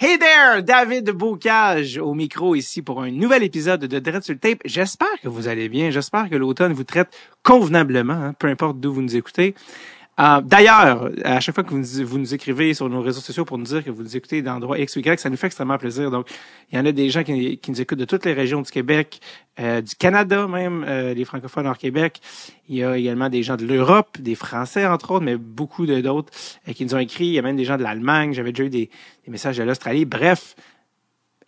Hey there, David Bocage au micro ici pour un nouvel épisode de Dread sur tape. J'espère que vous allez bien. J'espère que l'automne vous traite convenablement, hein, peu importe d'où vous nous écoutez. Euh, D'ailleurs, à chaque fois que vous nous, écrivez sur nos réseaux sociaux pour nous dire que vous nous écoutez d'endroits X ou Y, ça nous fait extrêmement plaisir. Donc, il y en a des gens qui, qui nous écoutent de toutes les régions du Québec, euh, du Canada même, euh, les francophones hors Québec. Il y a également des gens de l'Europe, des Français entre autres, mais beaucoup d'autres euh, qui nous ont écrit. Il y a même des gens de l'Allemagne. J'avais déjà eu des, des messages de l'Australie. Bref,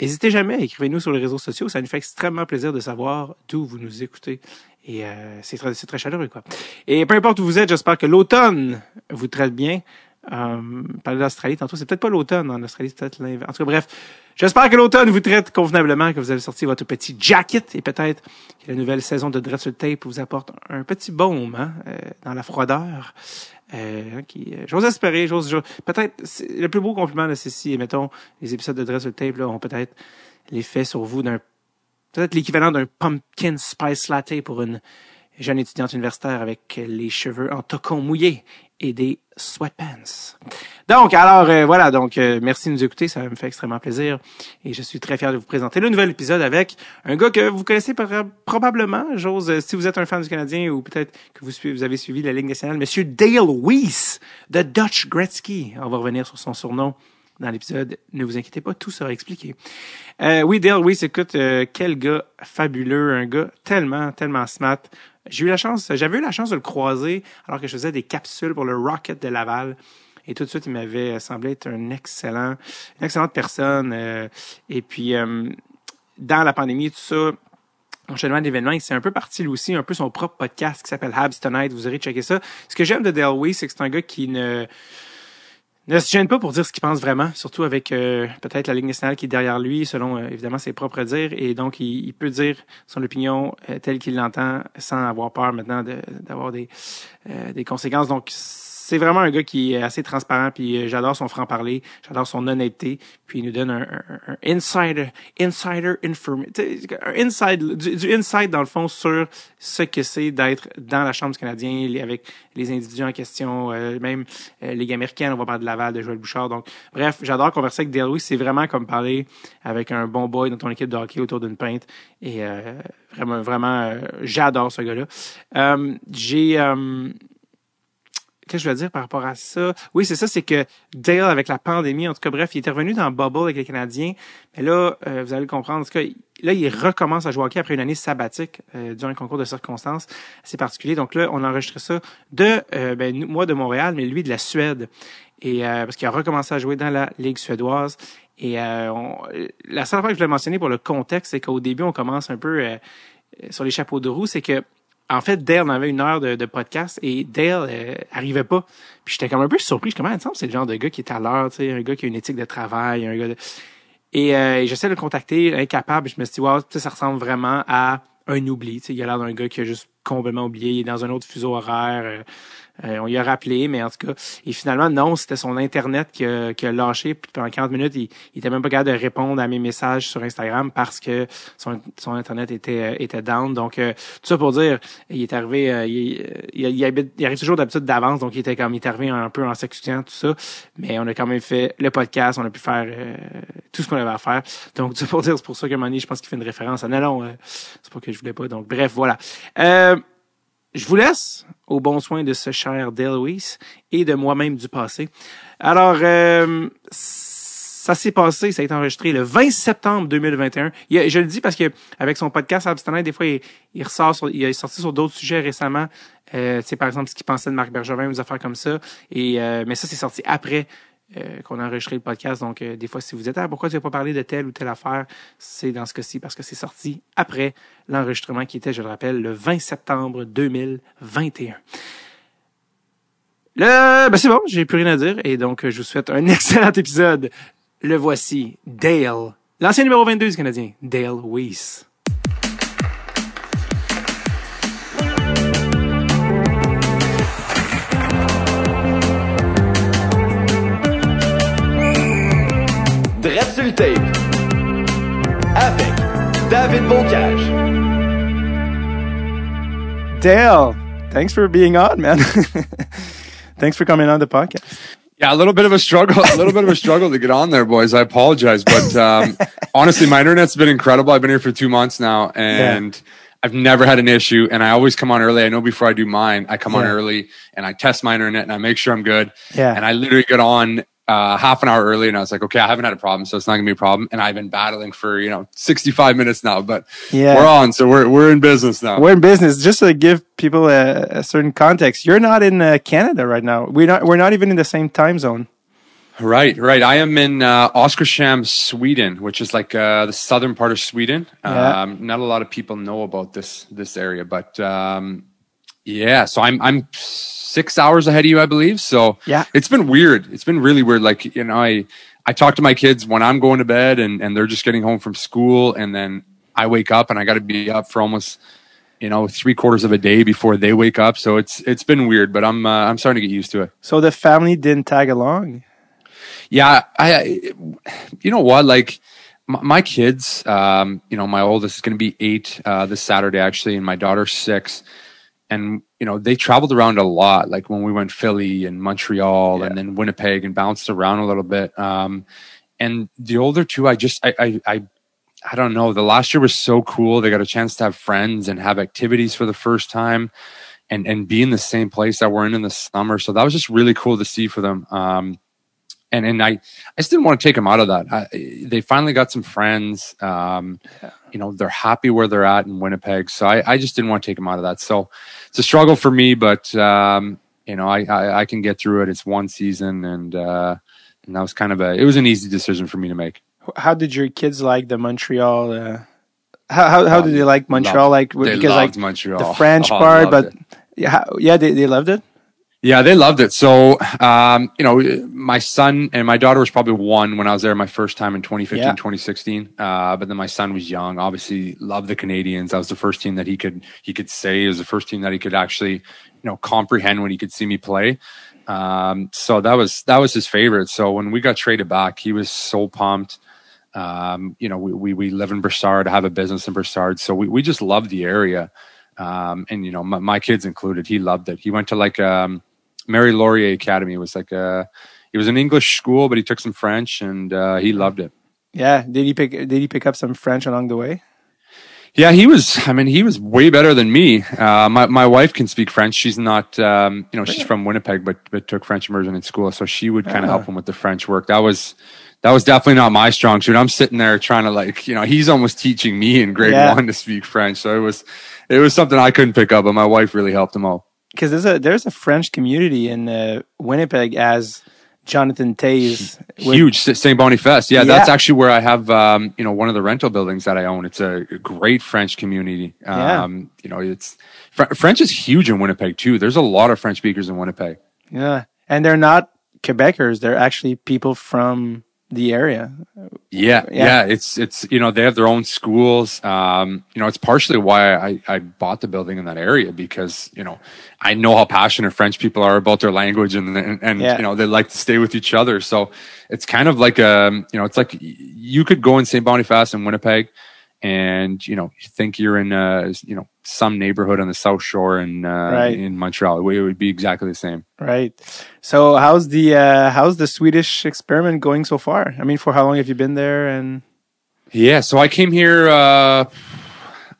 N'hésitez jamais, écrivez-nous sur les réseaux sociaux. Ça nous fait extrêmement plaisir de savoir d'où vous nous écoutez. Et euh, c'est très, très chaleureux, quoi. Et peu importe où vous êtes, j'espère que l'automne vous traite bien. Euh, parler d'Australie tantôt, c'est peut-être pas l'automne en Australie, c'est peut-être l'inverse. En tout cas, bref, j'espère que l'automne vous traite convenablement, que vous avez sorti votre petit jacket et peut-être que la nouvelle saison de Dress Tape vous apporte un petit baume hein, euh, dans la froideur. Euh, qui, euh, j'ose espérer, j'ose, peut-être, le plus beau compliment, c'est si, mettons, les épisodes de Dress Tape, là, ont peut-être l'effet sur vous d'un, peut-être l'équivalent d'un pumpkin spice latte pour une jeune étudiante universitaire avec les cheveux en tocon mouillé et des sweatpants. Donc, alors, euh, voilà, donc, euh, merci de nous écouter, ça me fait extrêmement plaisir. Et je suis très fier de vous présenter le nouvel épisode avec un gars que vous connaissez probablement, j'ose, si vous êtes un fan du Canadien ou peut-être que vous, vous avez suivi la Ligue nationale, Monsieur Dale Weiss, de Dutch Gretzky. On va revenir sur son surnom dans l'épisode. Ne vous inquiétez pas, tout sera expliqué. Euh, oui, Dale Weiss, écoute, quel gars fabuleux, un gars tellement, tellement smart. J'ai eu la chance, j'avais eu la chance de le croiser alors que je faisais des capsules pour le Rocket de Laval. Et tout de suite, il m'avait semblé être un excellent, une excellente personne. Euh, et puis, euh, dans la pandémie, tout ça, enchaînement d'événements, il s'est un peu parti lui aussi, un peu son propre podcast qui s'appelle Habs Tonight. Vous aurez checké ça. Ce que j'aime de Dale Weiss, c'est que c'est un gars qui ne ne se gêne pas pour dire ce qu'il pense vraiment, surtout avec euh, peut-être la Ligue nationale qui est derrière lui, selon euh, évidemment ses propres dires, et donc il, peut dire son opinion euh, telle qu'il l'entend sans avoir peur maintenant d'avoir des, des conséquences. Donc c'est vraiment un gars qui est assez transparent, puis euh, j'adore son franc-parler, j'adore son honnêteté, puis il nous donne un, un, un insider, insider information, un inside, du, du insight dans le fond sur ce que c'est d'être dans la Chambre du Canadien avec les individus en question, euh, même euh, Ligue américaine, on va parler de Laval, de Joël Bouchard. Donc, bref, j'adore converser avec Louis, c'est vraiment comme parler avec un bon boy dans ton équipe de hockey autour d'une pinte, et euh, vraiment, vraiment, j'adore ce gars-là. j'ai que je veux dire par rapport à ça? Oui, c'est ça, c'est que Dale, avec la pandémie, en tout cas, bref, il était revenu dans Bubble avec les Canadiens. Mais là, euh, vous allez le comprendre. En tout cas, là, il recommence à jouer hockey après une année sabbatique euh, durant un concours de circonstances assez particulier. Donc là, on a enregistré ça de, euh, ben, moi de Montréal, mais lui de la Suède. Et parce qu'il a recommencé à jouer dans la Ligue suédoise. Et on, la seule fois que je voulais mentionner pour le contexte, c'est qu'au début, on commence un peu sur les chapeaux de roue, c'est que en fait, Dale en avait une heure de, podcast et Dale euh, arrivait pas. Puis j'étais comme un peu surpris. Je comment il semble c'est le genre de gars qui est à l'heure, tu sais, un gars qui a une éthique de travail, un gars de... Et euh, j'essaie de le contacter, incapable. Je me suis dit, wow, ça ressemble vraiment à un oubli. Il a l'air d'un gars qui a juste complètement oublié. Il est dans un autre fuseau horaire. Euh, euh, on y a rappelé, mais en tout cas, et finalement, non, c'était son Internet qui a, qui a lâché. Puis pendant 40 minutes, il, il était même pas capable de répondre à mes messages sur Instagram parce que son, son Internet était, euh, était down. Donc, euh, tout ça pour dire, il est arrivé, il, il, arrive toujours d'habitude d'avance, donc il était comme, il est arrivé un peu en s'excusant, tout ça. Mais on a quand même fait le podcast, on a pu faire tout ce qu'on avait à faire. Donc, tout ça pour dire, c'est pour ça que Manny, je pense qu'il fait une référence à non, non, c'est pas que je voulais pas. Donc, bref, voilà. Euh, je vous laisse au bon soin de ce cher Delois et de moi-même du passé. Alors, euh, ça s'est passé, ça a été enregistré le 20 septembre 2021. je le dis parce que avec son podcast Abstinent, des fois, il, ressort sur, il est sorti sur d'autres sujets récemment. Euh, par exemple, ce qu'il pensait de Marc Bergevin des affaires comme ça. Et, euh, mais ça, c'est sorti après euh, qu'on a enregistré le podcast. Donc, euh, des fois, si vous êtes, ah, pourquoi tu n'as pas parlé de telle ou telle affaire, c'est dans ce cas-ci parce que c'est sorti après l'enregistrement qui était, je le rappelle, le 20 septembre 2021. Le, ben c'est bon, j'ai plus rien à dire et donc je vous souhaite un excellent épisode. Le voici, Dale, l'ancien numéro 22 du Canadien, Dale Weiss. Tape avec David Bocage. Dale, thanks for being on, man. thanks for coming on the podcast. Yeah, a little bit of a struggle, a little bit of a struggle to get on there, boys. I apologize, but um, honestly, my internet's been incredible. I've been here for two months now, and yeah. I've never had an issue. And I always come on early. I know before I do mine, I come yeah. on early and I test my internet and I make sure I'm good. Yeah. And I literally get on uh, half an hour early and I was like, okay, I haven't had a problem, so it's not gonna be a problem. And I've been battling for, you know, 65 minutes now, but yeah. we're on. So we're, we're in business now. We're in business. Just to give people a, a certain context, you're not in uh, Canada right now. We're not, we're not even in the same time zone. Right, right. I am in uh, Oskarshamn, Sweden, which is like uh, the southern part of Sweden. Yeah. Um, not a lot of people know about this this area, but um, yeah. So I'm I'm six hours ahead of you, I believe. So yeah, it's been weird. It's been really weird. Like you know, I I talk to my kids when I'm going to bed, and and they're just getting home from school, and then I wake up and I got to be up for almost you know three quarters of a day before they wake up. So it's it's been weird, but I'm uh, I'm starting to get used to it. So the family didn't tag along. Yeah, I, you know what, like my, kids, um, you know, my oldest is going to be eight uh, this Saturday actually, and my daughter's six and you know they traveled around a lot like when we went philly and montreal yeah. and then winnipeg and bounced around a little bit um, and the older two i just I, I i i don't know the last year was so cool they got a chance to have friends and have activities for the first time and and be in the same place that we're in in the summer so that was just really cool to see for them um, and and I, I just didn't want to take them out of that. I, they finally got some friends. Um, yeah. You know, they're happy where they're at in Winnipeg. So I, I just didn't want to take them out of that. So it's a struggle for me, but um, you know, I, I, I can get through it. It's one season, and uh, and that was kind of a it was an easy decision for me to make. How did your kids like the Montreal? Uh, how how, how did they like Montreal? like because like Montreal. the French oh, part, but it. yeah, yeah, they they loved it. Yeah, they loved it. So, um, you know, my son and my daughter was probably one when I was there my first time in 2015, yeah. 2016. Uh, but then my son was young, obviously loved the Canadiens. That was the first team that he could, he could say it was the first team that he could actually, you know, comprehend when he could see me play. Um, so that was, that was his favorite. So when we got traded back, he was so pumped. Um, you know, we, we, we live in Brossard, have a business in Brossard. So we, we just love the area. Um, and you know, my, my, kids included, he loved it. He went to like, um, Mary Laurier Academy was like a it was an English school, but he took some French and uh, he loved it. Yeah, did he pick did he pick up some French along the way? Yeah, he was. I mean, he was way better than me. Uh, my my wife can speak French. She's not, um, you know, she's from Winnipeg, but but took French immersion in school, so she would kind of help him with the French work. That was that was definitely not my strong suit. I'm sitting there trying to like, you know, he's almost teaching me in grade yeah. one to speak French, so it was it was something I couldn't pick up, but my wife really helped him out because there's a there's a French community in uh, Winnipeg as Jonathan Toews. Huge St. Boniface. Yeah, yeah, that's actually where I have um, you know one of the rental buildings that I own. It's a great French community. Um, yeah. you know, it's Fr- French is huge in Winnipeg too. There's a lot of French speakers in Winnipeg. Yeah, and they're not Quebecers. They're actually people from the area. Yeah, yeah, yeah, It's it's you know they have their own schools. Um, you know, it's partially why I I bought the building in that area because you know I know how passionate French people are about their language and and, and yeah. you know they like to stay with each other. So it's kind of like a um, you know it's like you could go in St. Boniface in Winnipeg and you know you think you're in uh you know some neighborhood on the south shore in uh right. in montreal it would be exactly the same right so how's the uh how's the swedish experiment going so far i mean for how long have you been there and yeah so i came here uh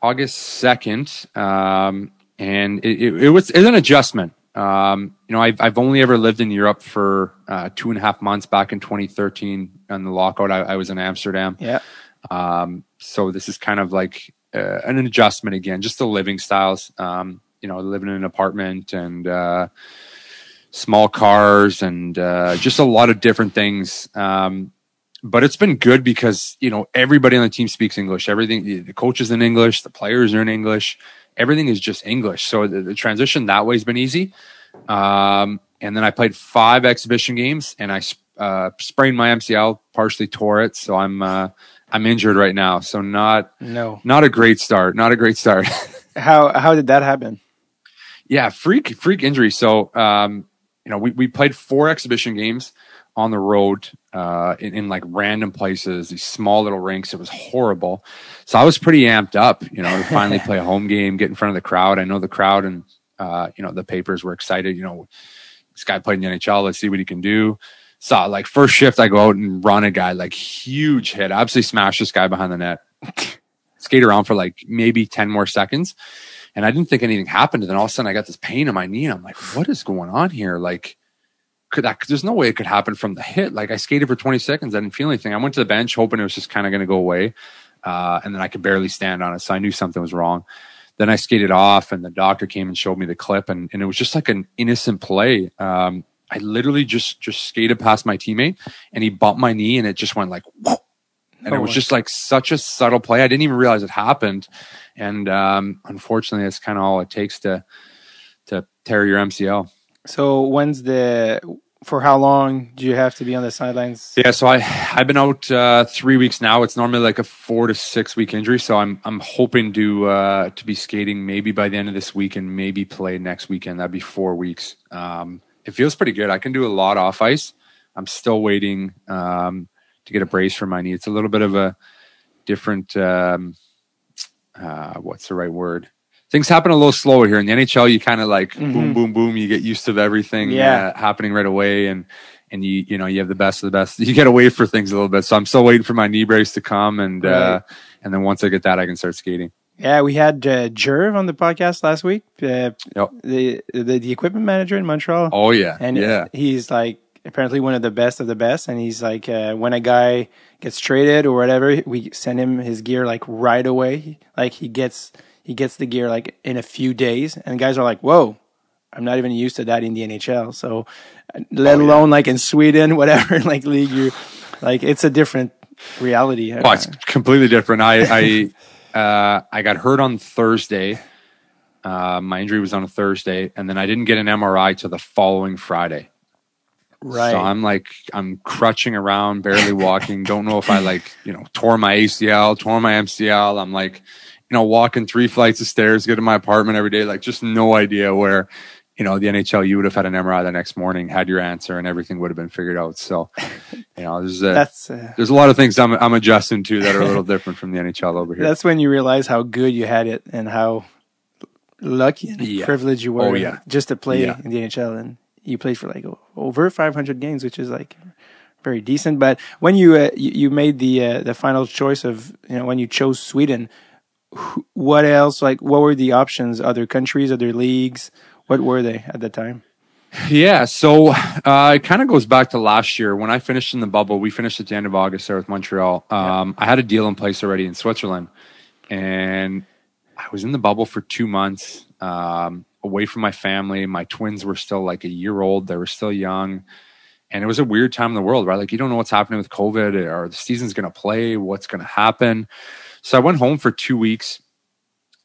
august 2nd um and it, it, it was it's an adjustment um, you know, I've, I've only ever lived in Europe for uh, two and a half months back in 2013 on the lockout. I, I was in Amsterdam. Yeah. Um, so this is kind of like uh, an adjustment again, just the living styles. Um, you know, living in an apartment and uh, small cars and uh, just a lot of different things. Um, but it's been good because you know everybody on the team speaks English. Everything, the coaches in English, the players are in English. Everything is just English. So the, the transition that way has been easy. Um, and then I played five exhibition games, and I uh, sprained my MCL, partially tore it. So I'm uh, I'm injured right now, so not no not a great start. Not a great start. how how did that happen? Yeah, freak freak injury. So um, you know, we we played four exhibition games on the road uh, in, in, like random places, these small little rinks. It was horrible. So I was pretty amped up, you know, to finally play a home game, get in front of the crowd. I know the crowd and uh, you know the papers were excited. You know, this guy played in the NHL. Let's see what he can do. So like first shift, I go out and run a guy like huge hit, I absolutely smash this guy behind the net. Skate around for like maybe ten more seconds, and I didn't think anything happened. And then all of a sudden, I got this pain in my knee, and I'm like, "What is going on here?" Like, could that? There's no way it could happen from the hit. Like I skated for 20 seconds, I didn't feel anything. I went to the bench hoping it was just kind of going to go away, uh, and then I could barely stand on it, so I knew something was wrong. Then I skated off, and the doctor came and showed me the clip, and, and it was just like an innocent play. Um, I literally just just skated past my teammate and he bumped my knee and it just went like whoa. And Oh, it was just like such a subtle play. I didn't even realize it happened. And um, unfortunately, that's kind of all it takes to to tear your MCL. So when's the for how long do you have to be on the sidelines? Yeah, so I I've been out uh, three weeks now. It's normally like a four to six week injury, so I'm I'm hoping to uh, to be skating maybe by the end of this week and maybe play next weekend. That'd be four weeks. Um, it feels pretty good. I can do a lot off ice. I'm still waiting um, to get a brace for my knee. It's a little bit of a different. Um, uh, what's the right word? Things happen a little slower here in the NHL. You kind of like boom, Mhm. boom, boom. You get used to everything Yeah. uh, happening right away, and and you you know you have the best of the best. You get away for things a little bit. So I'm still waiting for my knee brace to come, and uh, and then once I get that, I can start skating. Yeah, we had uh, Gerv on the podcast last week. Uh, Yep. the, the the equipment manager in Montreal. Oh yeah, and yeah, he's like apparently one of the best of the best and he's like uh, when a guy gets traded or whatever we send him his gear like right away like he gets he gets the gear like in a few days and guys are like whoa i'm not even used to that in the nhl so let Oh, yeah. alone like in sweden whatever like league you like it's a different reality Oh, it's completely different. I I uh, I got hurt on Thursday. Uh, my injury was on a Thursday, and then I didn't get an MRI till the following Friday. right So I'm like I'm crutching around, barely walking. Don't know if I like you know tore my ACL, tore my MCL. I'm like you know walking three flights of stairs, get to my apartment every day. Like just no idea where you know the NHL. You would have had an MRI the next morning, had your answer, and everything would have been figured out. So you know there's a, that's uh, there's a lot of things I'm I'm adjusting to that are a little different from the NHL over here. that's when you realize how good you had it and how lucky and Yeah. privileged you were Oh, yeah. just to play Yeah. in the NHL and you played for like over 500 games which is like very decent but when you uh, you, you made the uh, the final choice of you know when you chose Sweden what else like what were the options other countries other leagues what were they at the time Yeah, so uh, it kind of goes back to last year when I finished in the bubble. We finished at the end of August there with Montreal. Um, I had a deal in place already in Switzerland, and I was in the bubble for two months, um, away from my family. My twins were still like a year old; they were still young, and it was a weird time in the world, right? Like you don't know what's happening with COVID, or the season's going to play, what's going to happen. So I went home for two weeks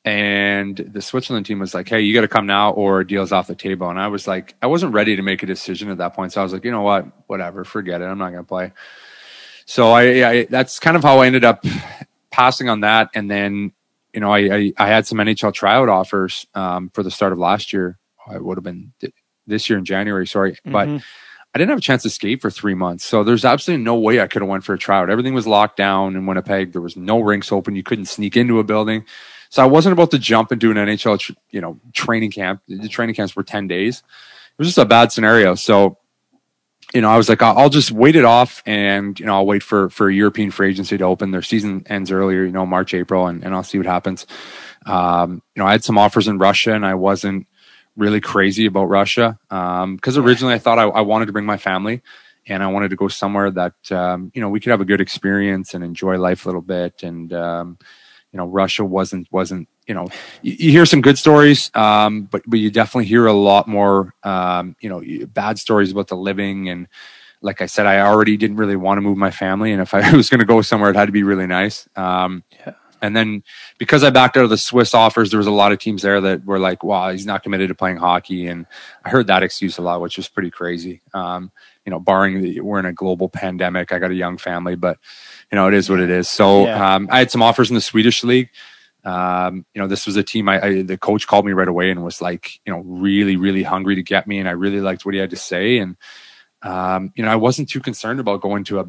and the Switzerland team was like, "Hey, you got to come now, or deal's off the table." And I was like, I wasn't ready to make a decision at that point, so I was like, you know what, whatever, forget it, I'm not going to play. So I, I, that's kind of how I ended up passing on that, and then you know, I, I, I had some NHL tryout offers um, for the start of last year. I would have been th- this year in January, sorry, but Mhm. I didn't have a chance to skate for three months. So there's absolutely no way I could have went for a tryout. Everything was locked down in Winnipeg. There was no rinks open. You couldn't sneak into a building. So I wasn't about to jump into an NHL, tr- you know, training camp. The training camps were 10 days. It was just a bad scenario. So, you know, I was like, I'll, just wait it off and, you know, I'll wait for, for a European free agency to open. Their season ends earlier, you know, March, April, and, and I'll see what happens. Um, you know, I had some offers in Russia and I wasn't really crazy about Russia. Um, cause originally I thought I, I wanted to bring my family and I wanted to go somewhere that, um, you know, we could have a good experience and enjoy life a little bit. And, um, you know, Russia wasn't, wasn't, you know, you, you hear some good stories, um, but, but you definitely hear a lot more, um, you know, bad stories about the living. And like I said, I already didn't really want to move my family. And if I was going to go somewhere, it had to be really nice. Um, Yeah. and then because I backed out of the Swiss offers, there was a lot of teams there that were like, wow, he's not committed to playing hockey. And I heard that excuse a lot, which was pretty crazy. Um, you know, barring the, we're in a global pandemic, I got a young family, but you know, it is what it is. So, Yeah. um, I had some offers in the Swedish league. Um, you know, this was a team I, I, the coach called me right away and was like, you know, really, really hungry to get me. And I really liked what he had to say. And, um, you know, I wasn't too concerned about going to a,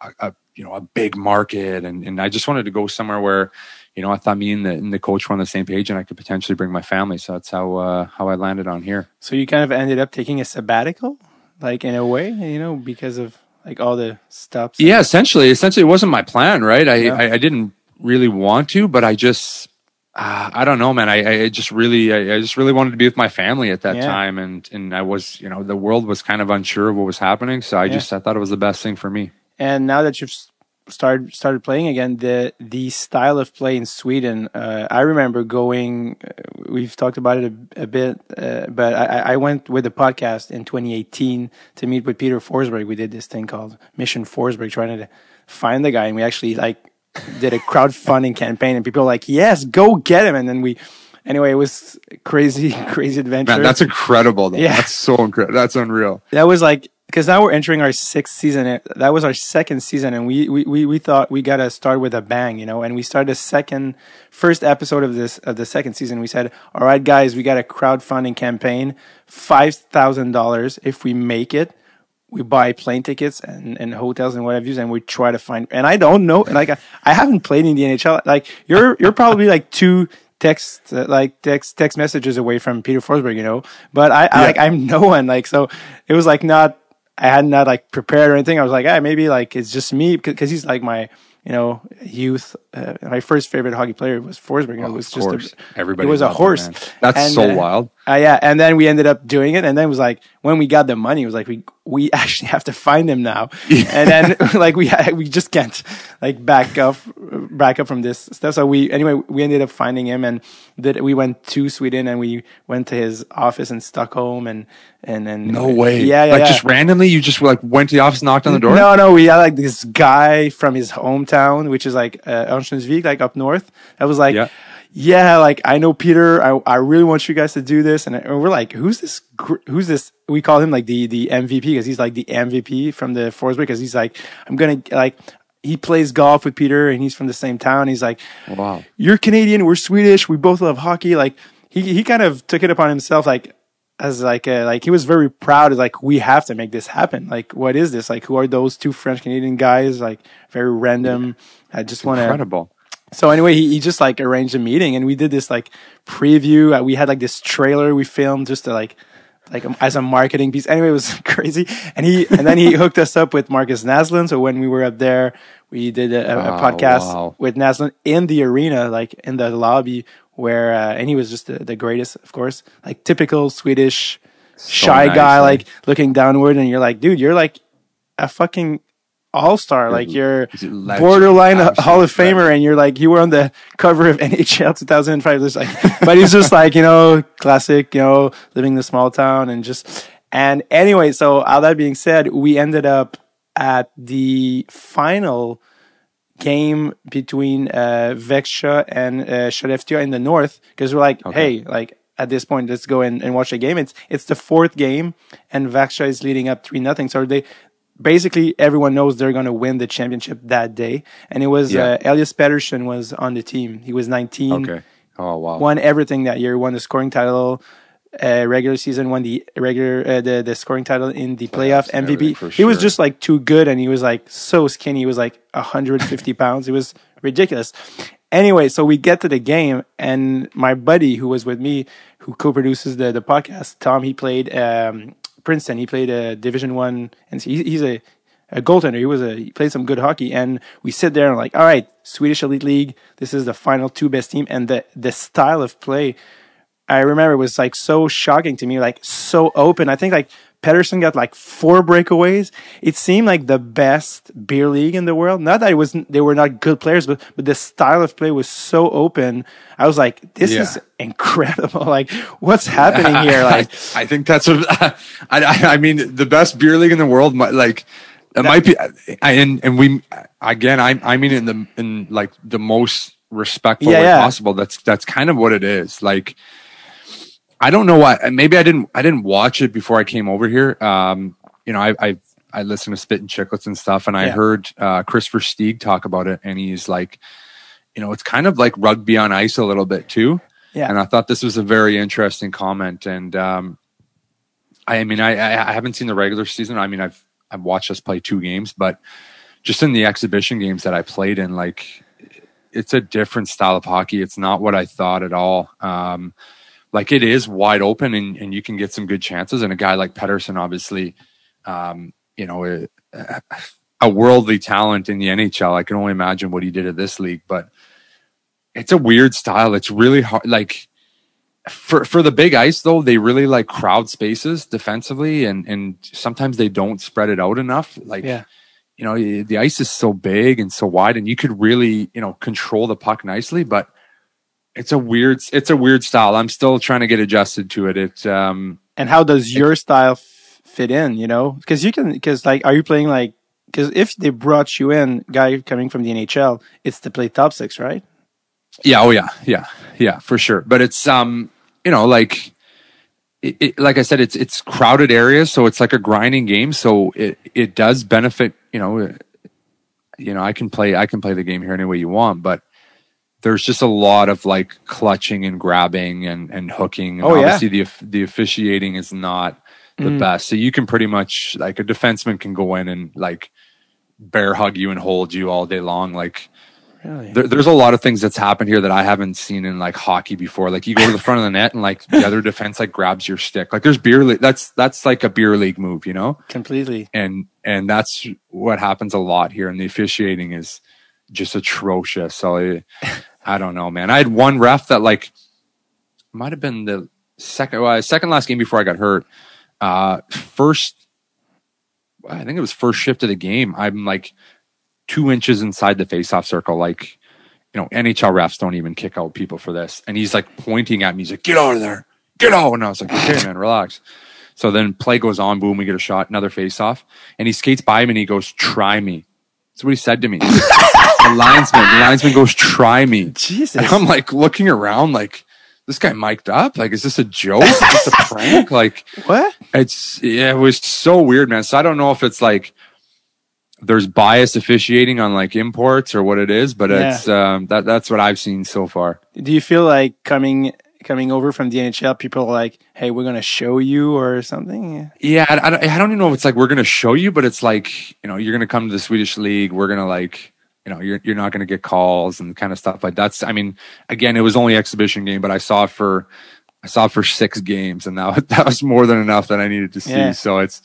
a, a you know, a big market. And, and I just wanted to go somewhere where, you know, I thought me and the, and the coach were on the same page and I could potentially bring my family. So that's how, uh, how I landed on here. so you kind of ended up taking a sabbatical like in a way, you know, because of like all the stops. Yeah, essentially, essentially, it wasn't my plan, right? I Yeah. I, I didn't really want to, but I just. Uh, I don't know, man. I, I just really, I, I just really wanted to be with my family at that Yeah. time, and and I was, you know, the world was kind of unsure of what was happening, so I Yeah. just I thought it was the best thing for me. And now that you've started started playing again, the the style of play in Sweden, uh, I remember going. Uh, we've talked about it a, a bit, uh, but I, I- went with the podcast in 2018 to meet with Peter Forsberg. We did this thing called Mission Forsberg, trying to find the guy, and we actually like did a crowdfunding campaign, and people were like, "Yes, go get him!" And then we. Anyway, it was crazy, crazy adventure. Man, that's incredible. Though. Yeah. That's so incredible. That's unreal. that was like because now we're entering our sixth season. That was our second season, and we we we, we thought we gotta start with a bang, you know. And we started the second, first episode of this of the second season. We said, "All right, guys, we got a crowdfunding campaign, five thousand dollars. If we make it." We buy plane tickets and, and hotels and what have you, and we try to find. And I don't know, like I, I haven't played in the NHL. Like you're you're probably like two text uh, like text text messages away from Peter Forsberg, you know. But I, I Yeah. like I'm no one like so. It was like not I had not like prepared or anything. I was like, ah, maybe like it's just me because he's like my you know youth. Uh, my first favorite hockey player was Forsberg. You know, it was just a, Everybody It was a horse. That's And, so uh, wild. Uh, yeah, and then we ended up doing it, and then it was like when we got the money, it was like we we actually have to find him now, and then like we we just can't like back up back up from this stuff. So we anyway we ended up finding him, and that we went to Sweden, and we went to his office in Stockholm, and and then No way. yeah, yeah, Like yeah. just randomly, you just like went to the office, knocked on the door. No, no, we had like this guy from his hometown, which is like uh, Örnsköldsvik, like up north. That was like, Yeah. yeah. like I know Peter. I I really want you guys to do this, and, and we're like, who's this? Who's this? We call him like the the MVP because he's like the MVP from the Forsberg because he's like, I'm gonna like. He plays golf with Peter, and he's from the same town. He's like, Wow. you're Canadian, we're Swedish, we both love hockey. Like he he kind of took it upon himself, like as like a, like he was very proud. Of like we have to make this happen. Like what is this? Like who are those two French Canadian guys? Like very random. I just want to. Incredible. So anyway, he, he just like arranged a meeting, and we did this like preview. Uh, we had like this trailer we filmed just to like like um, as a marketing piece. Anyway, it was crazy. And he and then he hooked us up with Markus Naslund. So when we were up there, we did a, a podcast wow. with Naslund in the arena, like in the lobby, where uh, and he was just the, the greatest, of course, like typical Swedish shy nice, guy, man. like looking downward, and you're like, dude, you're like a fucking all star, like you're He's a legend. borderline Hall of Famer, and you're like you were on the cover of NHL 2005. It's like, but he's just like you know, classic, you know, living in the small town and just. And anyway, so all that being said, we ended up at the final game between uh, Växjö and uh, in the north because we're like, hey, like at this point, let's go and, and watch a game. It's it's the fourth game, and Växjö is leading up three nothing. So they basically everyone knows they're going to win the championship that day. And it was Yeah. uh, Elias Pettersson was on the team. He was 19 Okay. Oh wow. won everything that year. Won the scoring title, uh, regular season. Won the regular uh, the the scoring title in the playoff and MVP. for He was just like too good, and he was like so skinny. He was like 150 pounds. It was ridiculous. Anyway, so we get to the game, and my buddy who was with me, who co-produces the the podcast, Tom, he played um, Princeton. He played a Division One, and he, he's a a goaltender. He was a he played some good hockey, and we sit there and like, all right, Swedish Elite League. This is the final two best team, and the the style of play. I remember was like so shocking to me, like so open. I think like Pettersson got like four breakaways. It seemed like the best beer league in the world. Not that it was they were not good players, but but the style of play was so open. I was like, this Yeah. is incredible. Like, what's happening here? Like, I, I think that's what I, I I mean the best beer league in the world might like it might be I, and and we again I I mean in the in like the most respectful Yeah, way yeah. possible that's that's kind of what it is like I don't know why maybe I didn't I didn't watch it before I came over here um you know I I I listened to Spittin' Chicklets and stuff and I Yeah. heard uh Christopher Steeg talk about it and he's like you know it's kind of like rugby on ice a little bit too yeah, and I thought this was a very interesting comment. And um, I, I mean, I, I I haven't seen the regular season. I mean, I've I've watched us play two games, but just in the exhibition games that I played in, like it's a different style of hockey. It's not what I thought at all. Um, like it is wide open, and, and you can get some good chances. And a guy like Pettersson, obviously, um, you know, a, a worldly talent in the NHL. I can only imagine what he did at this league, but it's a weird style. It's really hard. Like for for the big ice though, they really like crowd spaces defensively, and and sometimes they don't spread it out enough. Like. Yeah. You know, the ice is so big and so wide, and you could really, you know, control the puck nicely. But it's a weird, it's a weird style. I'm still trying to get adjusted to it. It, um, And how does your style f- fit in? You know, because you can, because like, are you playing like? Because if they brought you in, guy coming from the NHL, it's to play top six, right? Yeah. Oh, yeah. Yeah. Yeah. For sure. But it's um, you know, like, it, it, like I said, it's it's crowded areas, so it's like a grinding game. So it it does benefit. You know, you know, I can play I can play the game here any way you want, but there's just a lot of like clutching and grabbing and and hooking. And Oh, yeah. obviously the the officiating is not the Mm. best. So you can pretty much like a defenseman can go in and like bear hug you and hold you all day long. Like Really? there, there's a lot of things that's happened here that I haven't seen in like hockey before. Like you go to the front of the net and like the other defense like grabs your stick. Like there's beer league. That's that's like a beer league move, you know. Completely. And and that's what happens a lot here. And the officiating is just atrocious. So I, I don't know, man. I had one ref that like might have been the second well, second last game before I got hurt. Uh, first, I think it was first shift of the game. I'm like two inches inside the faceoff circle. Like, you know, NHL refs don't even kick out people for this. And he's like pointing at me. He's like, "Get out of there, get out!" And I was like, "Okay, man, relax." So then play goes on. Boom, we get a shot, another faceoff, and he skates by me and he goes, "Try me." That's what he said to me. the linesman, the linesman goes, "Try me." Jesus. And I'm like looking around, like this guy mic'd up. Like, is this a joke? Is this a prank? Like, what? it's yeah, it was so weird, man. So I don't know if it's like there's bias officiating on like imports or what it is, but Yeah. it's um that that's what I've seen so far. Do you feel like coming coming over from the NHL, people are like, "Hey, we're gonna show you" or something? Yeah, I, I, don't, I don't even know if it's like we're gonna show you, but it's like you know you're gonna come to the Swedish league. We're gonna like you know you're you're not gonna get calls and kind of stuff like that's. I mean, again, it was only exhibition game, but I saw it for I saw it for six games, and that that was more than enough that I needed to see. Yeah. So it's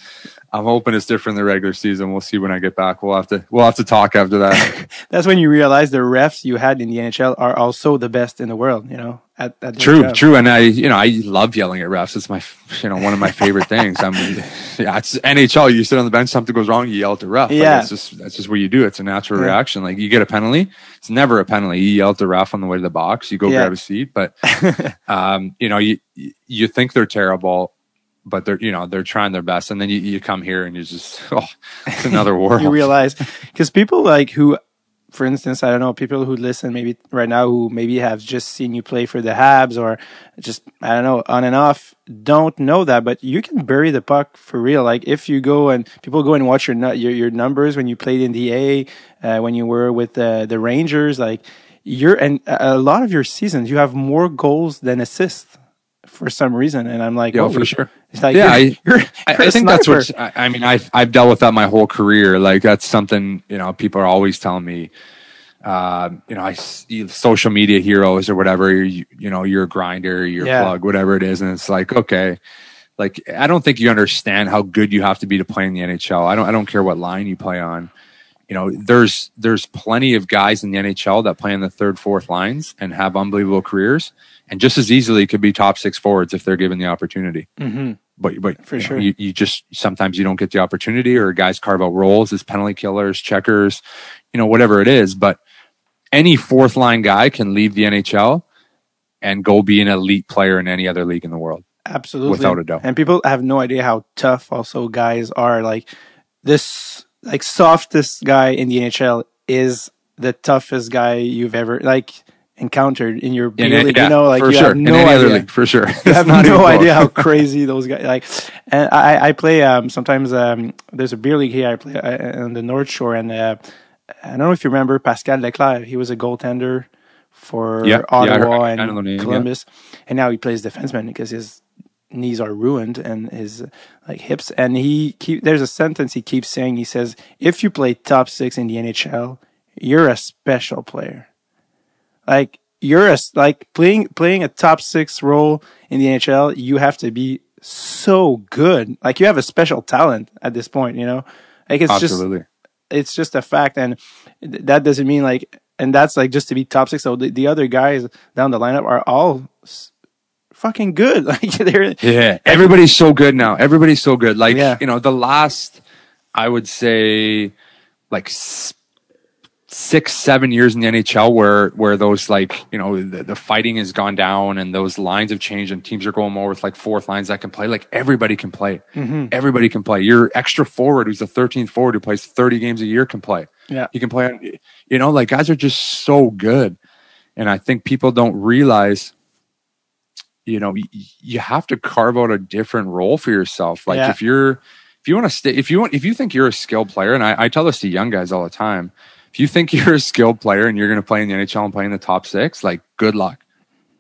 I'm hoping it's different in the regular season. We'll see when I get back. We'll have to we'll have to talk after that. That's when you realize the refs you had in the NHL are also the best in the world. You know, at, at True, job. true, and I, you know, I love yelling at refs. It's my, you know, one of my favorite things. I'm, yeah, it's NHL. You sit on the bench, something goes wrong, you yell at the ref. Like, Yeah. it's just that's just what you do. It's a natural Yeah. reaction. Like you get a penalty, it's never a penalty. You yell at the ref on the way to the box. You go Yeah. grab a seat, but, um, you know, you you think they're terrible, but they're, you know, they're trying their best, and then you, you come here and you just, oh, it's another world. you realize because people like who for instance i don't know people who listen maybe right now who maybe have just seen you play for the habs or just i don't know on and off don't know that but you can bury the puck for real. Like if you go and people go and watch your your, your numbers when you played in the a uh, when you were with the the rangers like you're and a lot of your seasons you have more goals than assists for some reason and i'm like Yeah, oh, for sure. it's like Yeah, you're, I- you're, you're I a think that's what I, I mean. I've I've dealt with that my whole career. Like that's something you know people are always telling me. Uh, you know, I see social media heroes or whatever. You, you know, you're a grinder, you're Yeah. a plug, whatever it is, and it's like okay. Like I don't think you understand how good you have to be to play in the NHL. I don't. I don't care what line you play on. You know, there's there's plenty of guys in the NHL that play in the third, fourth lines and have unbelievable careers, and just as easily could be top six forwards if they're given the opportunity Mhm. but but For you know, sure. you, you just sometimes you don't get the opportunity or guys carve out roles as penalty killers checkers you know whatever it is but any fourth line guy can leave the nhl and go be an elite player in any other league in the world Absolutely. Without a doubt. And people have no idea how tough also guys are. Like this like softest guy in the NHL is the toughest guy you've ever like encountered in your In beer a- league. yeah, you know, like for you sure have in no any other idea. league for sure You have no idea how crazy those guys like. And I, I play um, sometimes. Um, there's a beer league here. I play uh, on the North Shore, and uh, I don't know if you remember Pascal Leclaire. He was a goaltender for Yeah, yeah, heard- Ottawa know the and name, yeah. Columbus, and now he plays defenseman because his knees are ruined and his like hips. And he keep there's a sentence he keeps saying. He says, "If you play top six in the NHL, you're a special player." Like you're a like playing playing a top six role in the NHL, you have to be so good. Like you have a special talent at this point, you know. Like it's Absolutely. just it's just a fact, and th- that doesn't mean like, and that's like just to be top six. So the, the other guys down the lineup are all s- fucking good. Like they're Yeah, everybody's so good now. Everybody's so good. Like Yeah. you know, the last I would say like s- six, seven years in the NHL, where where those like you know the, the fighting has gone down and those lines have changed and teams are going more with like fourth lines that can play. Like everybody can play. Mm-hmm. Everybody can play. Your extra forward, who's the thirteenth forward who plays thirty games a year, can play. yeah. He can play. You know, like guys are just so good, and I think people don't realize. You know, y- you have to carve out a different role for yourself. Like Yeah. if you're, if you want to stay, if you want, if you think you're a skilled player, and I, I tell this to young guys all the time, if you think you're a skilled player and you're going to play in the NHL and play in the top six, like good luck,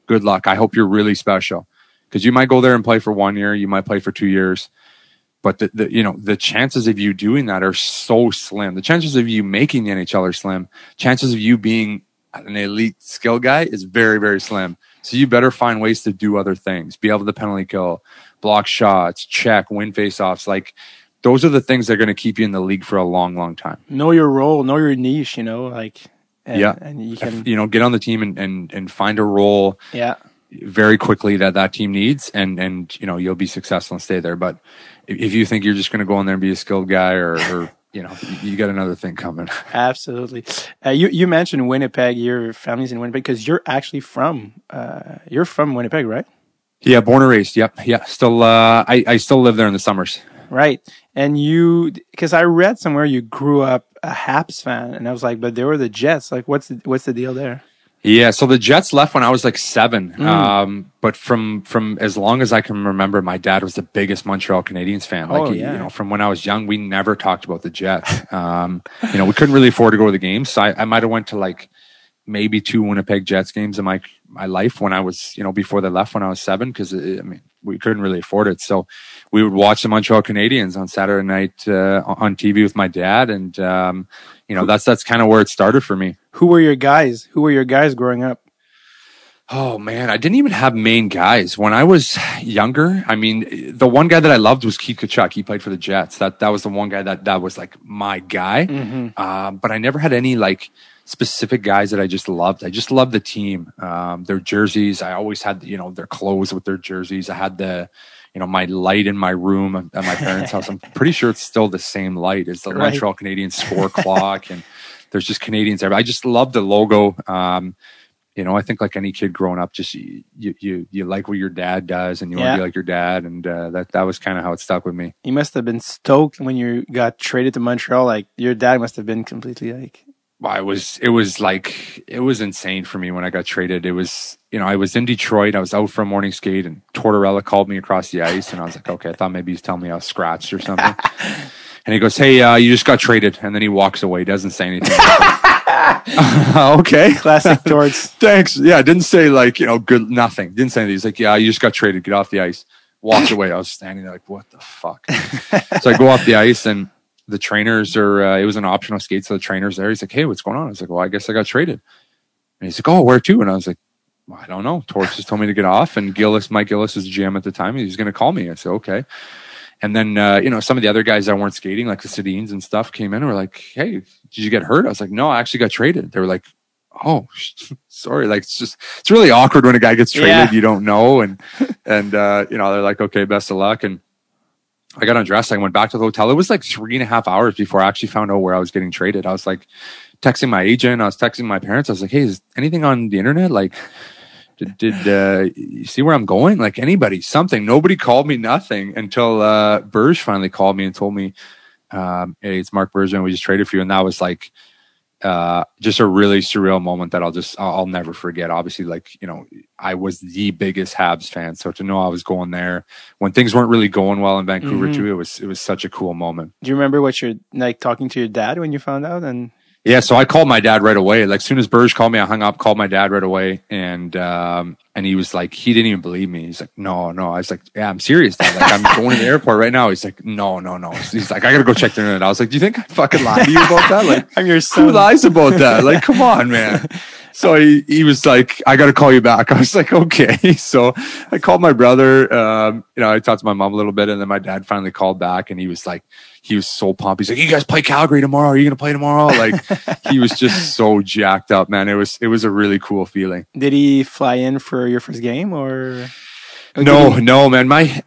good luck. I hope you're really special because you might go there and play for one year, you might play for two years, but the, the you know the chances of you doing that are so slim. The chances of you making the NHL are slim. Chances of you being an elite skill guy is very very slim. So you better find ways to do other things. Be able to penalty kill, block shots, check, win faceoffs. Like those are the things that are going to keep you in the league for a long long time. Know your role, know your niche. You know, like and, Yeah. and you can You know, get on the team and and and find a role yeah. very quickly that that team needs and and you know you'll be successful and stay there but if if you think you're just going to go in there and be a skilled guy or, or you know you- you got another thing coming Absolutely. Uh, you you mentioned Winnipeg. Your family's in Winnipeg because you're actually from uh, you're from Winnipeg, right? yeah born and raised yep yeah still uh i i still live there in the summers Right. And you because I read somewhere you grew up a Habs fan, and I was like, but they were the Jets. Like, what's the, what's the deal there? yeah so the jets left when i was like seven Mm. um but from from as long as i can remember my dad was the biggest montreal canadiens fan like Oh, yeah. you know from when i was young we never talked about the jets um you know we couldn't really afford to go to the games so i, I might have went to like maybe two Winnipeg Jets games in my my life when I was you know before they left when I was seven because I mean we couldn't really afford it so we would watch the Montreal Canadiens on Saturday night uh, on TV with my dad and um, you know that's that's kind of where it started for me. Who were your guys? Who were your guys growing up? Oh man, I didn't even have main guys when I was younger. I mean, the one guy that I loved was Keith Tkachuk. He played for the Jets. That that was the one guy that that was like my guy. Um, but I never had any like specific guys that I just loved. I just loved the team, um, their jerseys. I always had you know their clothes with their jerseys. I had the you know my light in my room at my parents' house. I'm pretty sure it's still the same light as the Right. Montreal Canadiens score clock, and there's just Canadiens everywhere. I just love the logo. Um, you know, I think like any kid growing up, just you you you like what your dad does, and you want to be like your dad, and uh, that that was kind of how it stuck with me. You must have been stoked when you got traded to Montreal. Like your dad must have been completely like, I was it was like it was insane for me when I got traded. It was you know I was in Detroit. I was out for a morning skate, and Tortorella called me across the ice, and I was like, okay, I thought maybe he's telling me I was scratched or something. and he goes, hey, uh, you just got traded, and then he walks away, doesn't say anything. okay, classic Torts. thanks. Yeah, didn't say like you know good nothing. Didn't say anything. He's like, yeah, you just got traded. Get off the ice. Walked away. I was standing there like, what the fuck? so I go off the ice and the trainers are. Uh, it was an optional skate, so the trainers there. He's like, hey, what's going on? I was like, well, I guess I got traded. And he's like, oh, where to? And I was like. well, I don't know. Torts just told me to get off, and Gillis, Mike Gillis was GM at the time. He was going to call me. I said, okay. And then, uh, you know, some of the other guys that weren't skating, like the Sedins and stuff, came in and were like, hey, did you get hurt? I was like, no, I actually got traded. They were like, oh, sorry. Like, it's just, it's really awkward when a guy gets traded, Yeah. you don't know. And, and, uh, you know, they're like, okay, best of luck. And I got undressed. I went back to the hotel. It was like three and a half hours before I actually found out where I was getting traded. I was like texting my agent. I was texting my parents. I was like, hey, is anything on the internet? Like, did, did uh, you see where I'm going? Like anybody, something. Nobody called me nothing until uh, Burge finally called me and told me, um, "Hey, it's Marc Bergevin. We just traded for you." And that was like uh, just a really surreal moment that I'll just I'll, never forget. Obviously, like you know, I was the biggest Habs fan, so to know I was going there when things weren't really going well in Vancouver Mhm. too, it was it was such a cool moment. Do you remember what you're like talking to your dad when you found out? And Yeah, so I called my dad right away. Like, soon as Burge called me, I hung up, called my dad right away, and um, and he was like, he didn't even believe me. He's like, no, no. I was like, yeah, I'm serious. Dad. Like, I'm going to the airport right now. He's like, no, no, no. He's like, I gotta go check the internet. I was like, do you think I fucking lied to you about that? Like, I'm your son. who lies about that? Like, come on, man. so he, he was like, I got to call you back. I was like, okay. So I called my brother. Um, you know, I talked to my mom a little bit and then my dad finally called back and he was like, he was so pumped. He's like, you guys play Calgary tomorrow. Are you going to play tomorrow? Like he was just so jacked up, man. It was, it was a really cool feeling. Did he fly in for your first game or? or No, he- no, man. My,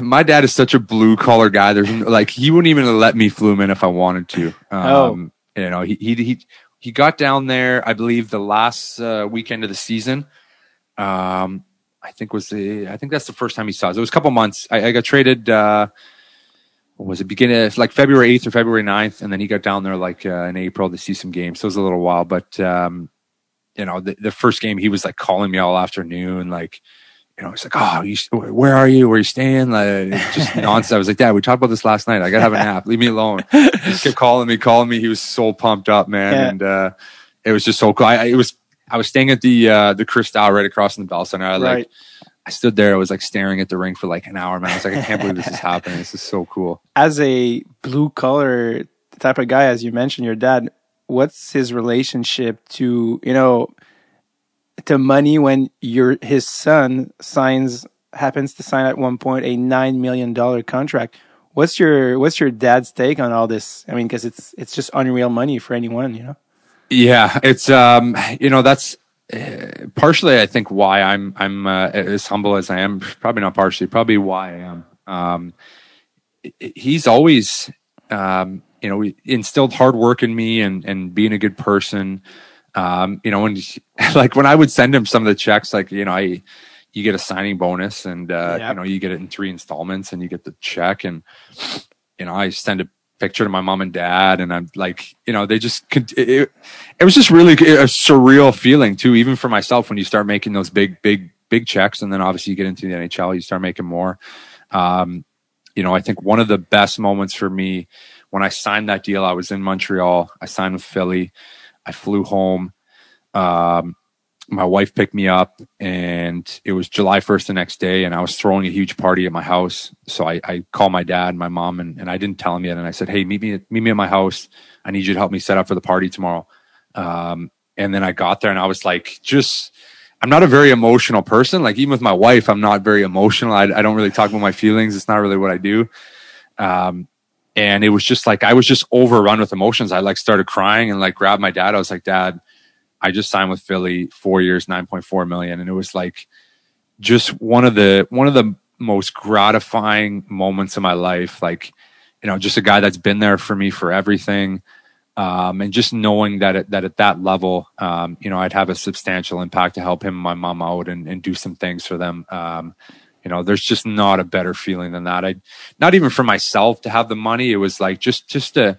my dad is such a blue collar guy. There's like, he wouldn't even let me flew in if I wanted to. Um, you know, he, he, he, he got down there, I believe the last uh, weekend of the season. Um, I think was the, I think that's the first time he saw us. It was a couple months. I, I got traded, uh, was it beginning like February 8th or February 9th. And then he got down there like uh, in April to see some games. So it was a little while, but, um, you know, the, the first game he was like calling me all afternoon, like, you know, he's like, "Oh, you, where are you? Where are you staying?" Like, just nonsense. I was like, "Dad, we talked about this last night. I gotta have a nap. Leave me alone." He just kept calling me, calling me. He was so pumped up, man, Yeah. and uh, it was just so cool. I, I- it was. I was staying at the uh, the Cristal right across from the Bell Center. I like. Right. I stood there. I was like staring at the ring for like an hour, man. I was like, I can't believe this is happening. This is so cool. As a blue collar type of guy, as you mentioned, your dad, what's his relationship to, you know, to money when your, his son signs, happens to sign at one point a $9 million contract? What's your, what's your dad's take on all this? I mean, cause it's, it's just unreal money for anyone, you know? Yeah, it's um, you know, that's uh, partially I think why I'm I'm uh, as humble as I am. Probably not partially, probably why I am. Um, he's always um, you know, instilled hard work in me and and being a good person. Um, you know, when like when I would send him some of the checks, like you know, I you get a signing bonus and uh, Yep. you know you get it in three installments and you get the check and you know I send a picture to my mom and dad and I'm like you know they just it, it was just really a surreal feeling too even for myself when you start making those big big big checks and then obviously you get into the NHL you start making more um, you know I think one of the best moments for me when I signed that deal I was in Montreal I signed with Philly I flew home um, my wife picked me up and it was July 1st the next day and I was throwing a huge party at my house. So I, I called my dad and my mom and, and I didn't tell him yet. And I said, Hey, meet me, at- meet me at my house. I need you to help me set up for the party tomorrow. Um, and then I got there and I was like, just, I'm not a very emotional person. Like even with my wife, I'm not very emotional. I, I don't really talk about my feelings. It's not really what I do. Um, and it was just like, I was just overrun with emotions. I like started crying and like grabbed my dad. I was like, dad, I just signed with Philly four years, 9.4 million. And it was like just one of the, one of the most gratifying moments of my life. Like, you know, just a guy that's been there for me for everything. Um, and just knowing that at, that at that level, um, you know, I'd have a substantial impact to help him and my mom out and, and do some things for them. Um, you know, there's just not a better feeling than that. I, not even for myself to have the money. It was like just, just to,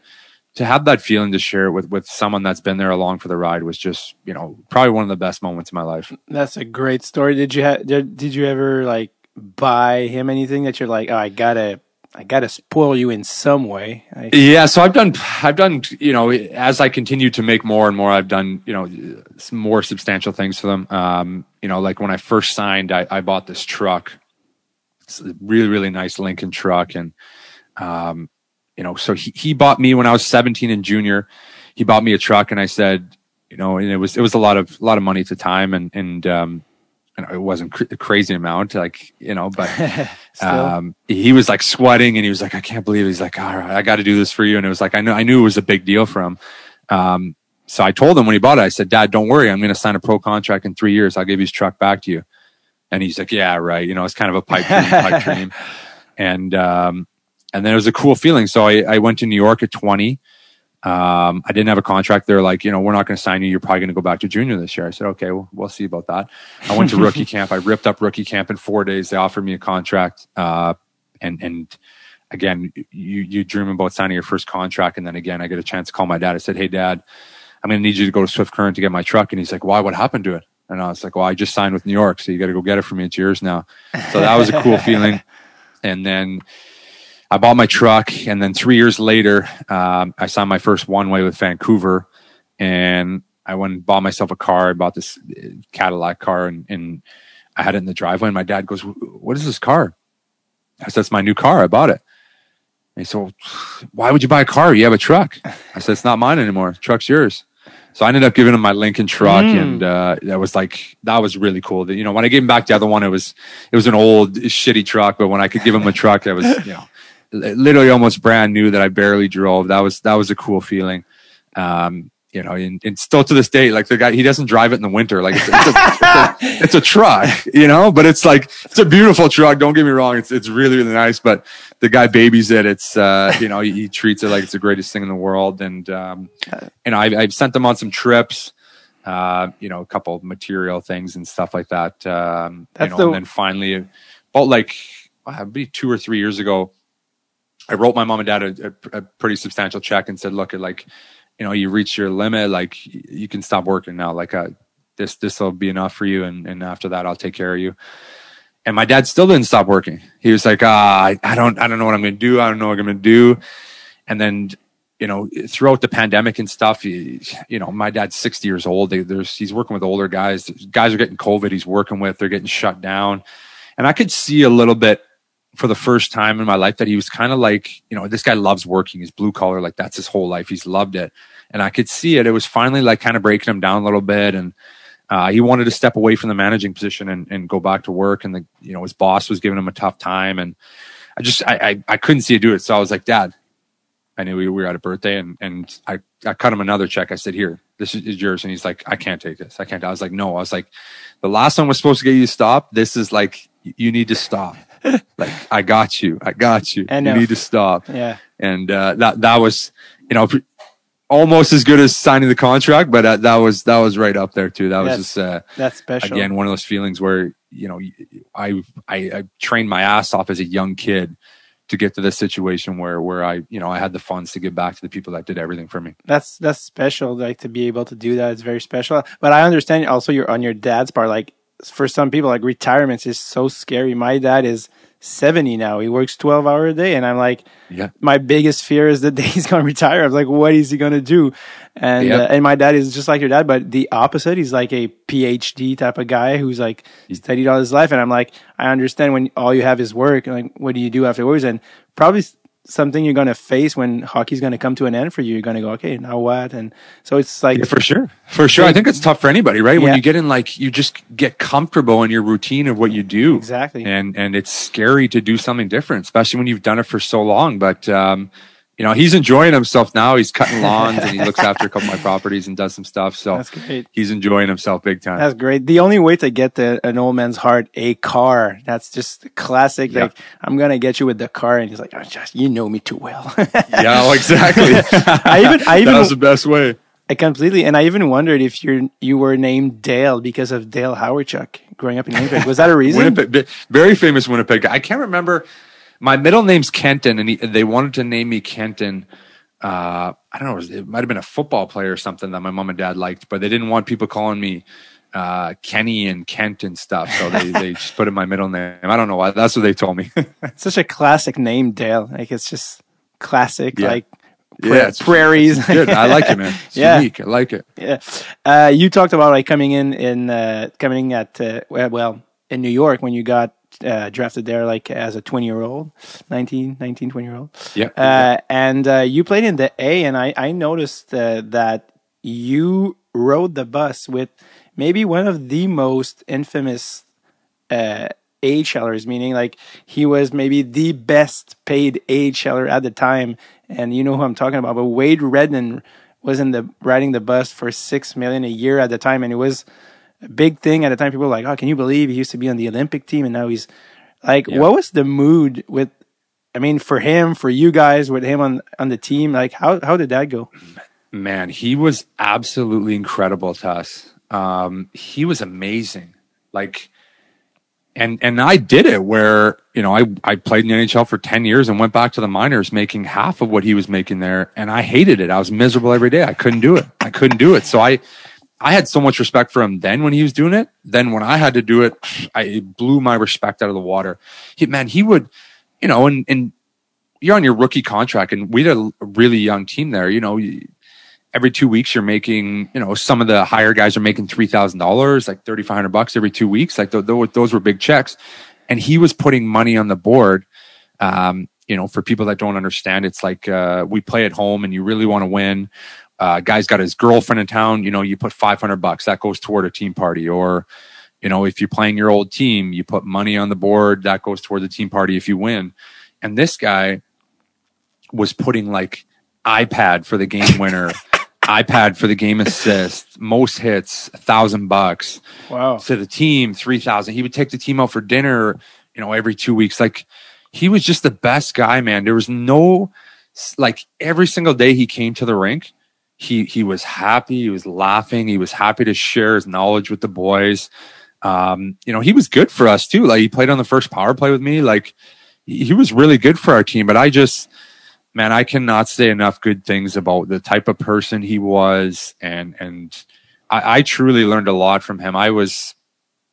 to have that feeling to share it with, with someone that's been there along for the ride was just, you know, probably one of the best moments of my life. That's a great story. Did you ha- did, did you ever like buy him anything that you're like, oh, I gotta, I gotta spoil you in some way? I, Yeah, so I've done, I've done, you know, as I continue to make more and more, I've done, you know, some more substantial things for them. Um, you know, like when I first signed, I, I bought this truck, it's a really, really nice Lincoln truck, and um, you know, so he, he bought me when I was 17 and junior. He bought me a truck, and I said, you know, and it was it was a lot of a lot of money at the time, and and um, and it wasn't cr- a crazy amount, like you know, but um, he was like sweating and he was like, I can't believe it. he's like, all right, I got to do this for you. And it was like, I know, I knew it was a big deal for him. Um, so I told him when he bought it, I said, dad, don't worry. I'm going to sign a pro contract in three years. I'll give his truck back to you. And he's like, yeah, right. You know, it's kind of a pipe dream, pipe dream. And, um, and then it was a cool feeling. So I, I went to New York at 20. Um, I didn't have a contract. They're like, you know, we're not going to sign you. You're probably going to go back to junior this year. I said, okay, well, we'll see about that. I went to rookie camp. I ripped up rookie camp in four days. They offered me a contract. Uh, and, and again, you, you dream about signing your first contract. And then again, I get a chance to call my dad. I said, Hey dad, I'm going to need you to go to Swift Current to get my truck. And he's like, why, what happened to it? And I was like, well, I just signed with New York. So you got to go get it for me. It's yours now. So that was a cool feeling. And then I bought my truck. And then three years later, um, I signed my first one way with Vancouver. And I went and bought myself a car. I bought this uh, Cadillac car and, and I had it in the driveway. And my dad goes, what is this car? I said, it's my new car. I bought it. And he said, well, why would you buy a car? You have a truck. I said, it's not mine anymore. The truck's yours. So I ended up giving him my Lincoln truck, Mm. and uh, that was like that was really cool. You know, when I gave him back the other one, it was it was an old shitty truck, but when I could give him a truck that was you know literally almost brand new that I barely drove, that was that was a cool feeling. Um, you know, and, and still to this day, like the guy, he doesn't drive it in the winter. Like it's, it's, a, it's, a, it's a truck, you know, but it's like, it's a beautiful truck. Don't get me wrong. It's, it's really, really nice, but the guy babies it. It's, uh, you know, he, he treats it like it's the greatest thing in the world. And, um, and I, I've sent them on some trips, uh, you know, a couple of material things and stuff like that. Um, That's you know, the- and then finally about like, uh, maybe two or three years ago, I wrote my mom and dad a, a, a pretty substantial check and said, look, like, you know, you reach your limit, like you can stop working now. Like, uh, this, this will be enough for you. And, and after that, I'll take care of you. And my dad still didn't stop working. He was like, ah, I, I don't, I don't know what I'm to do. I don't know what I'm to do. And then, you know, throughout the pandemic and stuff, you, you know, my dad's 60 years old. They, there's, he's working with older guys. Guys are getting COVID. He's working with, they're getting shut down. And I could see a little bit for the first time in my life that he was kind of like, you know, this guy loves working. He's blue collar, like that's his whole life. He's loved it. And I could see it. It was finally like kind of breaking him down a little bit. And uh, he wanted to step away from the managing position and, and go back to work. And the, you know, his boss was giving him a tough time. And I just, I, I, I couldn't see it do it. So I was like, Dad, I knew we were at a birthday and, and I, I cut him another check. I said, here, this is, yours. And he's like, I can't take this. I can't. I was like, no, I was like, the last one was supposed to get you to stop. This is like, you need to stop. like, I got you. I got you. I You need to stop. Yeah. And, uh, that, that was, you know, almost as good as signing the contract, but uh, that was, that was right up there too. That was Yes. just, uh, That's special. again one of those feelings where you know I, I i trained my ass off as a young kid to get to this situation where where i you know i had the funds to give back to the people that did everything for me that's that's special like to be able to do that it's very special but i understand also you're on your dad's part like for some people like retirement is so scary my dad is 70 now he works 12 hour a day and i'm like yeah my biggest fear is the day he's going to retire. I was like, what is he going to do? And uh, and my dad is just like your dad, but the opposite. He's like a PhD type of guy who's like studied all his life. And I'm like, I understand when all you have is work. And Like, what do you do afterwards? And probably something you're going to face when hockey's going to come to an end for you. You're going to go, okay, now what? And so it's like, Yeah, for sure for sure i think it's tough for anybody right when you get in like you just get comfortable in your routine of what you do Exactly. and and it's scary to do something different especially when you've done it for so long but um you know he's enjoying himself now he's cutting lawns and he looks after a couple of my properties and does some stuff so That's great. he's enjoying himself big time That's great. The only way to get the, an old man's heart, a car. That's just classic. Yeah. Like, I'm going to get you with the car. And he's like, oh, just, you know me too well. yeah, well, exactly. I even- I even- that was the best way. I completely, and I even wondered if you're you were named Dale because of Dale Hawerchuk growing up in Winnipeg. Was that a reason? Winnipeg, very famous Winnipeg. guy. I can't remember. My middle name's Kenton, and he, they wanted to name me Kenton. Uh, I don't know. It, might have been a football player or something that my mom and dad liked, but they didn't want people calling me uh, Kenny and Kent and stuff. So they, they just put in my middle name. I don't know why. That's what they told me. It's such a classic name, Dale. Like it's just classic, Yeah. like pra- yeah, it's prairies. it's good. I like it, man. It's Yeah. unique. I like it. yeah. Uh, you talked about like coming in in uh, coming at uh, well in New York when you got uh, drafted there like as a 20 year old 19 19 20 year old Yeah. uh, and uh, you played in the A, and I I noticed uh, that you rode the bus with maybe one of the most infamous uh, AHLers, meaning like he was maybe the best paid AHLer at the time, and you know who I'm talking about. But Wade Redden was in the riding the bus for six million a year at the time, and it was a big thing at the time. People were like, "Oh, can you believe he used to be on the Olympic team, and now he's like, Yeah. what was the mood with?" I mean, for him, for you guys, with him on on the team, like how how did that go? man, he was absolutely incredible to us. Um, he was amazing. Like, and and I did it where you know I I played in the NHL for ten years and went back to the minors making half of what he was making there, and I hated it. I was miserable every day. I couldn't do it. I couldn't do it. So I. I had so much respect for him then when he was doing it. Then when I had to do it, I it blew my respect out of the water. He, man, he would, you know, and and you're on your rookie contract, and we had a really young team there. You know, every two weeks you're making you know some of the higher guys are making three thousand dollars like thirty five hundred bucks every two weeks like th- th- those were big checks and he was putting money on the board um, you know for people that don't understand it's like uh, we play at home and you really want to win uh, guy's got his girlfriend in town, you know, you put 500 bucks that goes toward a team party or, you know, if you're playing your old team, you put money on the board that goes toward the team party if you win. And this guy was putting like iPad for the game winner, iPad for the game assist, most hits, a thousand bucks. Wow. To the team, three thousand. He would take the team out for dinner, you know, every two weeks. Like he was just the best guy, man. There was no like every single day he came to the rink, he he was happy, he was laughing, he was happy to share his knowledge with the boys. Um, you know, he was good for us too. Like he played on the first power play with me. Like he was really good for our team. But I just, man, I cannot say enough good things about the type of person he was, and and I, I truly learned a lot from him. I was,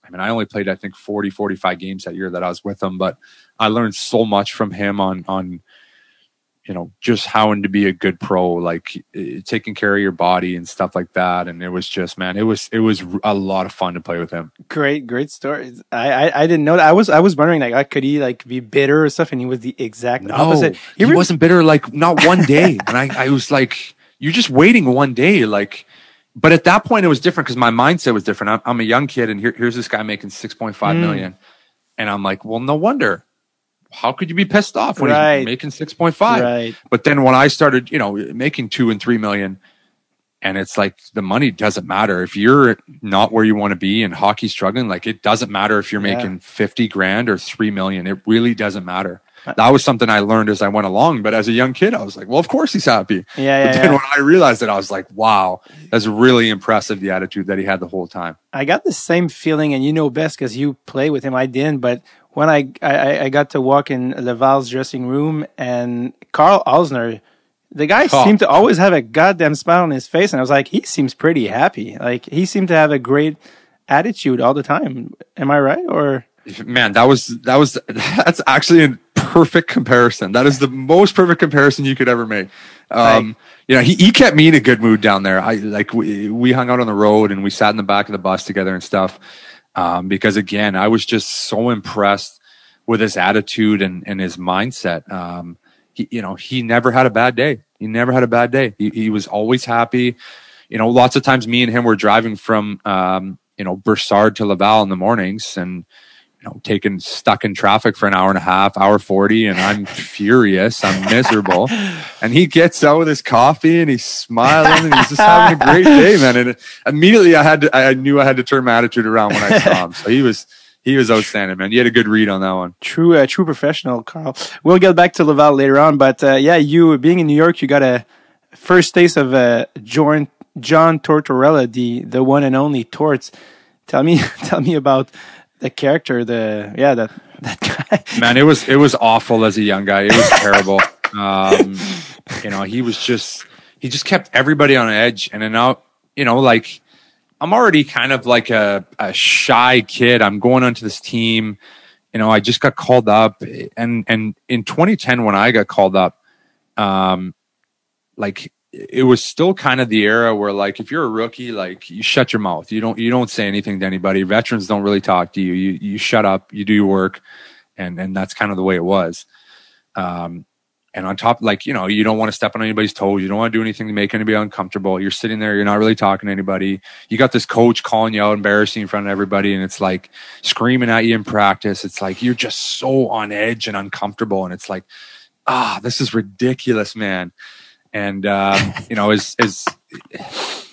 I mean, I only played I think 40, 45 games that year that I was with him, but I learned so much from him on on you know just how to be a good pro like uh, taking care of your body and stuff like that. And it was just man it was it was a lot of fun to play with him. Great great story i i, I didn't know that. I was i was wondering like could he like be bitter or stuff? And he was the exact no, opposite. he, he wasn't bitter like not one day. And i i was like you're just waiting one day like but at that point it was different because my mindset was different. I'm, I'm, a young kid and here, here's this guy making 6.5 mm. million, and i'm like well no wonder how could you be pissed off when right. he's making 6.5 right. But then when i started you know making 2 and 3 million and it's like the money doesn't matter. If you're not where you want to be and hockey struggling like it doesn't matter if you're yeah. making 50 grand or 3 million. It really doesn't matter. Uh, that was something i learned as i went along but as a young kid i was like well of course he's happy. Yeah, yeah but then yeah. when i realized it i was like wow that's really impressive the attitude that he had the whole time. I got the same feeling and you know best because you play with him. I didn't but when I, I, I got to walk in Laval's dressing room and Carl Alzner, the guy oh. seemed to always have a goddamn smile on his face, and I was like, he seems pretty happy. Like he seemed to have a great attitude all the time. Am I right? Or man, that was that was that's actually a perfect comparison. That is the most perfect comparison you could ever make. Um, you know, he, he kept me in a good mood down there. I like we, we hung out on the road and we sat in the back of the bus together and stuff um, because again, I was just so impressed with his attitude and, and his mindset. Um, he, you know, he never had a bad day. He never had a bad day. He, he was always happy. You know, lots of times me and him were driving from, um, you know, Brossard to Laval in the mornings and, know, taken stuck in traffic for an hour and a half, hour 40, and I'm furious. I'm miserable. And he gets out with his coffee and he's smiling and he's just having a great day, man. And immediately I had to, I knew I had to turn my attitude around when I saw him. So he was, he was outstanding, man. You had a good read on that one. True, uh, true professional, Carl. We'll get back to Laval later on, but uh, yeah, you being in New York, you got a first taste of uh, John John Tortorella, the the one and only Torts. Tell me, tell me about the character, the yeah, that that guy. Man, it was it was awful as a young guy. It was terrible. Um, you know, he was just he just kept everybody on edge, and then now you know, like I'm already kind of like a, a shy kid. I'm going onto this team. You know, I just got called up, and and in 2010 when I got called up, um, like it was still kind of the era where like if you're a rookie like you shut your mouth. You don't you don't say anything to anybody. Veterans don't really talk to you. You you shut up. You do your work. And and that's kind of the way it was. Um and on top like you know you don't want to step on anybody's toes. You don't want to do anything to make anybody uncomfortable. You're sitting there. You're not really talking to anybody. You got this coach calling you out embarrassing in front of everybody. And it's like screaming at you in practice. It's like you're just so on edge and uncomfortable. And it's like ah this is ridiculous man and uh, you know, is is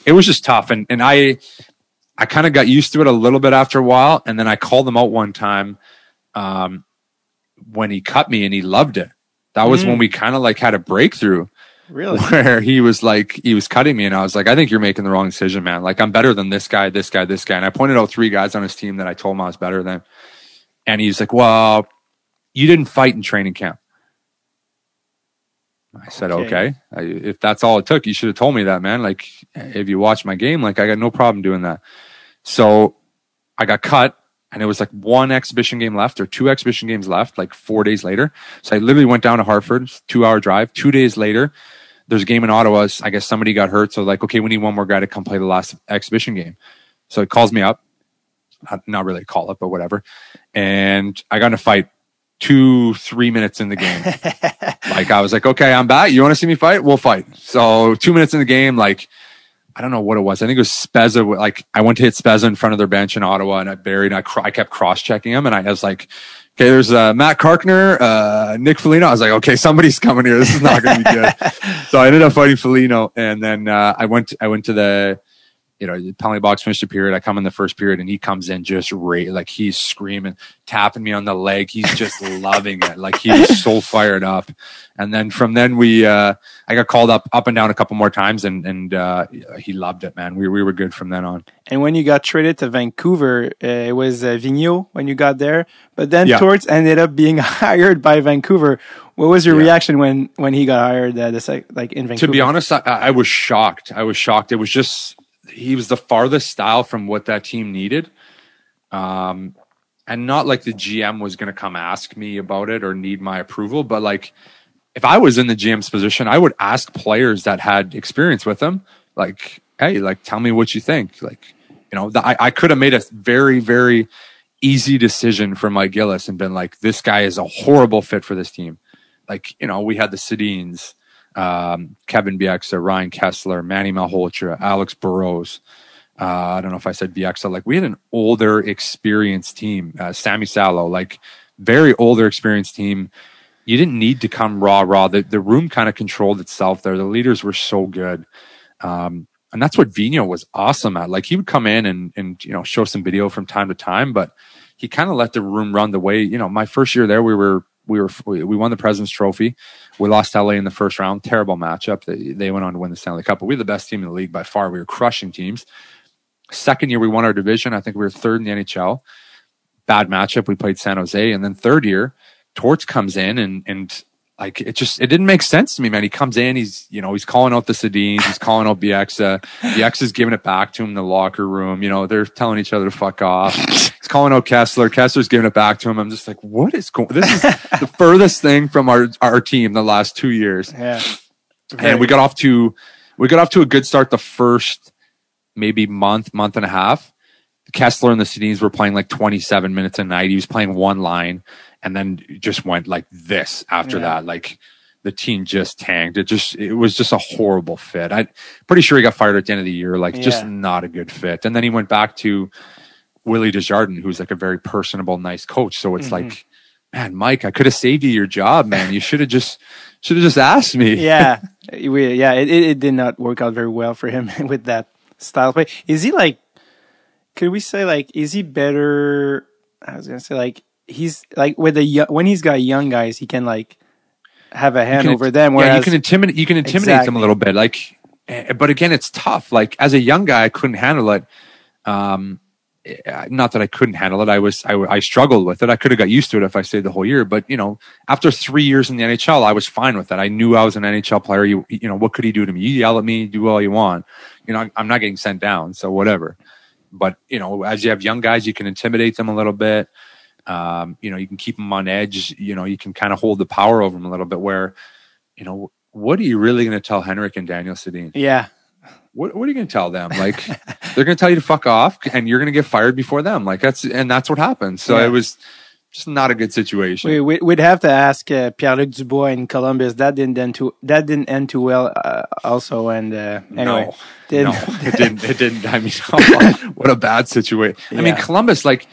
it was just tough, and and I I kind of got used to it a little bit after a while, and then I called him out one time um, when he cut me, and he loved it. That was mm. when we kind of like had a breakthrough. Really? Where he was like, he was cutting me, and I was like, I think you're making the wrong decision, man. Like, I'm better than this guy, this guy, this guy. And I pointed out three guys on his team that I told him I was better than. And he's like, Well, you didn't fight in training camp. I said, okay. okay. I, if that's all it took, you should have told me that, man. Like, if you watch my game, like, I got no problem doing that. So I got cut and it was like one exhibition game left or two exhibition games left, like four days later. So I literally went down to Hartford, two hour drive. Two days later, there's a game in Ottawa. I guess somebody got hurt. So like, okay, we need one more guy to come play the last exhibition game. So it calls me up. Not, not really a call up, but whatever. And I got in a fight two, three minutes in the game. like I was like, okay, I'm back. You want to see me fight? We'll fight. So two minutes in the game, like I don't know what it was. I think it was Spezza. Like I went to hit Spezza in front of their bench in Ottawa, and I buried. I, cr- I kept cross checking him, and I was like, okay, there's uh, Matt Carkner, uh, Nick Foligno. I was like, okay, somebody's coming here. This is not going to be good. so I ended up fighting Foligno, and then uh, I went. I went to the you know, the penalty box finished the period. I come in the first period and he comes in just ra- like he's screaming, tapping me on the leg. He's just loving it. Like he's so fired up. And then from then we, uh, I got called up, up and down a couple more times and, and, uh, he loved it, man. We, we were good from then on. And when you got traded to Vancouver, uh, it was uh, Vigneault when you got there, but then Yeah. Torts ended up being hired by Vancouver. What was your Yeah. reaction when, when he got hired, uh, the sec- like in Vancouver? To be honest, I, I was shocked. I was shocked. It was just he was the farthest style from what that team needed, um, and not like the GM was going to come ask me about it or need my approval, but like if I was in the GM's position, I would ask players that had experience with him, like, hey, like tell me what you think. Like, you know, the, I, I could have made a very very easy decision for Mike Gillis and been like, this guy is a horrible fit for this team. Like, you know, we had the Sedins um, Kevin Bieksa, Ryan Kesler, Manny Malhotra, Alex Burrows. Uh, I don't know if I said Bieksa. Like we had an older, experienced team. Uh, Sammy Salo, like very older, experienced team. You didn't need to come raw, raw. The the room kind of controlled itself there. The leaders were so good. Um, and that's what Vino was awesome at. Like he would come in and and you know show some video from time to time, but he kind of let the room run the way. You know, my first year there, we were we were we, we won the President's Trophy. We lost LA in the first round. Terrible matchup. They, they went on to win the Stanley Cup, but we were the best team in the league by far. We were crushing teams. Second year, we won our division. I think we were third in the NHL. Bad matchup. We played San Jose, and then third year, Torts comes in and and like it just it didn't make sense to me, man. He comes in, he's you know he's calling out the Sedins, he's calling out Bieksa. Bieksa's giving it back to him in the locker room. You know they're telling each other to fuck off. He's calling out Kesler. Kesler's giving it back to him. I'm just like, what is going? This is the furthest thing from our our team the last two years yeah. and we got off to we got off to a good start the first maybe month month and a half kesler and the Sedins were playing like 27 minutes a night he was playing one line and then just went like this after Yeah. that like the team just tanked it just it was just a horrible fit i'm pretty sure he got fired at the end of the year like just not a good fit and then he went back to willie desjardins who's like a very personable nice coach so it's Mhm. like man mike i could have saved you your job man you should have just should have just asked me yeah, we, yeah, it, it, did not work out very well for him with that style of play. Is he like? Could we say like? Is he better? I was gonna say like he's like with the when he's got young guys, he can like have a hand over them. yeah, you can intimidate. You can intimidate them a little bit. Like, eh, but again, it's tough. Like as a young guy, I couldn't handle it. Um, not that I couldn't handle it. I was I, I struggled with it. I could have got used to it if I stayed the whole year. But you know, after three years in the NHL, I was fine with that. I knew I was an NHL player. You you know, what could he do to me? You yell at me, do all you want. You know, I'm not getting sent down, so whatever. But you know, as you have young guys, you can intimidate them a little bit. Um, you know, you can keep them on edge. You know, you can kind of hold the power over them a little bit. Where, you know, what are you really going to tell Henrik and Daniel Sedin? yeah, What, what are you going to tell them? Like, they're going to tell you to fuck off, and you're going to get fired before them. Like that's and that's what happened. So Yeah. it was just not a good situation. we, we'd have to ask uh, Pierre Luc Dubois in Columbus. That didn't end too that didn't end too well. Uh, also, and uh, anyway, no, no, it didn't. It didn't. I mean, what a bad situation. I mean, Columbus, like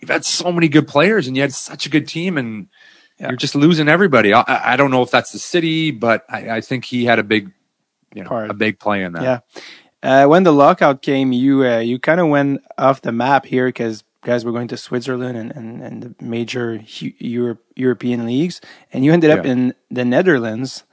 you've had so many good players, and you had such a good team, and Yeah. you're just losing everybody. I, I I don't know if that's the city, but I, I think he had a big, you know, Part. a big play in that. Yeah. Uh, when the lockout came, you uh, you kind of went off the map here because guys were going to Switzerland and, and, and the major Europe, European leagues, and you ended up in the Netherlands,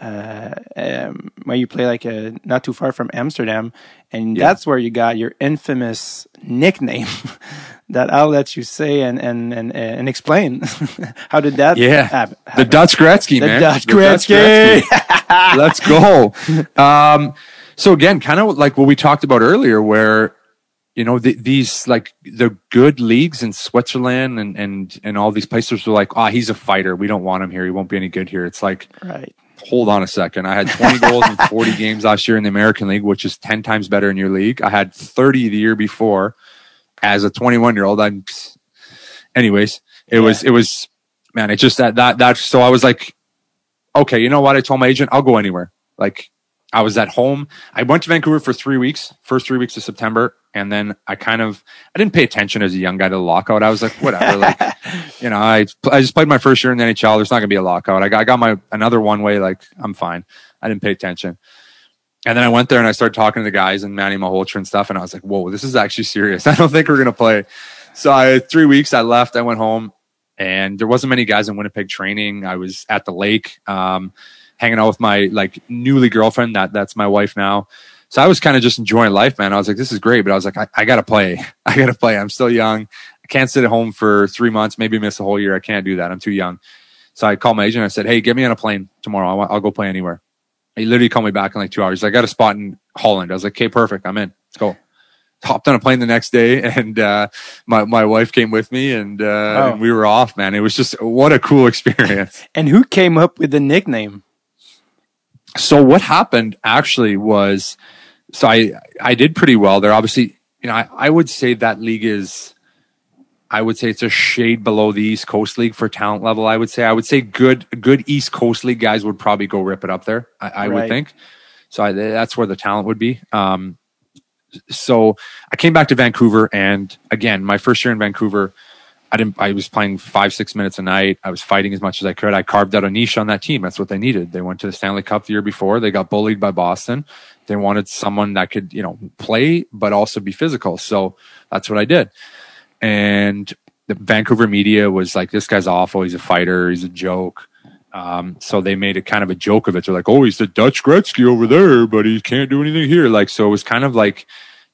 uh, um, where you play like a, not too far from Amsterdam, and Yeah. that's where you got your infamous nickname that I'll let you say and and and, and explain. How did that Yeah. hap- The happen? Dutch Gretzky, The man. Dutch The Gretzky. Let's go. Um, so again, kind of like what we talked about earlier, where you know the, these like the good leagues in Switzerland and and and all these places were like, ah, he's a fighter. We don't want him here. He won't be any good here. It's like, right. hold on a second. I had 20 goals in 40 games last year in the American League, which is 10 times better in your league. I had 30 the year before as a 21 year old. I'm, anyways, it was, it was man, it just that that that. So I was like, okay, you know what? I told my agent I'll go anywhere. Like I was at home. I went to Vancouver for three weeks, first three weeks of September, and then I kind of I didn't pay attention as a young guy to the lockout. I was like, whatever, like you know, I I just played my first year in the NHL. There's not gonna be a lockout. I got, I got my another one way. Like I'm fine. I didn't pay attention. And then I went there and I started talking to the guys and Manny Malhotra and stuff, and I was like, whoa, this is actually serious. I don't think we're gonna play. So I three weeks. I left. I went home, and there wasn't many guys in Winnipeg training. I was at the lake. Um, hanging out with my like newly girlfriend that that's my wife now. So i was kind of just enjoying life man. I was like this is great but i was like i, I gotta play. I gotta play. I'm still young. I can't sit at home for three months maybe miss a whole year. I can't do that. I'm too young. So i called my agent. I said hey get me on a plane tomorrow. I'll, I'll go play anywhere. He literally called me back in like two hours. I got a spot in holland. I was like okay perfect. I'm in. Let's go. Hopped on a plane the next day and uh, my, my wife came with me and, uh, Oh. and we were off man. It was just what a cool experience. And who came up with the nickname? So what happened actually was so i i did pretty well there. Obviously you know i, I would say that league is i would say it's a shade below the east coast league for talent level i would say. I would say good good east coast league guys would probably go rip it up there i, I Right. would think. So I, that's where the talent would be. Um so i came back to vancouver and again my first year in vancouver I didn't. I was playing five, six minutes a night. I was fighting as much as I could. I carved out a niche on that team. That's what they needed. They went to the Stanley Cup the year before. They got bullied by Boston. They wanted someone that could, you know, play but also be physical. So that's what I did. And the Vancouver media was like, "This guy's awful. He's a fighter. He's a joke." Um, so they made a kind of a joke of it. They're like, "Oh, he's the Dutch Gretzky over there, but he can't do anything here." Like, so it was kind of like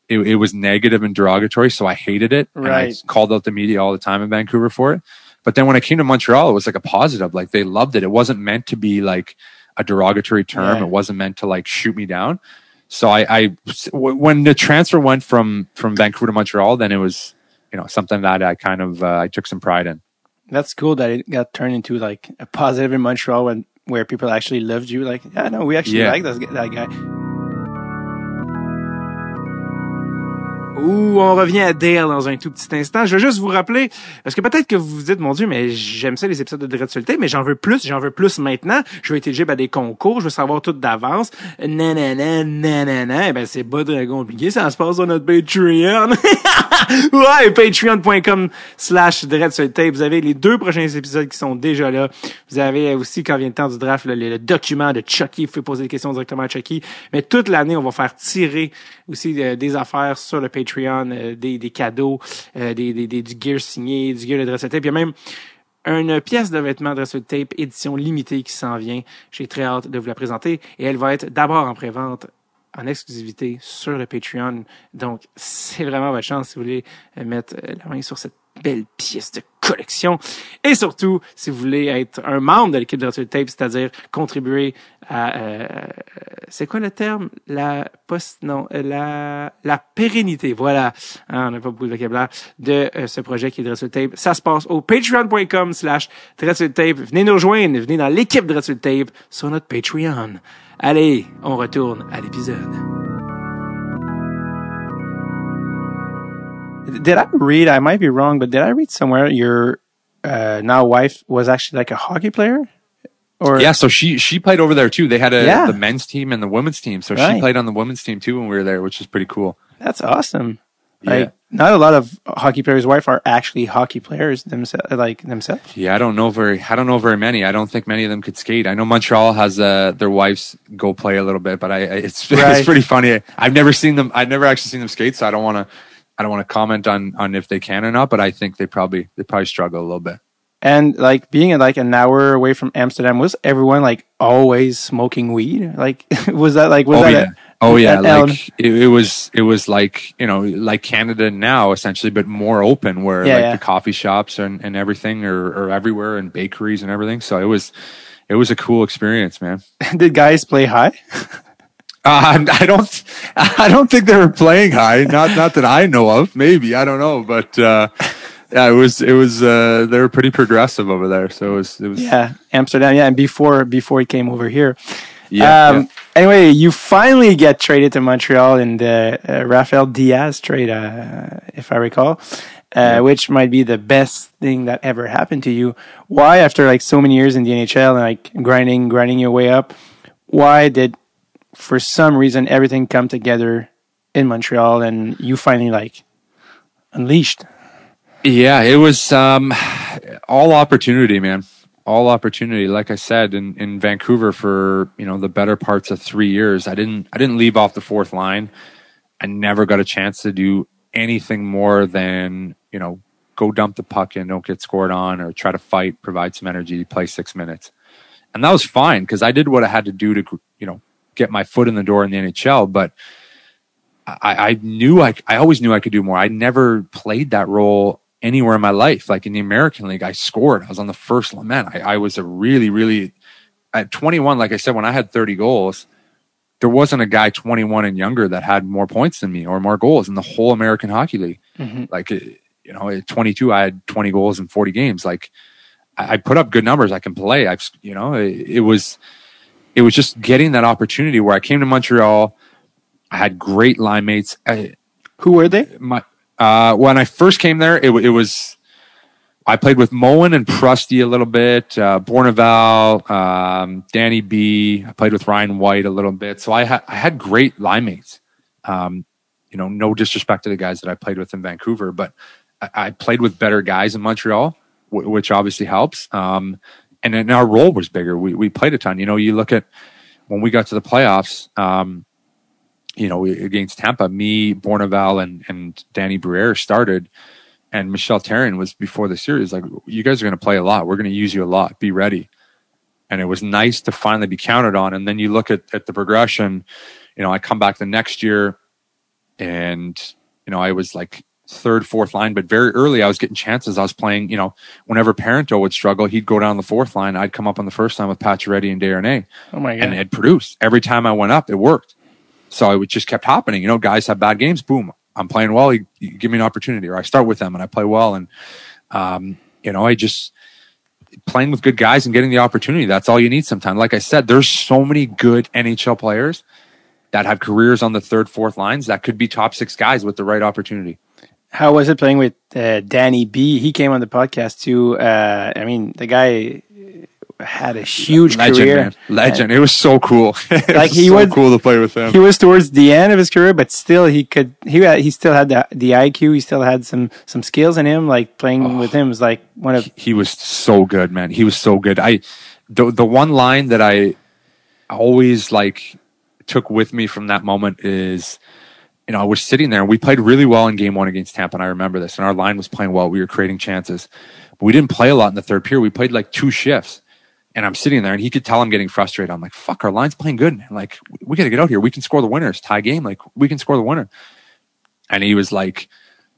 it, it was negative and derogatory. So I hated it. And I called out the media all the time in Vancouver for it. But then when I came to Montreal, it was like a positive. Like they loved it. It wasn't meant to be like a derogatory term. It wasn't meant to like shoot me down. So I, I when the transfer went from from Vancouver to Montreal, then it was you know something that I kind of uh, I took some pride in. That's cool that it got turned into like a positive in Montreal when where people actually loved you. Like, yeah, no, we actually Yeah. like this, that guy. Ouh, on revient à Dale dans un tout petit instant. Je veux juste vous rappeler, parce que peut-être que vous vous dites, mon Dieu, mais j'aime ça les épisodes de Dread mais j'en veux plus, j'en veux plus maintenant. Je veux être éligible à des concours, je veux savoir tout d'avance. Nanana, nanana. Eh ben, c'est pas très compliqué, ça se passe sur notre Patreon. ouais, patreon.com slash Dread. Vous avez les deux prochains épisodes qui sont déjà là. Vous avez aussi, quand vient le temps du draft, le document de Chucky. Vous pouvez poser des questions directement à Chucky. Mais toute l'année, on va faire tirer aussi euh, des affaires sur le Patreon, euh, des, des cadeaux, euh, des, des, des- du gear signé, du gear de Dress Tape. Il y a même une pièce de vêtements Dress Tape édition limitée qui s'en vient. J'ai très hâte de vous la présenter. Et elle va être d'abord en pré-vente en exclusivité sur le Patreon. Donc, c'est vraiment votre chance si vous voulez euh, mettre la main sur cette belle pièce de collection. Et surtout, si vous voulez être un membre de l'équipe de Retro Tape, c'est-à-dire contribuer à... euh, c'est quoi le terme? La post... Non, euh, la, la pérennité. Voilà. Hein, on n'a pas beaucoup de vocabulaire de euh, ce projet qui est Dressel Tape. Ça se passe au patreon.com slash Tape. Venez nous rejoindre. Venez dans l'équipe Dressel Tape sur notre Patreon. Allez, on retourne à l'épisode. Did I read? I might be wrong, but did I read somewhere your uh, now wife was actually like a hockey player? Or Yeah, so she she played over there too. They had a Yeah. the men's team and the women's team. So Right. she played on the women's team too when we were there, which is pretty cool. that's awesome. Yeah. Like, not a lot of hockey players' wife are actually hockey players themselves, like themselves. Yeah, I don't know very I don't know very many. I don't think many of them could skate. I know Montreal has uh, their wives go play a little bit, but I, I it's Right. it's pretty funny. I've never seen them. I've never actually seen them skate, so I don't want to I don't want to comment on on if they can or not. But I think they probably they probably struggle a little bit. And like being like an hour away from Amsterdam, was everyone like always smoking weed? Like, was that like was oh that yeah. a- Oh yeah, like it, it was. It was like you know, like Canada now, essentially, but more open, where Yeah, like yeah. the coffee shops and, and everything are, are everywhere, and bakeries and everything. So it was, it was a cool experience, man. did guys play high? Uh, I don't, I don't think they were playing high. Not, not that I know of. Maybe I don't know, but uh, yeah, it was, it was. Uh, they were pretty progressive over there, so it was, it was. Yeah, Amsterdam. Yeah, and before before he came over here. Yeah, Um, yeah. Anyway, you finally get traded to Montreal in the uh, Rafael Diaz trade, uh, if I recall. uh, which might be the best thing that ever happened to you. Why, after like so many years in the NHL and like grinding, grinding your way up, why did, for some reason, everything come together in Montreal and you finally like unleashed? Yeah, it was um, all opportunity, man. All opportunity. Like I said, in, in Vancouver for you know the better parts of three years, I didn't I didn't leave off the fourth line. I never got a chance to do anything more than you know go dump the puck and don't get scored on, or try to fight, provide some energy, play six minutes, and that was fine because I did what I had to do to you know get my foot in the door in the NHL. But I, I knew I I always knew I could do more. I never played that role anywhere in my life. Like in the American League, I scored. I was on the first line. Man, I, I was a really, really at 21. Like I said, when I had 30 goals, there wasn't a guy 21 and younger that had more points than me or more goals in the whole American Hockey League. Mm-hmm. Like, you know, at 22, I had 20 goals in 40 games. Like, I, I put up good numbers. I can play. I've, you know, it, it was, it was just getting that opportunity where I came to Montreal. I had great line mates. I, Who were they? My uh, when I first came there, it, it, was I played with Moen and Prusty a little bit, uh, um, Danny B. I played with Ryan White a little bit, so I had I had great line mates. Um, you know, no disrespect to the guys that I played with in Vancouver, but I, I played with better guys in Montreal, w- which obviously helps. Um, and then our role was bigger. We we played a ton. You know, you look at when we got to the playoffs. Um, you know, against Tampa, me, Bournival, and and Danny Briere started, and Michel Therrien was before the series. Like, you guys are going to play a lot. We're going to use you a lot. Be ready. And it was nice to finally be counted on. And then you look at at the progression. You know, I come back the next year, and you know, I was like third, fourth line, but very early I was getting chances. I was playing, you know, whenever Parenteau would struggle, he'd go down the fourth line. I'd come up on the first line with Pacioretty and Desharnais. Oh my god! And it produced every time I went up. It worked. So it just kept happening. You know, guys have bad games. Boom, I'm playing well. You, you give me an opportunity, or I start with them and I play well. And um, you know, I just playing with good guys and getting the opportunity. That's all you need sometimes. Like I said, there's so many good NHL players that have careers on the third, fourth lines that could be top six guys with the right opportunity. How was it playing with uh, Danny B? He came on the podcast too. Uh, I mean, the guy had a huge legend, career. Man. Legend. it was so cool. like he so was cool to play with him. He was towards the end of his career, but still he could. He had, he still had the the IQ. He still had some some skills in him. Like playing oh, with him was like one of. He was so good, man. He was so good. I the the one line that I always like took with me from that moment is you know, I was sitting there and we played really well in game one against Tampa. And I remember this and our line was playing well. We were creating chances, but we didn't play a lot in the third period. We played like two shifts and I'm sitting there and he could tell I'm getting frustrated. I'm like, fuck, our line's playing good. Man. Like, we got to get out here. We can score the winners, tie game. Like, we can score the winner. And he was like,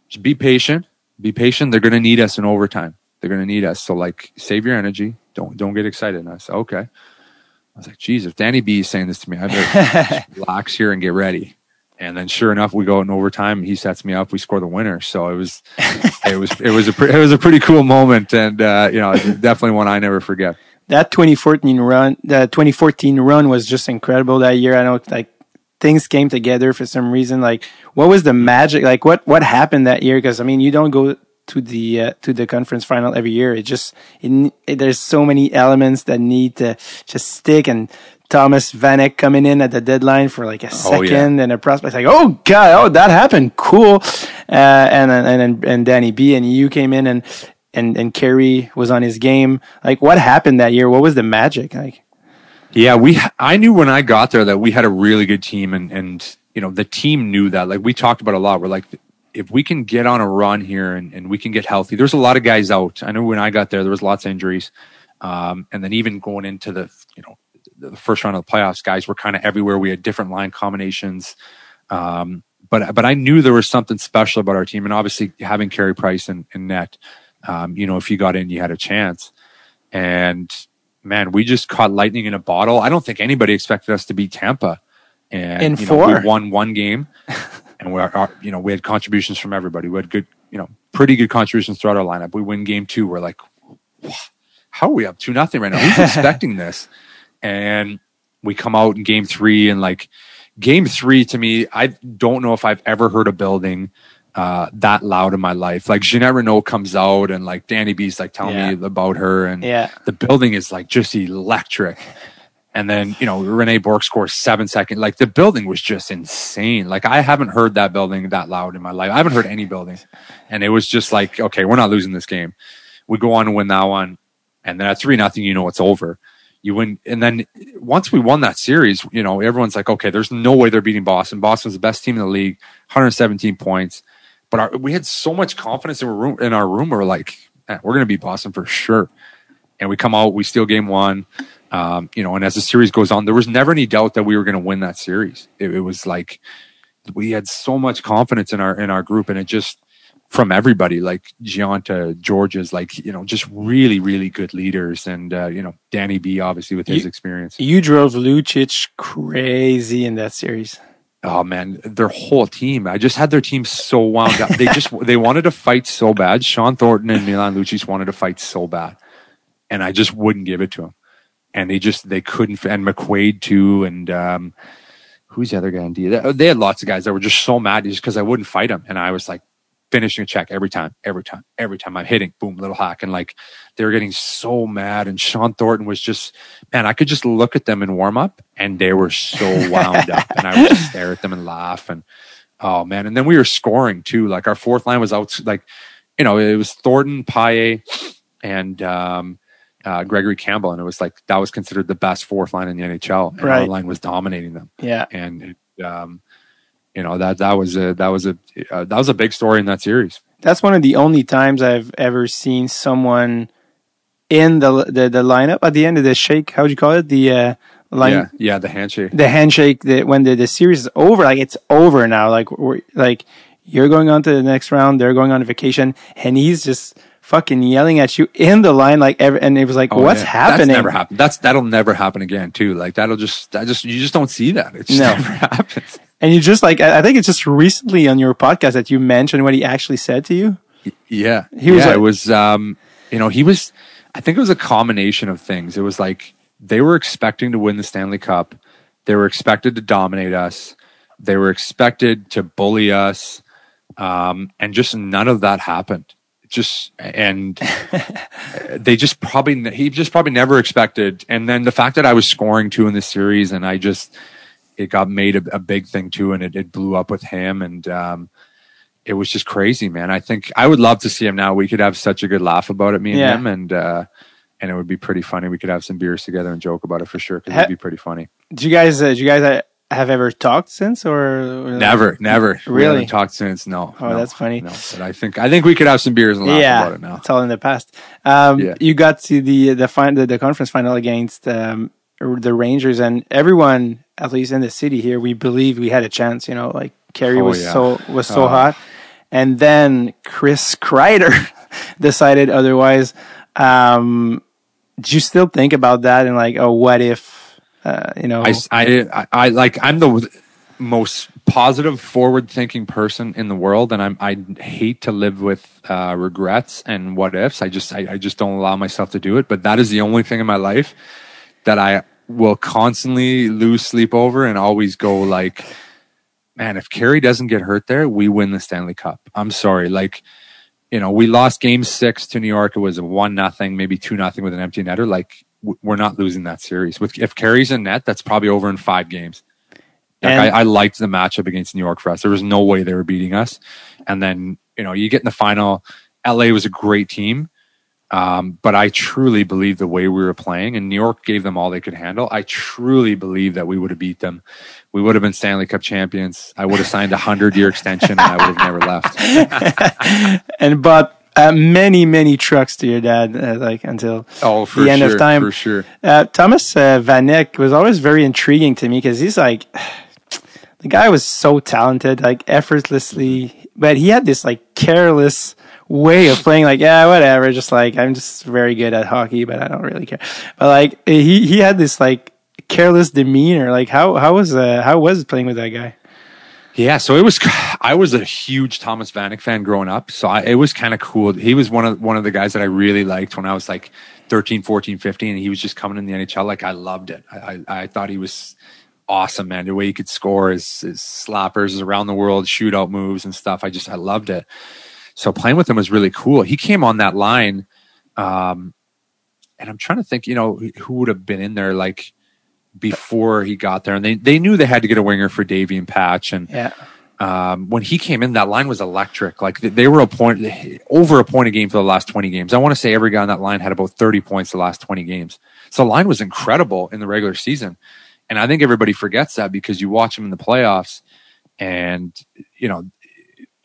just be patient, be patient. They're going to need us in overtime. They're going to need us. So like, save your energy. Don't, don't get excited. And I said, okay. I was like, geez, if Danny B is saying this to me, I better relax here and get ready. And then sure enough, we go in overtime. He sets me up. We score the winner. So it was, it was, it was a, pre- it was a pretty cool moment. And, uh, you know, definitely one I never forget that 2014 run, the 2014 run was just incredible that year. I know like things came together for some reason. Like what was the magic? Like what, what happened that year? Cause I mean, you don't go to the, uh, to the conference final every year. It just, it, it, there's so many elements that need to just stick and Thomas Vanek coming in at the deadline for like a second oh, yeah. and a prospect like, oh god, oh that happened, cool, uh, and and and Danny B and you came in and and and Carey was on his game. Like, what happened that year? What was the magic? Like, yeah, we. I knew when I got there that we had a really good team, and and you know the team knew that. Like we talked about a lot. We're like, if we can get on a run here and, and we can get healthy. There's a lot of guys out. I know when I got there, there was lots of injuries, um, and then even going into the you know the first round of the playoffs, guys were kind of everywhere. We had different line combinations. Um, but but I knew there was something special about our team, and obviously having Carey Price and, and net um, you know, if you got in, you had a chance. And man, we just caught lightning in a bottle. I don't think anybody expected us to beat Tampa. And in you four, know, we won one game, and we are, you know, we had contributions from everybody. We had good, you know, pretty good contributions throughout our lineup. We win game two. We're like, how are we up two nothing right now? Who's expecting this? And we come out in game three, and like game three to me, I don't know if I've ever heard a building uh, that loud in my life. Like Ginette Reno comes out and like Danny B's like telling Yeah. me about her and Yeah. the building is like just electric. And then, you know, René Bourque scores seven seconds. Like the building was just insane. Like I haven't heard that building that loud in my life. I haven't heard any building. And it was just like, okay, we're not losing this game. We go on to win that one. And then at three nothing, you know it's over. You win. And then once we won that series, you know, everyone's like, okay, there's no way they're beating Boston. Boston's the best team in the league, 117 points. But our, we had so much confidence in our room. In our room, we we're like, "Man, we're going to beat Boston for sure. And we come out, we steal game one. Um, you know, and as the series goes on, there was never any doubt that we were going to win that series. It, it was like we had so much confidence in our in our group, and it just from everybody, like Gionta, Georges, like you know, just really, really good leaders, and uh, you know, Danny B, obviously with his You- experience. You drove Lucic crazy in that series. oh man, their whole team. I just had their team so wound up. They just they wanted to fight so bad. Shawn Thornton and Milan Lucic wanted to fight so bad, and I just wouldn't give it to them. And they just they couldn't. And McQuaid too, and um, who's the other guy in D? They, they had lots of guys that were just so mad just because I wouldn't fight them, and I was like finishing a check every time, every time, every time I'm hitting, boom, little hack, and like they were getting so mad. And Shawn Thornton was just, man, I could just look at them in warm up, and they were so wound up, and I would just stare at them and laugh, and oh man, and then we were scoring too. Like our fourth line was out, like you know, it was Thornton, Paille, and um, uh, Gregory Campbell, and it was like that was considered the best fourth line in the NHL, and our line was dominating them. Yeah. and it, um, you know that that was a that was a uh, that was a big story in that series. That's one of the only times I've ever seen someone in the the, the lineup at the end of the shake. How'd you call it? The uh, line, yeah, yeah, the handshake. the handshake. That when the, the series is over, like it's over now. Like we're like you're going on to the next round. They're going on vacation, and he's just fucking yelling at you in the line. Like every, and it was like, Oh, what's yeah. happening? That's never happened. That's that'll never happen again too. Like that'll just that just you just don't see that. It just No. never happens. And you just like I think it's just recently on your podcast that you mentioned what he actually said to you. Yeah, He was yeah, like- it was. Um, you know, he was. I think it was a combination of things. It was like they were expecting to win the Stanley Cup. They were expected to dominate us. They were expected to bully us, um, and just none of that happened. Just and they just probably he just probably never expected. And then the fact that I was scoring two in the series, and I just it got made a, a big thing too, and it, it blew up with him and. Um, it was just crazy, man. I think I would love to see him now. We could have such a good laugh about it, me and Yeah. him, and uh, and it would be pretty funny. We could have some beers together and joke about it for sure because it'd be pretty funny. Did you guys? Uh, did you guys uh, have ever talked since or, or Never, never, Really? haven't talked since. No. Oh, no, that's funny. No, but I think I think we could have some beers and laugh yeah, about it now. it's all in the past. Um, Yeah. You got to the the, fin- the the conference final against um, the Rangers, and everyone, at least in the city here, we believe we had a chance. You know, like Carey Oh, was yeah. so was so Oh. hot, and then Chris Kreider decided otherwise. Um, do you still think about that and like, oh, what if? Uh, you know, I, I, I, I like I'm the most positive, forward-thinking person in the world, and I'm I hate to live with uh, regrets and what ifs. I just I, I just don't allow myself to do it. But that is the only thing in my life that I will constantly lose sleep over and always go like, man, if Carey doesn't get hurt there, we win the Stanley Cup. I'm sorry, like. You know, we lost game six to New York. It was a one nothing, maybe two nothing with an empty netter. Like we're not losing that series. With if Carey's in net, that's probably over in five games. Like I, I liked the matchup against New York for us. There was no way they were beating us. And then you know you get in the final. LA was a great team, um, but I truly believe the way we were playing, and New York gave them all they could handle. I truly believe that we would have beat them. We would have been Stanley Cup champions. I would have signed a hundred year extension, and I would have never left. and bought uh, many many trucks to your dad, uh, like until Oh, for the end sure, of time. for sure. Uh, Thomas uh, Vanek was always very intriguing to me because he's like, the guy was so talented, like effortlessly, but he had this like careless way of playing. Like, yeah, whatever. Just like I'm just very good at hockey, but I don't really care. But like he he had this like careless demeanor. Like how how was uh, how was playing with that guy? Yeah, so it was. I was a huge Thomas Vanek fan growing up, so I, it was kind of cool. He was one of one of the guys that I really liked when I was like 13, 14, 15, and he was just coming in the NHL. Like I loved it. I I, I thought he was awesome, man. The way he could score his, his slappers, around the world shootout moves and stuff. I just I loved it. So playing with him was really cool. He came on that line, um, and I'm trying to think, you know, who would have been in there like before he got there, and they they knew they had to get a winger for Davy and Patch, and Yeah. um, when he came in, that line was electric. Like they- were a point over a point a game for the last 20 games. I want to say every guy on that line had about 30 points the last 20 games. So the line was incredible in the regular season. And I think everybody forgets that because you watch him in the playoffs and, you know,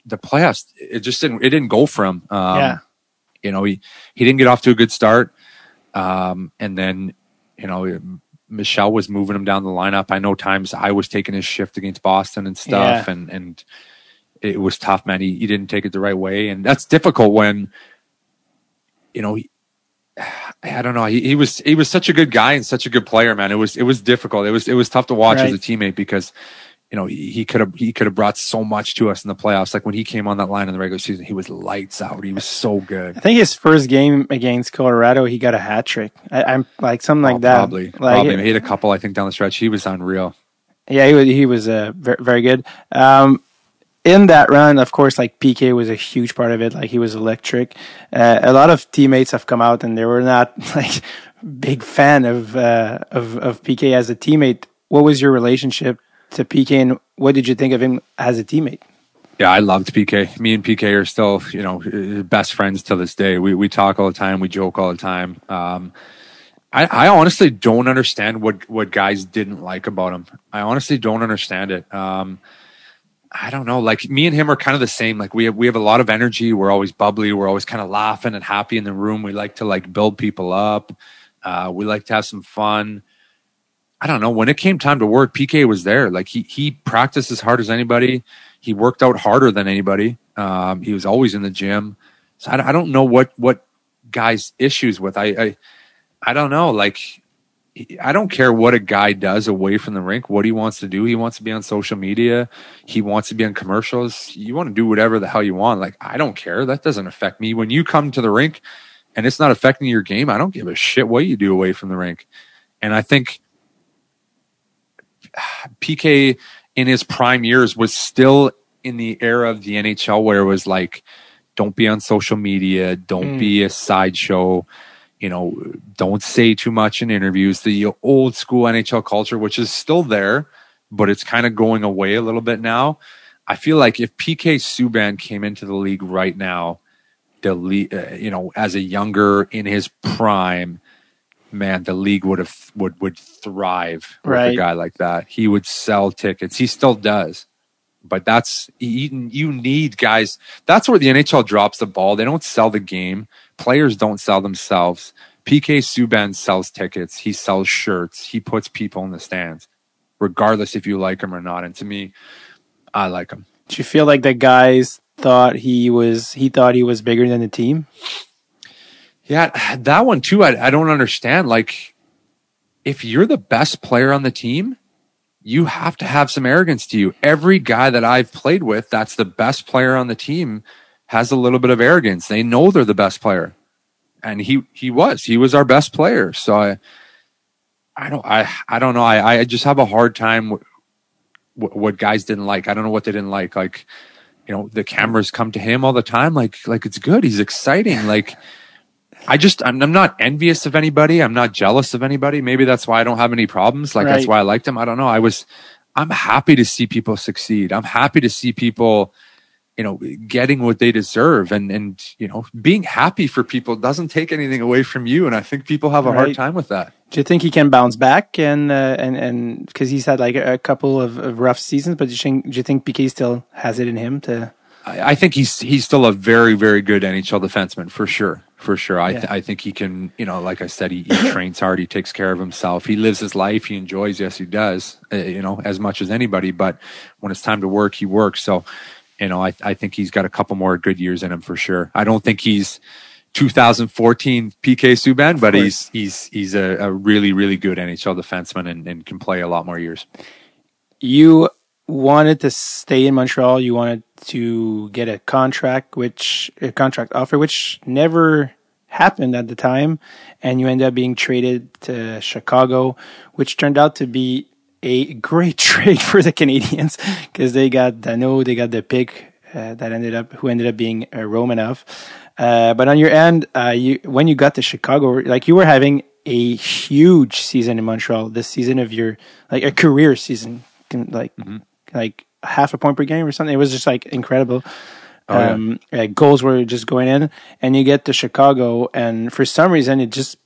the playoffs, it just didn't, it didn't go for him. Um, Yeah. You know, he, he didn't get off to a good start. Um, and then, you know, Michel was moving him down the lineup. I know times I was taking his shift against Boston and stuff, Yeah. and and it was tough, man. He, he didn't take it the right way, and that's difficult when, you know, he, I don't know. He, he was he was such a good guy and such a good player, man. It was it was difficult. It was it was tough to watch as a teammate because. You know, he could have he could have brought so much to us in the playoffs. Like when he came on that line in the regular season, he was lights out. He was so good. I think his first game against Colorado, he got a hat trick. I, I'm like something like Oh, that. Probably, Like, probably. He had a couple, I think, down the stretch. He was unreal. Yeah, he was he was uh, very, very good. Um, in that run, of course, like PK was a huge part of it. Like he was electric. Uh, a lot of teammates have come out and they were not like big fan of uh, of of PK as a teammate. What was your relationship to PK, and what did you think of him as a teammate? Yeah, I loved PK. Me and PK are still, you know, best friends to this day. We we talk all the time. We joke all the time. Um, I, I honestly don't understand what what guys didn't like about him. I honestly don't understand it. Um, I don't know. Like me and him are kind of the same. Like we have we have a lot of energy. We're always bubbly. We're always kind of laughing and happy in the room. We like to like build people up. Uh, we like to have some fun. I don't know. When it came time to work, PK was there. Like he he practiced as hard as anybody. He worked out harder than anybody. Um, he was always in the gym. So I, I don't know what what guys issues with. I, I I don't know. Like I don't care what a guy does away from the rink. What he wants to do. He wants to be on social media. He wants to be on commercials. You want to do whatever the hell you want. Like I don't care. That doesn't affect me. When you come to the rink and it's not affecting your game, I don't give a shit what you do away from the rink. And I think PK in his prime years was still in the era of the NHL where it was like, don't be on social media, don't Mm. be a sideshow, you know, don't say too much in interviews. The old school NHL culture, which is still there, but it's kind of going away a little bit now. I feel like if PK Subban came into the league right now, the league, uh, you know, as a younger in his prime, man, the league would have would would thrive with a guy like that. He would sell tickets. He still does. But that's you, you need guys. That's where the NHL drops the ball. They don't sell the game. Players don't sell themselves. PK Subban sells tickets. He sells shirts. He puts people in the stands, regardless if you like him or not. And to me, I like him. Do you feel like the guys thought he was he thought he was bigger than the team? Yeah, that one too. I, I don't understand. Like, if you're the best player on the team, you have to have some arrogance to you. Every guy that I've played with, that's the best player on the team, has a little bit of arrogance. They know they're the best player, and he he was. He was our best player. So I, I don't I I don't know. I I just have a hard time. w- What, what guys didn't like. I don't know what they didn't like. Like, you know, the cameras come to him all the time. Like like it's good. He's exciting. Like. I just I'm, I'm not envious of anybody. I'm not jealous of anybody. Maybe that's why I don't have any problems. Like that's why I liked him. I don't know. I was I'm happy to see people succeed. I'm happy to see people, you know, getting what they deserve and and you know, being happy for people doesn't take anything away from you and I think people have a hard time with that. Do you think he can bounce back and uh, and and because he's had like a, couple of, of rough seasons, but do you think do you think PK still has it in him to? I, I think he's he's still a very very good NHL defenseman for sure, for sure. I th- Yeah. I think he can, you know, like I said, he, he trains hard, he takes care of himself, he lives his life, he enjoys. Yes, he does, uh, you know, as much as anybody. But when it's time to work, he works. So, you know, I I think he's got a couple more good years in him for sure. I don't think he's 2014 PK Subban, but he's he's he's a, a really really good NHL defenseman and, and can play a lot more years. You wanted to stay in Montreal. You wanted to get a contract, which a contract offer, which never happened at the time, and you end up being traded to Chicago, which turned out to be a great trade for the Canadiens because they got Dano, they got the pick uh, that ended up who ended up being uh, Romanov. Uh, but on your end, uh, you when you got to Chicago, like you were having a huge season in Montreal. This season of your like a career season, like like half a point per game or something. It was just like incredible. Oh, yeah. um, uh, goals were just going in, and you get to Chicago, and for some reason, it just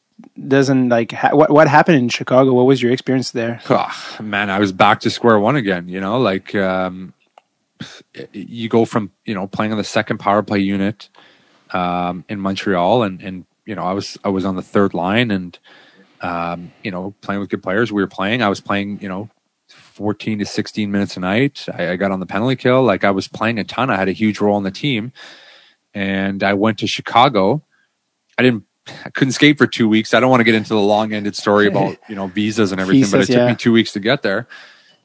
doesn't like ha- what what happened in Chicago. What was your experience there? Ah, man, I was back to square one again. You know, like um, you go from you know playing on the second power play unit um, in Montreal, and and you know I was I was on the third line, and um, you know playing with good players. We were playing. I was playing. You know. 14 to 16 minutes a night. I, I got on the penalty kill. Like I was playing a ton. I had a huge role in the team. And I went to Chicago. I didn't I couldn't skate for two weeks. I don't want to get into the long ended story about, you know, visas and everything, but it Visas, took yeah. me two weeks to get there.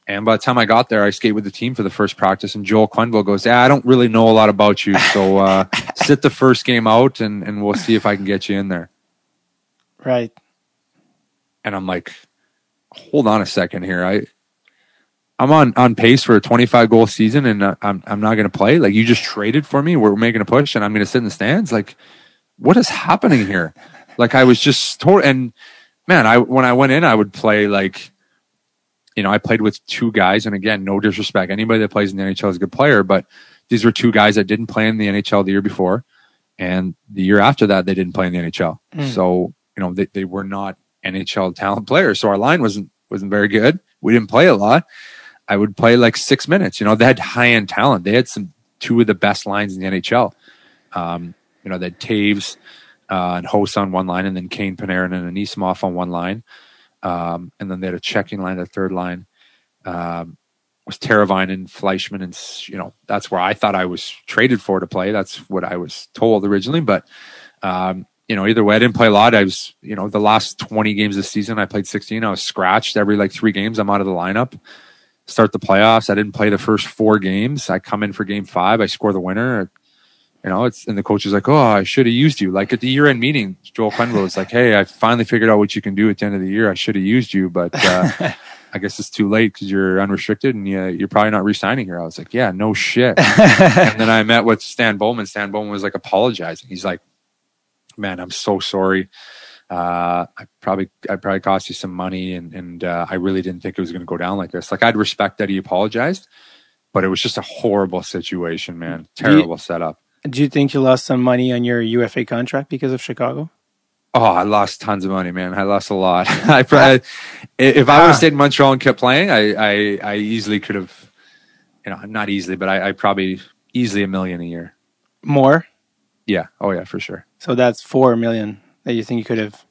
And by the time I got there, I skate with the team for the first practice and Joel Quenneville goes, Yeah, I don't really know a lot about you. So uh, sit the first game out and, and we'll see if I can get you in there. Right. And I'm like, hold on a second here. I I'm on on pace for a 25 goal season and uh, I'm I'm not going to play. Like you just traded for me. We're making a push and I'm going to sit in the stands. Like what is happening here? Like I was just told and man, I when I went in I would play like you know, I played with two guys and again, no disrespect. Anybody that plays in the NHL is a good player, but these were two guys that didn't play in the NHL the year before and the year after that they didn't play in the NHL. So, you know, they, they were not NHL talent players. So our line wasn't wasn't very good. We didn't play a lot. I would play like six minutes. You know, they had high end talent. They had some two of the best lines in the NHL. Um, you know, they had Toews uh, and Hossa on one line, and then Kane Panarin and Anisimov on one line. Um, and then they had a checking line, the third line um, was Teravainen and Fleischmann, and you know that's where I thought I was traded for to play. That's what I was told originally, but um, you know either way, I didn't play a lot. I was you know the last twenty games of the season, I played sixteen. I was scratched every like three games. I'm out of the lineup. Start the playoffs. I didn't play the first four games. I come in for game five. I score the winner. You know, it's and the coach is like, "Oh, I should have used you." Like at the year-end meeting, Joel Quenneville was like, "Hey, I finally figured out what you can do at the end of the year. I should have used you, but uh, I guess it's too late because you're unrestricted and you, you're probably not re-signing here." I was like, "Yeah, no shit." and then I met with Stan Bowman. Stan Bowman was like apologizing. He's like, "Man, I'm so sorry. Uh, I probably I probably cost you some money, and and uh, I really didn't think it was going to go down like this. Like I'd respect that he apologized." But it was just a horrible situation, man. Terrible setup. Do you think you lost some money on your UFA contract because of Chicago? Oh, I lost tons of money, man. I lost a lot. I probably, if I would have stayed in Montreal and kept playing, I, I, I easily could have, you know, not easily, but I, I probably easily a million a year. More. Yeah. Oh yeah, for sure. So that's four million that you think you could have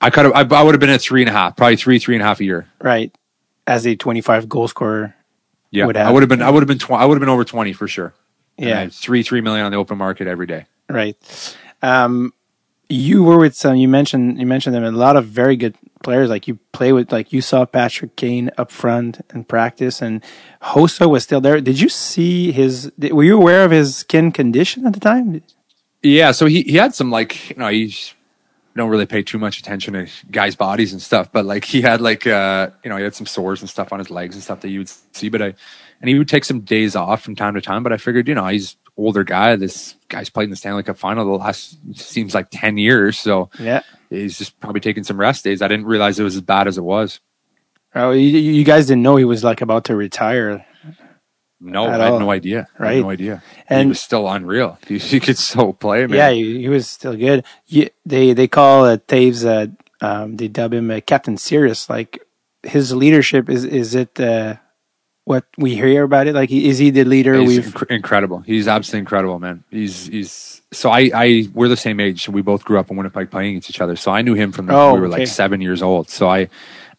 I could have, I, I would have been at three and a half, probably three, three and a half a year. right as a twenty-five goal scorer. Yeah. Would I would have been, I would have been, tw- I would have been over 20 for sure. Yeah. three, three million on the open market every day. Right. Um, you were with some. You mentioned you mentioned them. A lot of very good players. Like you play with. Like you saw Patrick Kane up front in practice, and Hossa was still there. Did you see his? Were you aware of his skin condition at the time? Yeah, so he he had some like you know he's don't really pay too much attention to guys' bodies and stuff, but like he had like uh you know he had some sores and stuff on his legs and stuff that you would see, but I and he would take some days off from time to time, but I figured you know he's older guy. This guy's played in the Stanley Cup final the last seems like ten years, so Yeah. he's just probably taking some rest days. I didn't realize it was as bad as it was. Oh, you, you guys didn't know he was like about to retire. No, I had no idea. I Right. had no idea. And- he was still unreal. He, he could still play, man. Yeah, he, he was still good. You, they they call uh, Toews. Uh, um, they dub him uh, Captain Serious. Like his leadership is is it uh, what we hear about it? Like is he the leader? He's We've inc- incredible. He's absolutely incredible, man. He's he's so I I we're the same age. We both grew up in Winnipeg playing against each other. So I knew him from the, Oh, we were okay. like seven years old. So I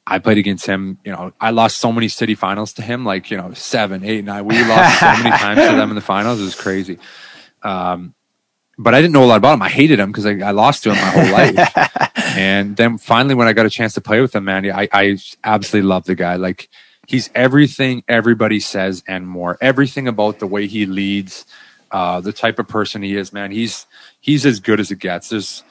I played against him. You know, I lost so many city finals to him. Like you know, seven, eight, nine. We lost so many times to them in the finals. It was crazy. Um, but I didn't know a lot about him. I hated him because I, I lost to him my whole life. and then finally, when I got a chance to play with him, man, I, I absolutely love the guy. Like he's everything everybody says and more. Everything about the way he leads, uh, the type of person he is, man. He's he's as good as it gets. There's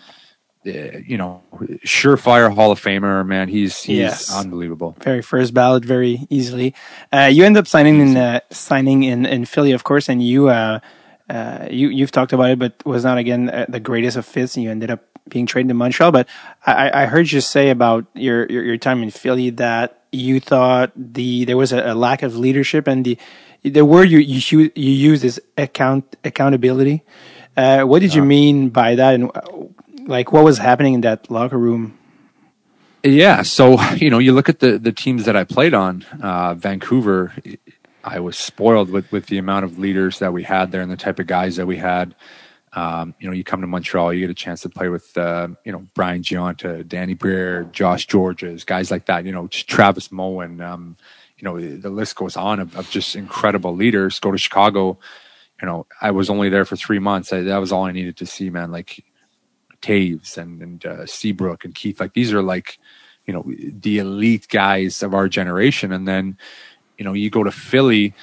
you know, surefire Hall of Famer, man. He's he's Yes. unbelievable. very first ballot very easily. Uh, you end up signing in uh, signing in, in Philly, of course, and you uh, uh, you you've talked about it, but was not again uh, the greatest of fits, and you ended up being traded to Montreal. But I, I- heard you say about your, your your time in Philly that you thought the there was a, a lack of leadership, and the the word you you you used is account accountability. Uh, what did you mean by that, and uh, like what was happening in that locker room? Yeah, so you know, you look at the the teams that I played on, uh, Vancouver. I was spoiled with with the amount of leaders that we had there and the type of guys that we had. Um, you know, you come to Montreal, you get a chance to play with uh, you know Brian Gionta, Danny Briere, Josh Georges, guys like that. You know, Travis Moen. Um, you know, the list goes on of, of just incredible leaders. Go to Chicago. You know, I was only there for three months. I, that was all I needed to see, man. Like Toews and and uh, Seabrook and Keith. Like these are like you know the elite guys of our generation. And then you know you go to Philly,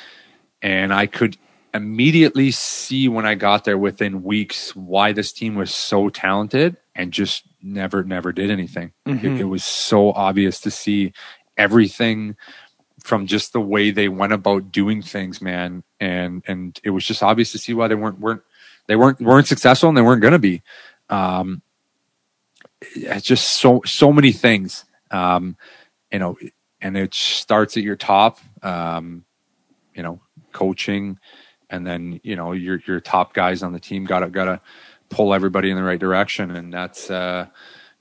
and I could immediately see when I got there within weeks why this team was so talented and just never never did anything. It, it was so obvious to see everything from just the way they went about doing things, man. And and it was just obvious to see why they weren't weren't they weren't weren't successful and they weren't going to be. Um, it's just so so many things, um, you know, and it starts at your top, um, you know, coaching, and then you know your your top guys on the team gotta gotta pull everybody in the right direction, and that's uh,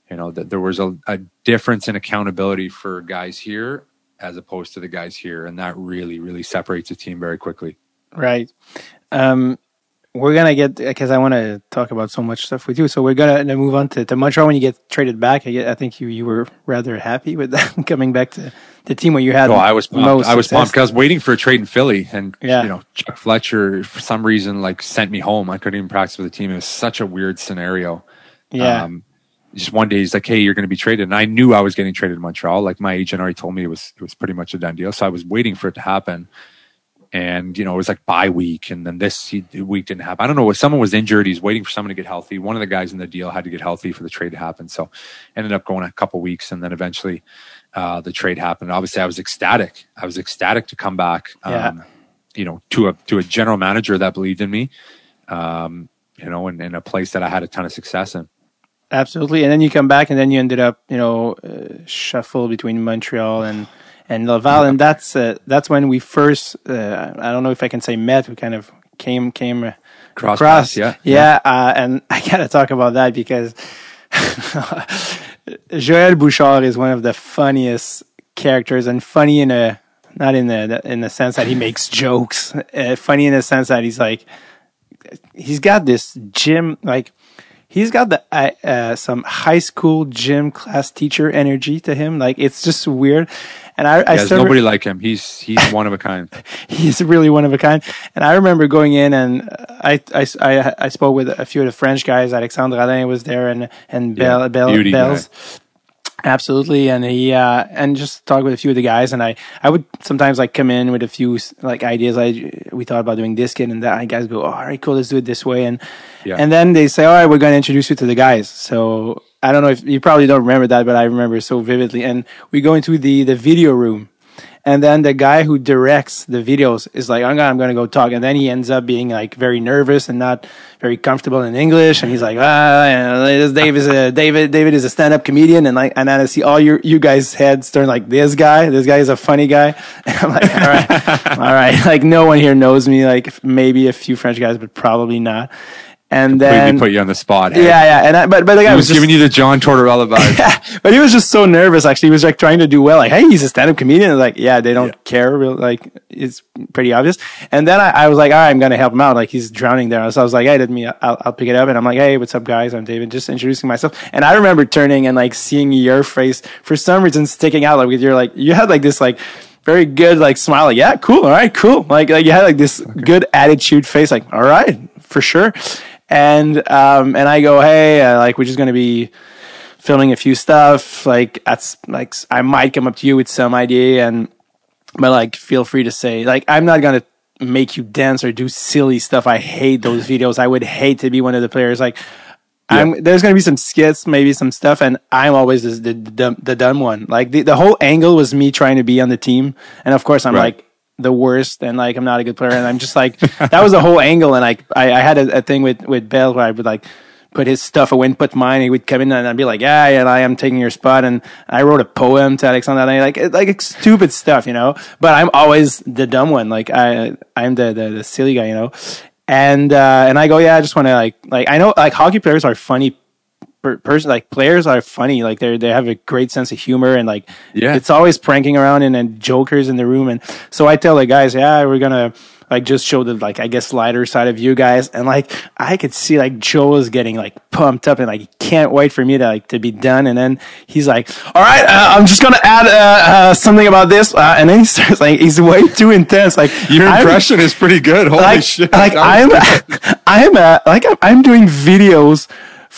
you know that there was a, a difference in accountability for guys here as opposed to the guys here, and that really really separates a team very quickly. Right. Um, we're gonna get because I want to talk about so much stuff with you. So we're gonna move on to, to Montreal when you get traded back. I, get, I think you you were rather happy with that coming back to the team where you had. Oh, I was pumped. I was pumped because I was waiting for a trade in Philly, and Yeah. you know Chuck Fletcher for some reason like sent me home. I couldn't even practice with the team. It was such a weird scenario. Yeah. Um, just one day he's like, "Hey, you're going to be traded," and I knew I was getting traded to Montreal. Like my agent already told me it was it was pretty much a done deal. So I was waiting for it to happen. And you know it was like bye week, and then this week didn't happen. I don't know. if Someone was injured. He's waiting for someone to get healthy. One of the guys in the deal had to get healthy for the trade to happen. So ended up going a couple weeks, and then eventually uh, the trade happened. Obviously, I was ecstatic. I was ecstatic to come back. Yeah. Um, you know, to a to a general manager that believed in me. Um, you know, and in a place that I had a ton of success in. Absolutely. And then you come back, and then you ended up, you know, uh, shuffle between Montreal and and Laval, and that's uh, that's when we first. Uh, I don't know if I can say met. We kind of came came uh, Cross across. paths, yeah. yeah. Uh, and I gotta talk about that because Joël Bouchard is one of the funniest characters, and funny in a not in the in the sense that he makes jokes. Uh, funny in the sense that he's like he's got this gym like he's got the uh, uh, some high school gym class teacher energy to him. Like it's just weird. And I, I There's nobody like him. He's he's one of a kind. he's really one of a kind. And I remember going in and I, I, I, I spoke with a few of the French guys. Alexandre Radin was there and, and Bell, Yeah, Bell, beauty Bells. Absolutely. And he, uh, and just talk with a few of the guys. And I, I would sometimes like come in with a few like ideas. I, we thought about doing this kid and that. And guys go, oh, all right, cool. Let's do it this way. And, Yeah. and then they say, all right, we're going to introduce you to the guys. So I don't know if you probably don't remember that, but I remember so vividly. And we go into the, the video room. And then the guy who directs the videos is like, I'm gonna, I'm gonna go talk. And then he ends up being like very nervous and not very comfortable in English. And he's like, ah, Dave is a, David, David is a stand-up comedian. And like, and then I see all your, you guys' heads turn like, this guy, this guy is a funny guy. And I'm like, all right, all right. Like no one here knows me. Like maybe a few French guys, but probably not. And then, put you on the spot. Hey, yeah, yeah. And I, but, but the guy was was just, giving you the John Tortorella vibe. yeah, but he was just so nervous. Actually, he was like trying to do well. Like, hey, he's a stand-up comedian. Like, yeah, they don't care. Real, like, it's pretty obvious. And then I, I was like, all right, I'm gonna help him out. Like, he's drowning there. So I was like, hey, let me, I'll, I'll pick it up. And I'm like, hey, what's up, guys? I'm David. Just introducing myself. And I remember turning and like seeing your face for some reason sticking out. Like, you're like, you had like this like. Very good, like smile, like yeah, cool, all right, cool. Like, like you had like this good attitude face, like all right, for sure. And um, and I go, hey, uh, like we're just gonna be filming a few stuff. Like that's like I might come up to you with some idea, and but like feel free to say like I'm not gonna make you dance or do silly stuff. I hate those videos. I would hate to be one of the players like. I'm there's gonna be some skits, maybe some stuff, and I'm always the the, the, dumb, the dumb one. Like the, the whole angle was me trying to be on the team, and of course I'm Right. like the worst, and like I'm not a good player, and I'm just like that was the whole angle, and like I, I had a, a thing with with Bell where I would like put his stuff away and put mine. He would come in and I'd be like, yeah, yeah, I am taking your spot. And I wrote a poem to Alexander, and I, like, it- like stupid stuff, you know, but I'm always the dumb one. Like I, I'm the, the, the silly guy, you know? And, uh, and I go, yeah, I just want to like, like, I know like hockey players are funny per- person, like players are funny. Like they're, they have a great sense of humor and like, Yeah. it's always pranking around and, and jokers in the room. And so I tell the guys, yeah, we're to, like just show the like I guess lighter side of you guys, and like I could see like Joel is getting like pumped up and like he can't wait for me to like to be done, and then he's like, "All right, uh, I'm just gonna add uh, uh, something about this," uh, and then he starts like he's way too intense. Like Your I'm- impression is pretty good. Holy like, shit! like I'm. I'm, uh, like I'm, I'm doing videos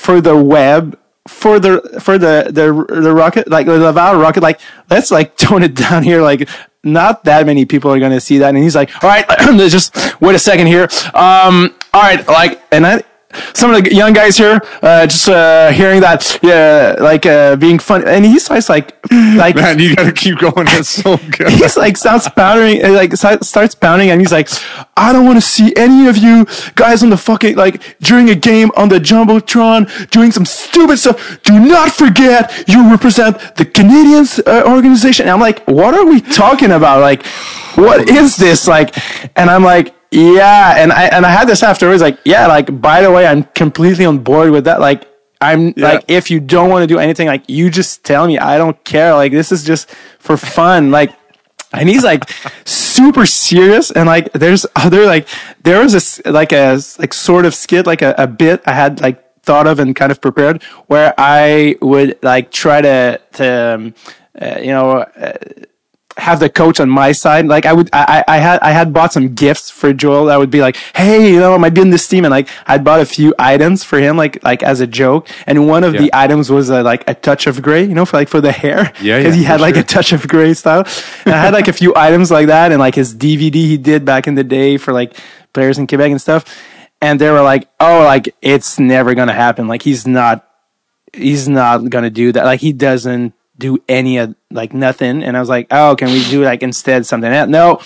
for the web for the for the the the rocket like the Laval rocket. Like let's like tone it down here. Like not that many people are gonna see that. And he's like, all right, just wait a second here. Um, all right, like and I. Some of the young guys here, uh, just uh, hearing that, yeah, like uh, being fun, and he's starts like, like Man, you gotta keep going. That's so good. he's like starts pounding and like starts pounding and he's like i don't want to see any of you guys on the fucking like during a game on the jumbotron doing some stupid stuff do not forget you represent the canadiens uh, organization and i'm like what are we talking about like what is this like and i'm like yeah and i and i had this afterwards like yeah like by the way i'm completely on board with that like I'm Yeah. like, if you don't want to do anything, like, you just tell me. I don't care. Like, this is just for fun. Like, and he's like super serious. And like, there's other, like, there was this, like, a, like, sort of skit, like a, a bit I had, like, thought of and kind of prepared where I would, like, try to, to, um, uh, you know, uh, have the coach on my side. Like I would, I, I had, I had bought some gifts for Joel. I would be like, hey, you know, I might be in this team, and like I'd bought a few items for him, like like as a joke. And one of the items was uh, like a touch of gray, you know, for like for the hair. Yeah, Because yeah, he had like sure. a touch of gray style. And I had like a few items like that, and like his DVD he did back in the day for like players in Quebec and stuff. And they were like, oh, like it's never gonna happen. Like he's not he's not gonna do that. Like he doesn't do any of like nothing. And I was like, oh, can we do like instead something else? No.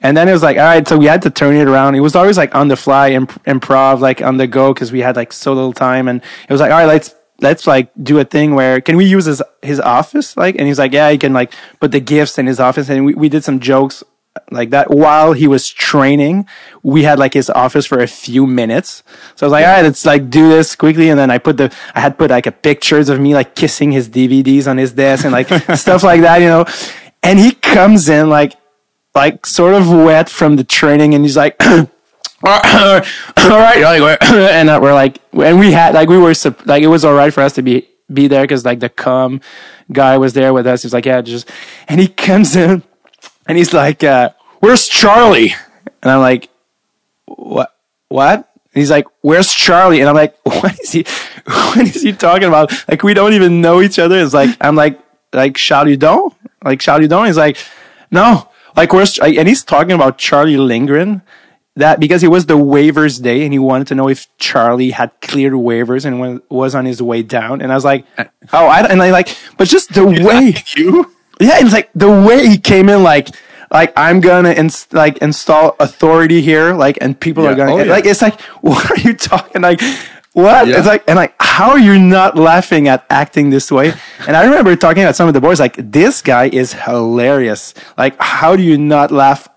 And then it was like, all right, so we had to turn it around. It was always like on the fly, imp- improv, like on the go, because we had like so little time. And it was like, all right, let's let's like do a thing where can we use his his office? Like, and he's like, yeah, he can like put the gifts in his office, and we we did some jokes like that while he was training we had like his office for a few minutes. So i was like all right let's like do this quickly. And then i put the i had put like a pictures of me like kissing his dvds on his desk and like stuff like that you know? And he comes in like like sort of wet from the training and he's like all right and uh, we're like and we had like we were like it was all right for us to be be there because like the com guy was there with us. He's like yeah just and he comes in and he's like, uh, "Where's Charlie?" And I'm like, "What? What?" And he's like, "Where's Charlie?" And I'm like, "What is he? What is he talking about? Like we don't even know each other." It's like I'm like, like Charlie Don, like Charlie Don. He's like, "No, like where's?" And he's talking about Charlie Lindgren. That because it was the waivers day and he wanted to know if Charlie had cleared waivers and was on his way down. And I was like, oh, I, and I like, but just the way you? Yeah, and it's like the way he came in, like, like I'm gonna ins- like install authority here, like, and people Yeah. are gonna Oh, get, yeah. like, it's like, what are you talking? Like, what? Yeah. It's like, and like, how are you not laughing at acting this way? And I remember talking about some of the boys, like, this guy is hilarious. Like, how do you not laugh?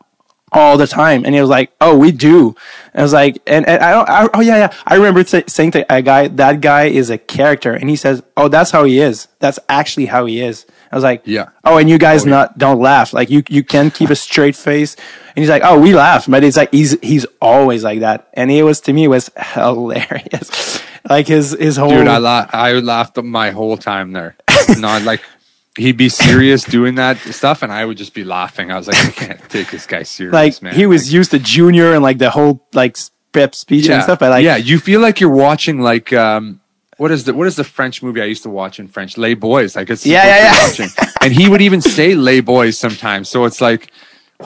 all the time. And he was like, "Oh, we do." And I was like, "And, and I don't. I, oh yeah, yeah." I remember t- saying to a guy, "That guy is a character," and he says, "Oh, that's how he is. That's actually how he is." I was like, Yeah. Oh, and you guys Oh, yeah. not don't laugh. Like you you can keep a straight face." And he's like, "Oh, we laugh," but it's like he's he's always like that. And it was to me it was hilarious. like his his whole Dude, I la- I laughed my whole time there. Not like he'd be serious doing that stuff, and I would just be laughing. I was like, I can't take this guy serious, like man. he was used to junior and like the whole like prep speech and stuff. But like yeah, you feel like you're watching like um, what is the what is the French movie I used to watch in French? Les Boys, like it's Yeah, yeah, supposed to be watching. and he would even say Les Boys sometimes. So it's like,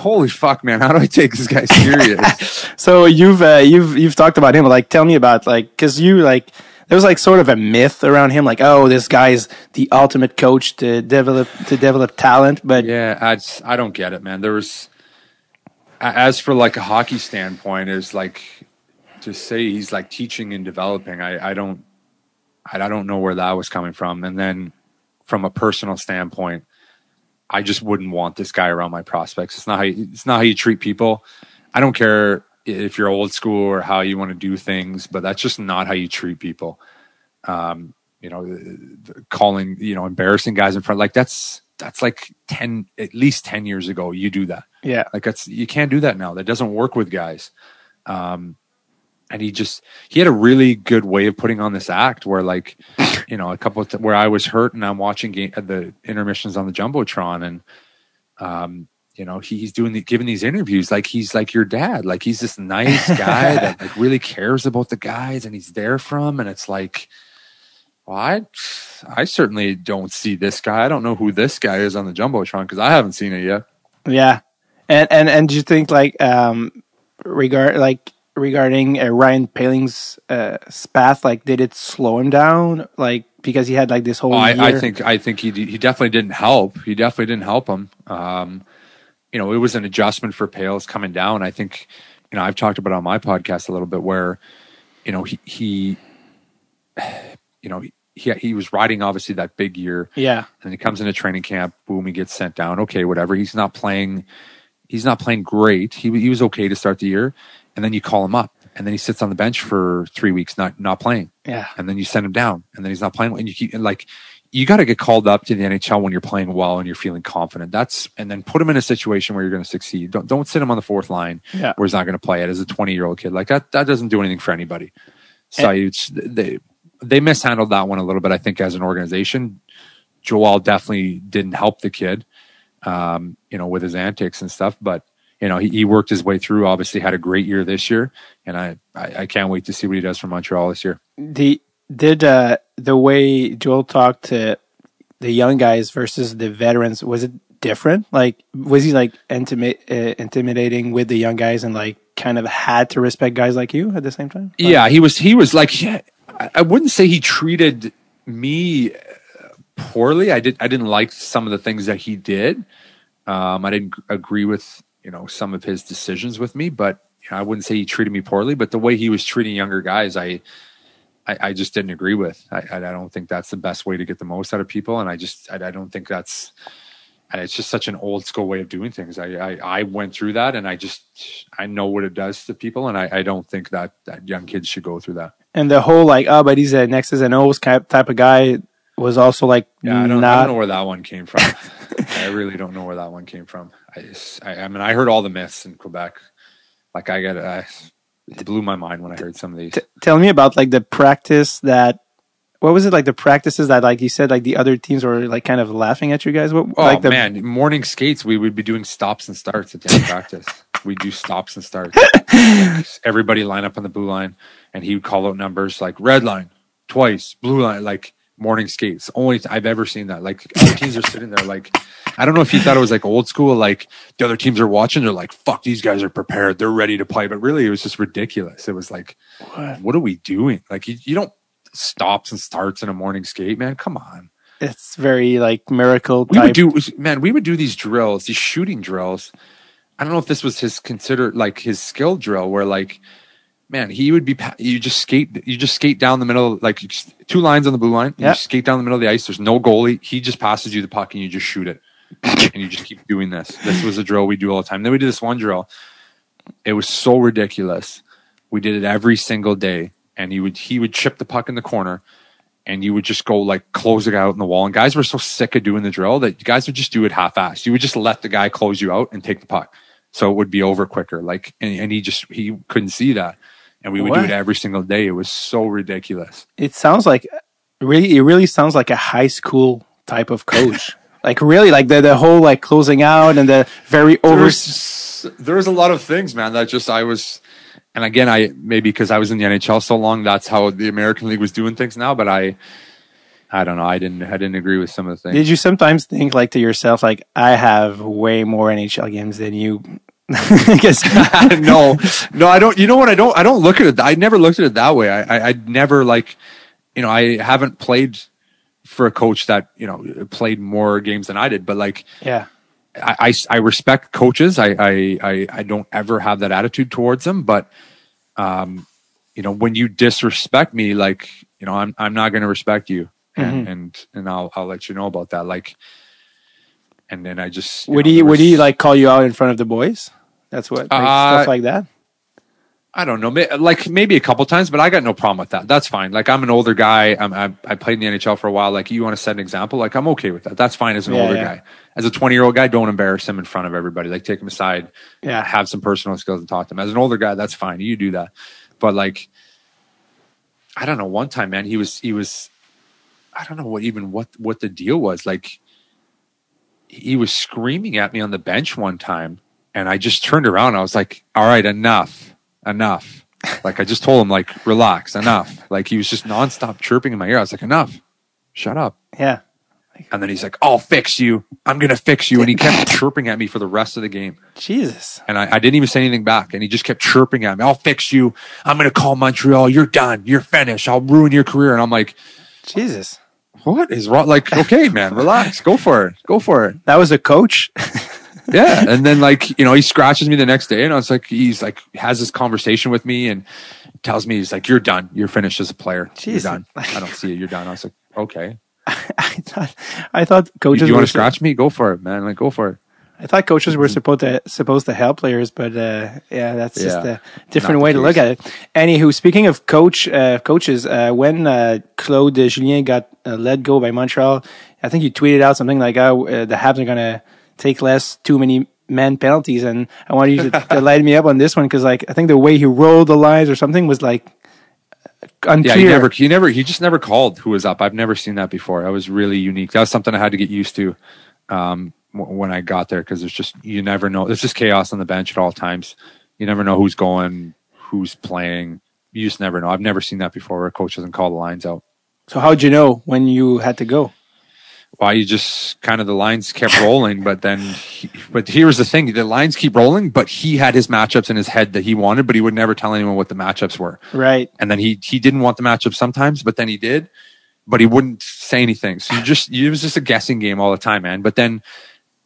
holy fuck, man, how do I take this guy serious? So you've uh, you've you've talked about him. Like, tell me about like because you like there was like sort of a myth around him, like, oh, this guy's the ultimate coach to develop to develop talent. But Yeah, I, just- I don't get it, man. There was, as for like a hockey standpoint, is like to say he's like teaching and developing. I, I don't, I, I don't know where that was coming from. And then from a personal standpoint, I just wouldn't want this guy around my prospects. It's not how you, it's not how you treat people. I don't care if you're old school or how you want to do things, but that's just not how you treat people. Um, you know, calling, you know, embarrassing guys in front, like that's, that's like 10, at least 10 years ago, you do that. yeah, Like that's, you can't do that now. That doesn't work with guys. Um, and he just, he had a really good way of putting on this act where like, you know, a couple of, th- where I was hurt and I'm watching game, the intermissions on the Jumbotron and, um, you know, he, he's doing the, giving these interviews like he's like your dad, like he's this nice guy that like really cares about the guys and he's there for them. And it's like, well, I, I certainly don't see this guy. I don't know who this guy is on the jumbotron because I haven't seen it yet. yeah. And and and do you think like um regard like regarding uh, Ryan Poehling's uh, path, like did it slow him down, like because he had like this whole Oh, I, I think I think he he definitely didn't help. He definitely didn't help him. Um, you know, it was an adjustment for Pales coming down. I think, you know, I've talked about it on my podcast a little bit where, you know, he he, you know, he he was riding obviously that big year, yeah, and he comes into training camp. Boom, he gets sent down. Okay, whatever. He's not playing. He's not playing great. He he was okay to start the year, and then you call him up, and then he sits on the bench for three weeks, not not playing yeah, and then you send him down, and then he's not playing. And you keep and like you got to get called up to the NHL when you're playing well and you're feeling confident. That's and then put him in a situation where you're going to succeed. Don't don't sit him on the fourth line Yeah. where he's not going to play it as a 20 year old kid. Like that that doesn't do anything for anybody. So it's, they they mishandled that one a little bit. I think as an organization, Joel definitely didn't help the kid, um, you know, with his antics and stuff. But you know, he, he worked his way through. Obviously, had a great year this year, and I, I I can't wait to see what he does for Montreal this year. the did uh the way Joel talked to the young guys versus the veterans was it different? Like was he like intimate uh, intimidating with the young guys and like kind of had to respect guys like you at the same time? Like, Yeah, he was. He was like. yeah, I wouldn't say he treated me uh, poorly. I did. I didn't like some of the things that he did. Um, I didn't agree with you know some of his decisions with me, but you know, I wouldn't say he treated me poorly. But the way he was treating younger guys, I. I, I just didn't agree with. I, I don't think that's the best way to get the most out of people, and I just I, I don't think that's. and It's just such an old school way of doing things. I, I I went through that, and I just I know what it does to people, and I, I don't think that that young kids should go through that. And the whole like oh but he's an X's and O's type type of guy was also like Yeah, I don't, I don't know where that one came from. I really don't know where that one came from. I just, I, I mean, I heard all the myths in Quebec. Like I got, I, it blew my mind when I heard some of these. T- tell me about like the practice that what was it like the practices that like you said like the other teams were like kind of laughing at you guys what Oh like the man, morning skates. We would be doing stops and starts at the end of practice. We do stops and starts. Everybody line up on the blue line, and he would call out numbers like red line twice, blue line, like morning skates. Only I've ever seen that. Like other teams are sitting there, like I don't know if he thought it was like old school, like the other teams are watching. They're like, "Fuck, these guys are prepared. They're ready to play." But really, it was just ridiculous. It was like, What? what are we doing? Like you, you don't stops and starts in a morning skate, man. Come on. it's very like miracle We type. would do man, we would do these drills, these shooting drills. I don't know if this was his considered like his skill drill where like man, he would be you just skate you just skate down the middle like two lines on the blue line, you skate down the middle of the ice, there's no goalie, he just passes you the puck and you just shoot it. and you just keep doing this. This was a drill we do all the time. Then we did this one drill. It was so ridiculous. We did it every single day and he would he would chip the puck in the corner and you would just go like close the guy out in the wall. And guys were so sick of doing the drill that you guys would just do it half assed. You would just let the guy close you out and take the puck. So it would be over quicker. Like, and, and he just, he couldn't see that. And we would do it every single day. It was so ridiculous. it sounds like really it really sounds like a high school type of coach like really like the, the whole like closing out and the very over There's, there's a lot of things, man, that just I was, and again, I maybe because I was in the NHL so long, that's how the American League was doing things now. But I, I don't know. I didn't, I didn't agree with some of the things. did you sometimes think like to yourself like i have way more nhl games than you because no, no, I don't. You know what? I don't. I don't look at it. I never looked at it that way. I, I, I never like. you know, I haven't played for a coach that you know played more games than I did, but like Yeah. I, I, I respect coaches. I, I, I, I don't ever have that attitude towards them, but, um, you know, when you disrespect me, like, you know, I'm, I'm not going to respect you and, and, and I'll, I'll let you know about that. Like, and then I just, Would know, he would he like call you out in front of the boys? That's what like, Uh, stuff like that. I don't know, like maybe a couple times, but I got no problem with that. That's fine. Like I'm an older guy. I'm, I, I played in the NHL for a while. Like you want to set an example, like I'm okay with that. That's fine as an Yeah, older yeah. guy. As a 20 year old guy, don't embarrass him in front of everybody. Like take him aside, Yeah. have some personal skills and talk to him. As an older guy, that's fine. You do that. But like, I don't know. One time, man, he was he was, I don't know what even what what the deal was. Like, he was screaming at me on the bench one time, and I just turned around. I was like, "All right, enough, enough." like I just told him, like, relax, enough. Like he was just nonstop chirping in my ear. I was like, enough, shut up. Yeah. And then he's like, I'll fix you. I'm gonna fix you. And he kept chirping at me for the rest of the game. Jesus. And I, I didn't even say anything back. And he just kept chirping at me. I'll fix you. I'm going to call Montreal. You're done. You're finished. I'll ruin your career. And I'm like, Jesus. What is wrong? Like, okay, man, relax. Go for it. Go for it. That was a coach. Yeah. And then like, you know, he scratches me the next day and I was like, he's like, has this conversation with me and tells me, he's like, you're done. You're finished as a player. Jeez. You're done. I don't see it. You're done. I was like, okay. I thought I thought You, coaches you were want to scratch me? Go for it, man. Like, go for it. I thought coaches were supposed to supposed to help players, but uh, yeah, that's just a different way to look at it. Anywho, speaking of coach uh, coaches, uh, when uh, Claude Julien got uh, let go by Montreal, I think you tweeted out something like, "Oh, uh, the Habs are gonna take less too many man penalties," and I wanted you to, to light me up on this one because, like, I think the way he rolled the lines or something was like unclear. Yeah, he never, he never, he just never called who was up. I've never seen that before. That was really unique. That was something I had to get used to um, when I got there because there's just you never know. There's just chaos on the bench at all times. You never know who's going, who's playing. You just never know. I've never seen that before where a coach doesn't call the lines out. So how'd you know when you had to go? Why you just kind of the lines kept rolling, but then, he, but here's the thing: the lines keep rolling, but he had his matchups in his head that he wanted, but he would never tell anyone what the matchups were. Right. and then he he didn't want the matchup sometimes, but then he did, but he wouldn't say anything. So you just it was just a guessing game all the time, man. But then,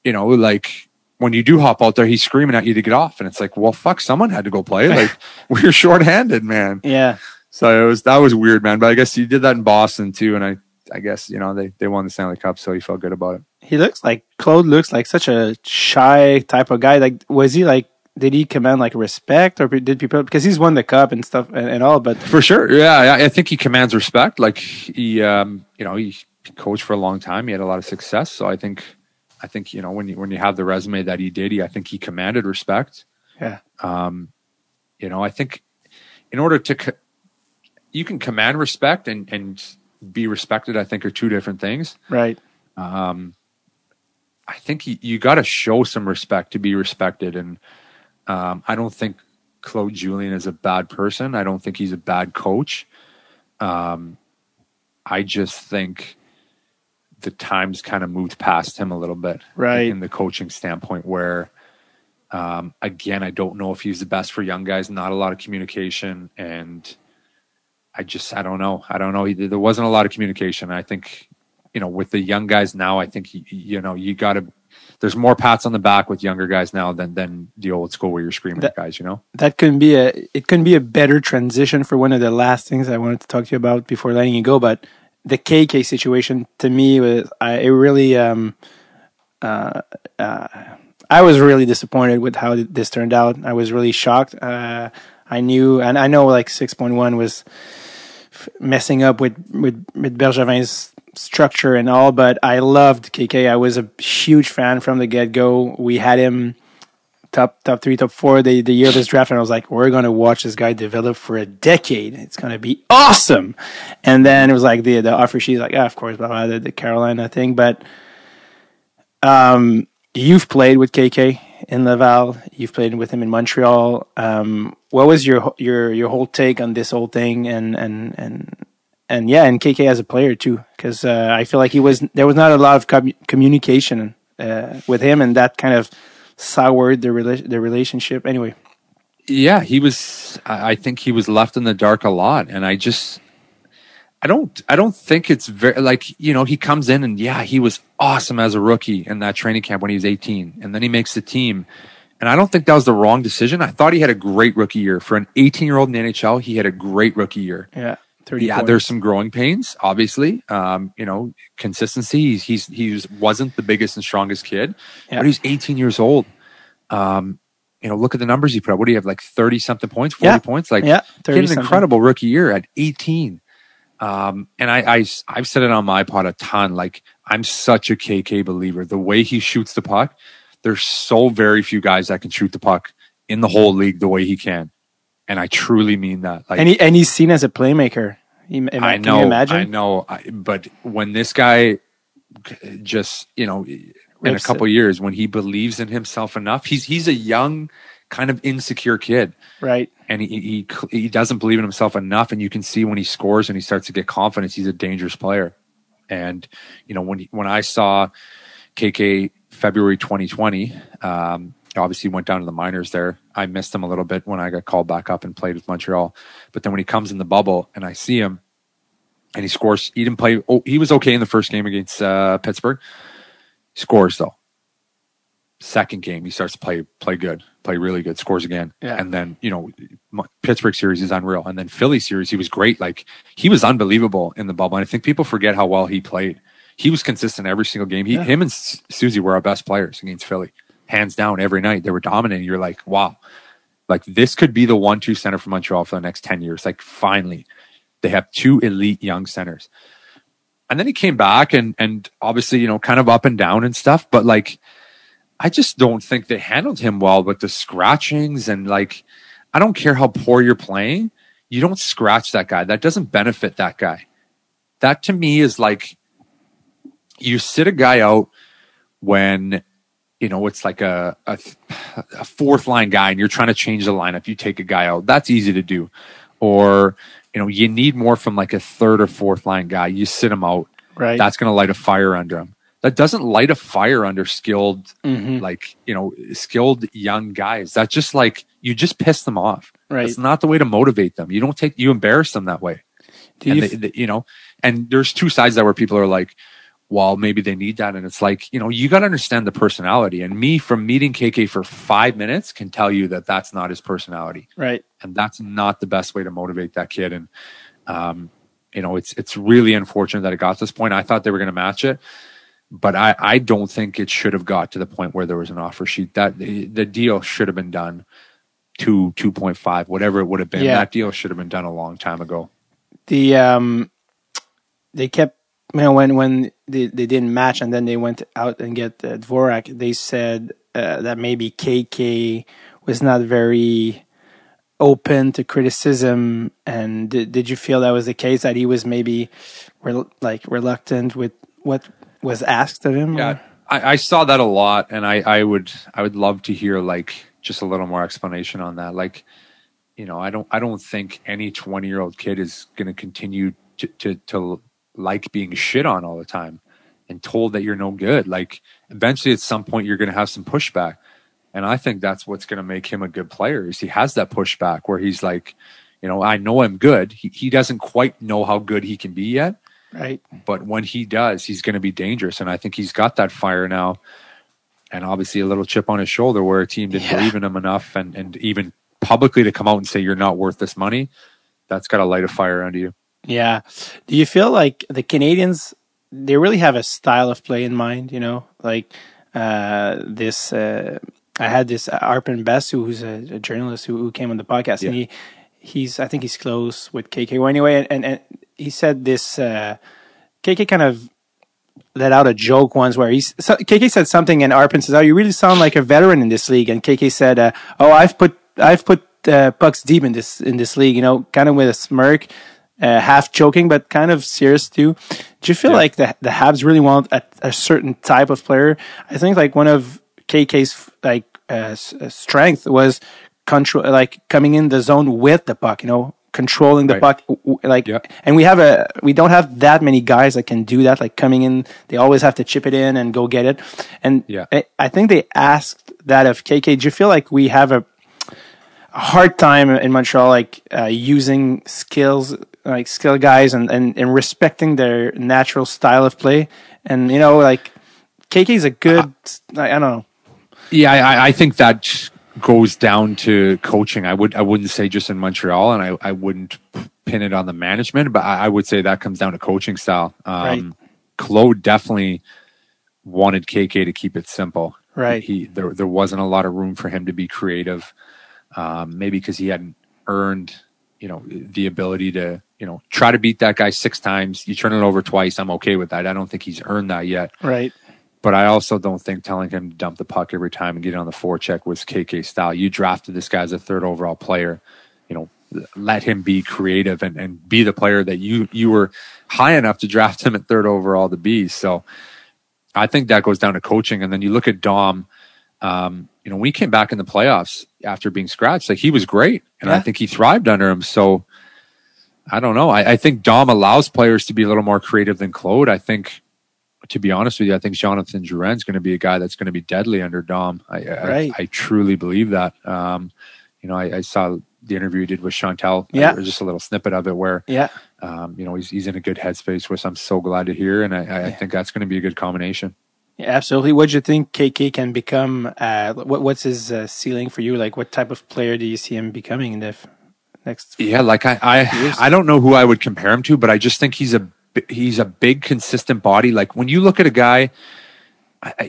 you know, like when you do hop out there, he's screaming at you to get off, and it's like, well, fuck, someone had to go play. Like we're shorthanded, man. Yeah. So it was that was weird, man. But I guess he did that in Boston too, and I I guess you know they they won the Stanley Cup, so he felt good about it. He looks like Claude looks like such a shy type of guy. Like, was he like? Did he command like respect, or did people because he's won the cup and stuff and, and all? But For sure, yeah, I, I think he commands respect. Like he, um, you know, he coached for a long time. He had a lot of success. So I think, I think you know when you when you have the resume that he did, he I think he commanded respect. yeah, You know, I think in order to, co- you can command respect and and be respected. I think are two different things. right. I think you, you got to show some respect to be respected. And um, I don't think Claude Julien is a bad person. I don't think he's a bad coach. Um, I just think the times kind of moved past him a little bit, Right. in the coaching standpoint. Where, um, again, I don't know if he's the best for young guys. Not a lot of communication, and I just I don't know. I don't know. He, there wasn't a lot of communication. I think you know, with the young guys now, I think you, you know you got to. There's more pats on the back with younger guys now than than the old school where you're screaming That- at guys. You know, That couldn't be a. It couldn't be a better transition for one of the last things I wanted to talk to you about before letting you go. But the KK situation to me was I it really um uh, uh I was really disappointed with how this turned out. I was really shocked. Uh, I knew, and I know like six point one was f- messing up with with with Bergevin's structure and all, but I loved KK. I was a huge fan from the get go. We had him top top three, top four the, the year of this draft, and I was like, we're gonna watch this guy develop for a decade. It's gonna be awesome. And then it was like the the offer sheet, like, ah, of course, blah, blah, the, the Carolina thing. But um, you've played with KK in Laval. You've played with him in Montreal. Um, what was your your your whole take on this whole thing? And and and and yeah, and KK as a player too, because uh, I feel like he was there was not a lot of com- communication uh, with him, and that kind of soured the rela- the relationship. Anyway, yeah, he was. I I think he was left in the dark a lot, and I just, I don't I don't think it's very like you know he comes in and yeah he was awesome as a rookie in that training camp when he was 18 and then he makes the team and I don't think that was the wrong decision. I thought he had a great rookie year for an 18 year old in the NHL. He had a great rookie year. Yeah. 30 Yeah, points. there's some growing pains, obviously. Um, you know, consistency. He's he's he was, wasn't the biggest and strongest kid, Yeah. but he's 18 years old. Um, you know, look at the numbers he put up. What do you have? Like 30 something points, 40 Yeah. points. Like yeah. he had an incredible rookie year at 18. Um, and I, I, I've said it on my pod a ton. Like I'm such a KK believer. The way he shoots the puck, there's so very few guys that can shoot the puck in the whole league the way he can. And I truly mean that. Like And, he, and he's seen as a playmaker. I can know, you imagine? I know, I, but when this guy just, you know, in a couple years, when he believes in himself enough, he's he's a young, kind of insecure kid, Right. and he he he doesn't believe in himself enough, and you can see when he scores and he starts to get confidence, he's a dangerous player. And you know, when he, when I saw KK February 2020, um, obviously went down to the minors there. I missed him a little bit when I got called back up and played with Montreal. But then when he comes in the bubble and I see him and he scores, he didn't play. Oh, he was okay in the first game against uh, Pittsburgh. He scores though. Second game, he starts to play play good, play really good, scores again, Yeah. and then you know Pittsburgh series is unreal, and then Philly series he was great. Like he was unbelievable in the bubble, and I think people forget how well he played. He was consistent every single game. He, Yeah. him and Susie were our best players against Philly, hands down every night. They were dominating. You're like, wow, like this could be the one-two center for Montreal for the next ten years. Like finally, they have two elite young centers. And then he came back and and obviously, you know, kind of up and down and stuff, but like I just don't think they handled him well with the scratchings and like I don't care how poor you're playing, you don't scratch that guy. That doesn't benefit that guy. That to me is like you sit a guy out when you know it's like a, a a fourth line guy and you're trying to change the lineup. You take a guy out. That's easy to do. Or you know you need more from like a third or fourth line guy. You sit him out. Right. That's going to light a fire under him. That doesn't light a fire under skilled Mhm. like you know skilled young guys. That just like you just piss them off. Right. It's not the way to motivate them. You don't take you embarrass them that way. Do and you they, they- you know, and there's two sides that where people are like, well, maybe they need that, and it's like you know you got to understand the personality. And me from meeting KK for five minutes can tell you that that's not his personality right. and that's not the best way to motivate that kid. And um, you know, it's it's really unfortunate that it got to this point. I thought they were going to match it, but I I don't think it should have got to the point where there was an offer sheet. That the, the deal should have been done two point five, whatever it would have been. Yeah. That deal should have been done a long time ago. the um they kept know when when they, they didn't match and then they went out and get uh, Dvorak they said uh, that maybe KK was not very open to criticism. And did, did you feel that was the case that he was maybe rel- like reluctant with what was asked of him? Yeah, I, I saw that a lot, and I, I would I would love to hear like just a little more explanation on that. Like, you know, I don't I don't think any twenty year old kid is going to continue to to like being shit on all the time and told that you're no good. Like, eventually, at some point, you're going to have some pushback, and I think that's what's going to make him a good player. Is he has that pushback where he's like, you know, I know I'm good. He he doesn't quite know how good he can be yet right but when he does, he's going to be dangerous. And I think he's got that fire now, and obviously a little chip on his shoulder where a team didn't Yeah. believe in him enough, and and even publicly to come out and say you're not worth this money, that's got to light a fire under you. Yeah. Do you feel like the Canadiens they really have a style of play in mind, you know? Like uh this uh I had this Arpon Basu who's a, a journalist who, who came on the podcast and he he's I think he's close with KK well, anyway and, and, and he said this uh KK kind of let out a joke once where he's so, KK said something and Arpen says, "Oh, you really sound like a veteran in this league." And KK said, uh, "Oh, I've put I've put uh, pucks deep in this in this league." You know, kind of with a smirk, uh, half joking but kind of serious too. Do you feel like the the Habs really want a, a certain type of player? I think like one of KK's like uh, uh, strength was control, like coming in the zone with the puck. You know, controlling the Right. puck like Yeah. and we have a we don't have that many guys that can do that like coming in they always have to chip it in and go get it and Yeah. I, I think they asked that of KK do you feel like we have a, a hard time in Montreal like uh, using skills like skill guys and, and, and respecting their natural style of play. And you know, like KK is a good. I, I don't know. Yeah, I, I think that goes down to coaching. I would I wouldn't say just in Montreal, and I, I wouldn't pin it on the management, but I, I would say that comes down to coaching style. Um, Right. Claude definitely wanted KK to keep it simple. Right. He there there wasn't a lot of room for him to be creative. Um, maybe because he hadn't earned, you know, the ability to, you know, try to beat that guy six times. You turn it over twice. I'm okay with that. I don't think he's earned that yet. Right. But I also don't think telling him to dump the puck every time and get on the forecheck was KK style. You drafted this guy as a third overall player. You know, let him be creative and, and be the player that you you were high enough to draft him at third overall to be. So I think that goes down to coaching. And then you look at Dom. Um, you know, when he came back in the playoffs after being scratched, like he was great, and I think he thrived under him. So I don't know. I, I think Dom allows players to be a little more creative than Claude. I think, to be honest with you, I think Jonathan Drouin's going to be a guy that's going to be deadly under Dom. I, Right. I, I truly believe that. Um, you know, I, I saw the interview he did with Chantal. Yeah. just a little snippet of it where Yeah. um, you know he's he's in a good headspace, which I'm so glad to hear, and I, I I think that's going to be a good combination. Yeah, absolutely. What do you think KK can become? Uh, what what's his uh, ceiling for you? Like, what type of player do you see him becoming in the next? Yeah, like I, I, I don't know who I would compare him to, but I just think he's a he's a big, consistent body. Like when you look at a guy,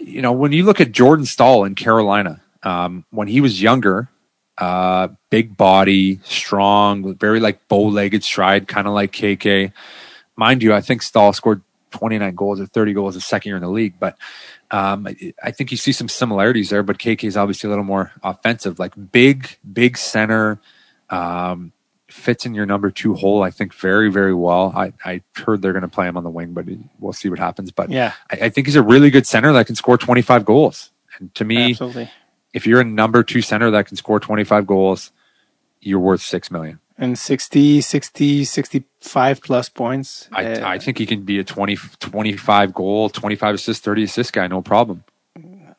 you know, when you look at Jordan Staal in Carolina, um, when he was younger, uh, big body, strong, very like bow-legged stride, kind of like KK. Mind you, I think Stahl scored 29 goals or 30 goals the second year in the league, but um, I, I think you see some similarities there. But KK is obviously a little more offensive, like big, big center um, fits in your number two hole, I think, very, very well. I, I heard they're going to play him on the wing, but we'll see what happens. But Yeah, I, I think he's a really good center that can score 25 goals. And to me, absolutely. if you're a number two center that can score 25 goals, you're worth six million. And 60, 60, 65 plus points. I, Uh, I think he can be a 20, 25 goal, 25 assist, 30 assist guy, no problem.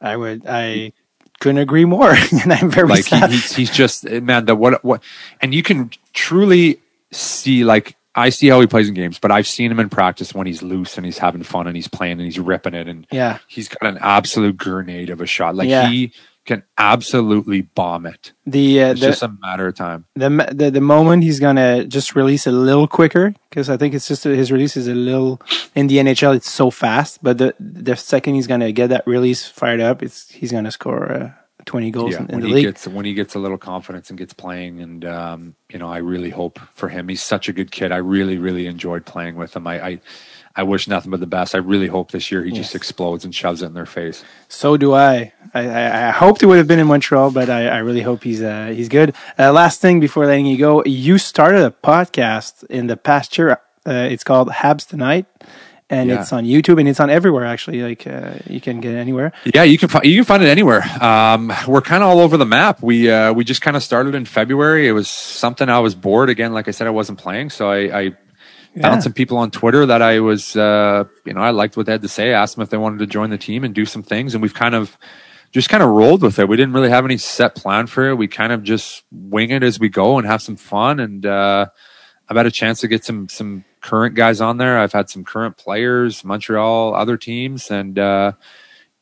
I would. I couldn't agree more. and I'm very like he, he's, he's just man the what what and you can truly see like I see how he plays in games, but I've seen him in practice when he's loose and he's having fun and he's playing and he's ripping it and yeah, he's got an absolute grenade of a shot. Like Yeah. he can absolutely bomb it. the uh, It's the, just a matter of time. the the the moment he's gonna just release a little quicker because I think it's just his release is a little in the NHL it's so fast, but the the second he's gonna get that release fired up, it's he's gonna score uh, twenty goals Yeah, in, in when the he league. gets when he gets a little confidence and gets playing, and um, you know, I really hope for him. He's such a good kid. I really, really enjoyed playing with him. I, I, I wish nothing but the best. I really hope this year he just explodes and shoves it in their face. So do I. I, I, I hoped he would have been in Montreal, but I, I really hope he's uh, he's good. Uh, last thing before letting you go, you started a podcast in the past year. Uh, it's called Habs Tonight, and Yeah. it's on YouTube and it's on everywhere. Actually, like uh, you can get it anywhere. Yeah, you can find you can find it anywhere. Um, we're kind of all over the map. We uh, we just kind of started in February. It was something I was bored again. Like I said, I wasn't playing, so I, I Yeah. found some people on Twitter that I was, uh, you know, I liked what they had to say. Asked them if they wanted to join the team and do some things, and we've kind of just kind of rolled with it. We didn't really have any set plan for it. We kind of just wing it as we go and have some fun. And uh, I've had a chance to get some some current guys on there. I've had some current players, Montreal, other teams, and uh,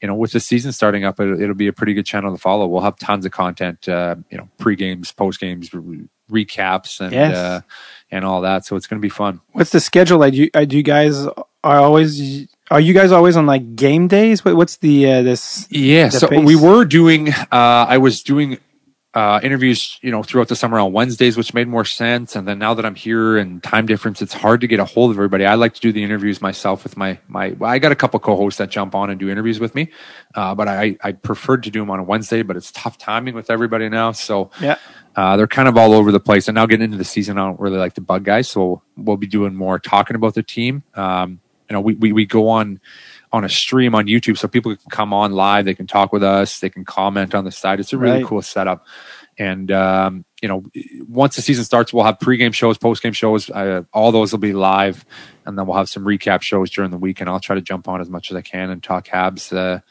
you know, with the season starting up, it, it'll be a pretty good channel to follow. We'll have tons of content, uh, you know, pre games, post games, re- recaps, and Yes. uh, and all that. So it's going to be fun. What's the schedule like? Do you, uh, do you guys are always are you guys always on like game days? What, what's the uh, this? Yeah. the So pace. we were doing. Uh, I was doing uh, interviews, you know, throughout the summer on Wednesdays, which made more sense. And then now that I'm here and time difference, it's hard to get a hold of everybody. I like to do the interviews myself with my my. Well, I got a couple co-hosts that jump on and do interviews with me, uh, but I I preferred to do them on a Wednesday. But it's tough timing with everybody now, so Yeah, uh, they're kind of all over the place. And now getting into the season, I don't really like the bug guys, so we'll be doing more talking about the team. Um, you know, we, we we go on on a stream on YouTube, so people can come on live. They can talk with us. They can comment on the side. It's a really Right. cool setup. And um, you know, once the season starts, we'll have pregame shows, postgame shows. Uh, all those will be live, and then we'll have some recap shows during the week. And I'll try to jump on as much as I can and talk Habs uh,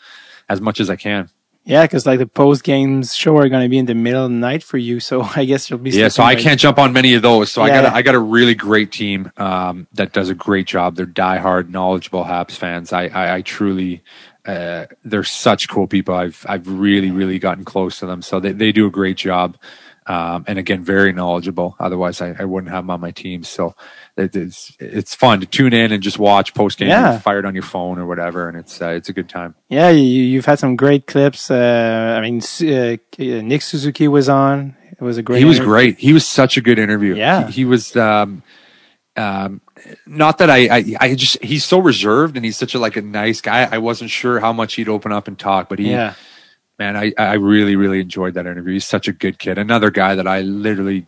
as much as I can. Yeah, because like the post games show are going to be in the middle of the night for you, so I guess you'll be. Yeah, so I can't jump on many of those. So I Yeah. got a, I got a really great team um, that does a great job. They're diehard, knowledgeable Habs fans. I I, I truly. Uh, they're such cool people. I've I've really really gotten close to them, so they, they do a great job, um, and again very knowledgeable. Otherwise, I, I wouldn't have them on my team. So it, it's it's fun to tune in and just watch post game, Yeah. fired on your phone or whatever, and it's uh, it's a good time. Yeah, you, you've had some great clips. Uh, I mean, uh, Nick Suzuki was on. It was a great. he was interview. great. He was such a good interview. Yeah. he, he was. Um, um, not that I, I, I just he's so reserved and he's such a like a nice guy. I wasn't sure how much he'd open up and talk, but he, Yeah, man, I, I really, really enjoyed that interview. He's such a good kid. Another guy that I literally,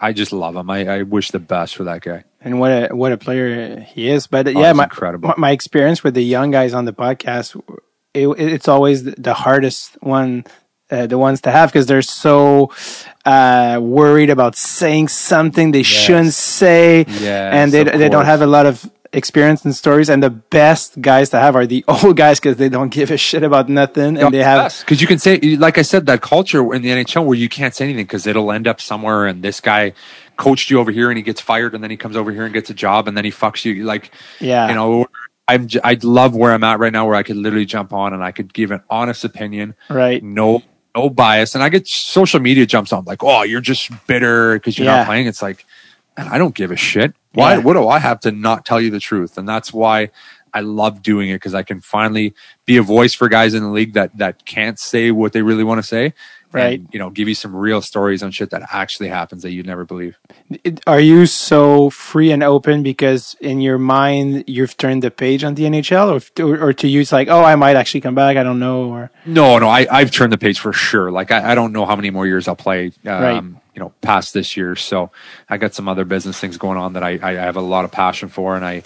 I just love him. I, I wish the best for that guy. and what a what a player he is. But Oh, yeah, my, incredible. my experience with the young guys on the podcast, it, it's always the, hardest one. Uh, the ones to have because they're so uh, worried about saying something they shouldn't say, Yes, and they they don't have a lot of experience and stories. And the best guys to have are the old guys because they don't give a shit about nothing, and they have because you can say, like I said, that culture in the NHL where you can't say anything because it'll end up somewhere. And this guy coached you over here, and he gets fired, and then he comes over here and gets a job, and then he fucks you. Like, Yeah. you know, I'm I love where I'm at right now, where I could literally jump on and I could give an honest opinion, right. no no bias, and I get social media jumps on like, oh, you're just bitter because you're Yeah. not playing. It's like, man, I don't give a shit. Why? Yeah. What do I have to not tell you the truth? And that's why I love doing it because I can finally be a voice for guys in the league that that can't say what they really want to say. Right. And, you know, give you some real stories on shit that actually happens that you'd never believe. Are you so free and open because in your mind you've turned the page on the NHL, or or, or to you it's like, oh, I might actually come back. I don't know. Or No, no, I, I've turned the page for sure. Like I, I don't know how many more years I'll play, um, Right. You know, past this year. So I got some other business things going on that I, I have a lot of passion for, and I,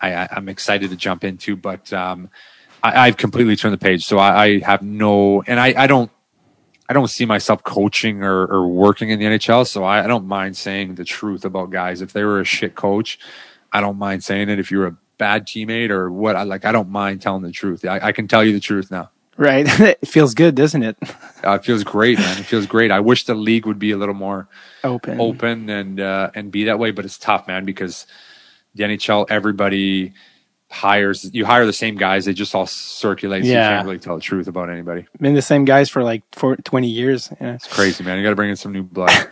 I I'm excited to jump into. But um, I, I've completely turned the page. So I, I have no, and I, I don't. I don't see myself coaching or, or working in the NHL, so I, I don't mind saying the truth about guys. If they were a shit coach, I don't mind saying it. If you're a bad teammate or what, I like. I don't mind telling the truth. I, I can tell you the truth now. Right, it feels good, doesn't it? Uh, it feels great, man. It feels great. I wish the league would be a little more Open. open and uh, and be that way, but it's tough, man, because the NHL, everybody hires you hire the same guys. They just all circulate. So Yeah. you can't really tell the truth about anybody. Been the same guys for like for twenty years. Yeah. Crazy, man. You got to bring in some new blood.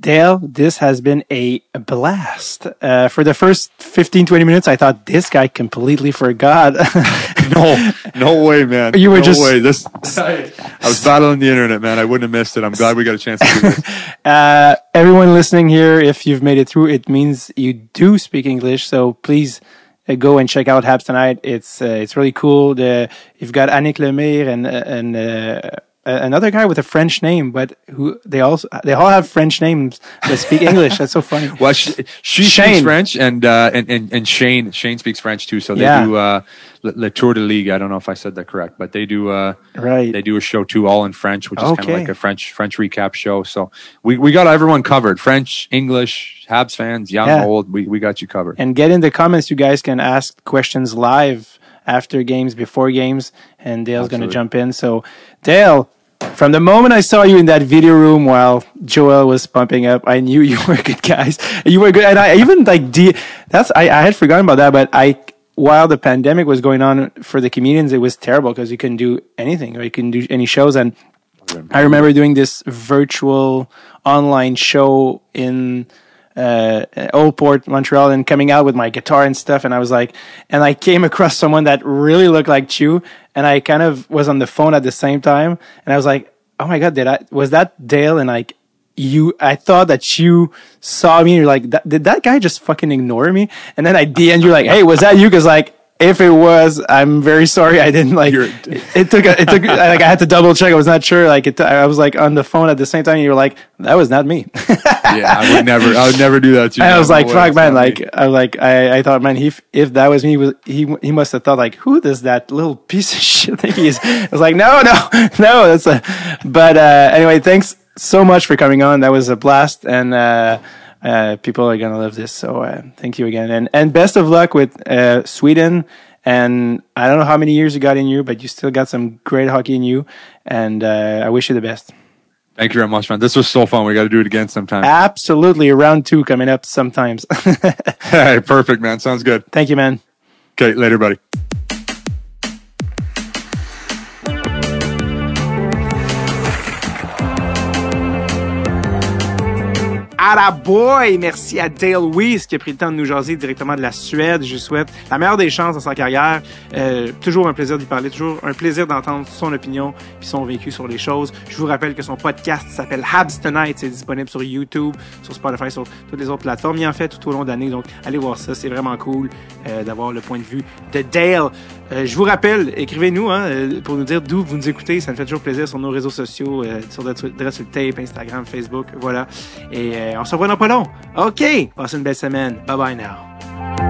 Dale, this has been a blast. Uh, for the first 15, 20 minutes, I thought this guy completely forgot. no, no way, man. You were no just- way. This. I was battling the internet, man. I wouldn't have missed it. I'm glad we got a chance to do this. Uh, everyone listening here, if you've made it through, it means you do speak English. So please uh, go and check out Habs tonight. It's uh, it's really cool. The you've got Annick Lemire and uh, and uh, another guy with a French name, but who they also they all have French names but speak English. That's so funny. Well, she, she speaks French, and, uh, and and and Shane Shane speaks French too. So they Yeah. do uh, Le, Tour de Ligue. I don't know if I said that correct, but they do uh, Right. they do a show too, all in French, which is kind of like a French French recap show. So we, we got everyone covered: French, English, Habs fans, young, Yeah. old. We we got you covered. And get in the comments. You guys can ask questions live after games, before games, and Dale's going to jump in. So, Dale, from the moment I saw you in that video room while Joel was pumping up, I knew you were good guys. You were good, and I even like D. That's I, I had forgotten about that, but I while the pandemic was going on for the comedians, it was terrible because you couldn't do anything or you couldn't do any shows and. I remember doing this virtual online show in uh, Old Port, Montreal, and coming out with my guitar and stuff. And I was like, and I came across someone that really looked like Chew, and I kind of was on the phone at the same time, and I was like, oh my god, did I was that Dale? And like you, I thought that you saw me. You're like, did that guy just fucking ignore me? And then I DM'd you like, hey, was that you? Because like. If it was, I'm very sorry. I didn't like. It, took. A, it took. Like I had to double check. I was not sure. Like it. I was like on the phone at the same time. You were like, "That was not me." yeah, I would never I would never do that to you. And I was like, way, "Fuck, man!" Like me. I like I, I thought, man, he if that was me, was he he must have thought like, "Who does that little piece of shit think he is?" I was like, "No, no, no." That's a. But uh, anyway, thanks so much for coming on. That was a blast, and uh, uh, people are gonna love this. So uh, thank you again, and and best of luck with uh, Sweden And I don't know how many years you got in you, but you still got some great hockey in you. And uh, I wish you the best. Thank you very much, man. This was so fun. We got to do it again sometime. Absolutely. Round two coming up sometimes. hey, perfect, man. Sounds good. Thank you, man. Okay, later, buddy. À la boy! Merci à Dale Weiss qui a pris le temps de nous jaser directement de la Suède. Je souhaite la meilleure des chances dans sa carrière. Euh, toujours un plaisir d'y parler, toujours un plaisir d'entendre son opinion puis son vécu sur les choses. Je vous rappelle que son podcast s'appelle Habs Tonight. C'est disponible sur YouTube, sur Spotify, sur toutes les autres plateformes. Il en fait tout au long de l'année. Donc, allez voir ça. C'est vraiment cool euh, d'avoir le point de vue de Dale. Euh, je vous rappelle, écrivez-nous hein, euh, pour nous dire d'où vous nous écoutez. Ça nous fait toujours plaisir sur nos réseaux sociaux, euh, sur Dress Tape, Instagram, Facebook, voilà. Et on se revoit dans pas long. OK, passe une belle semaine. Bye bye now.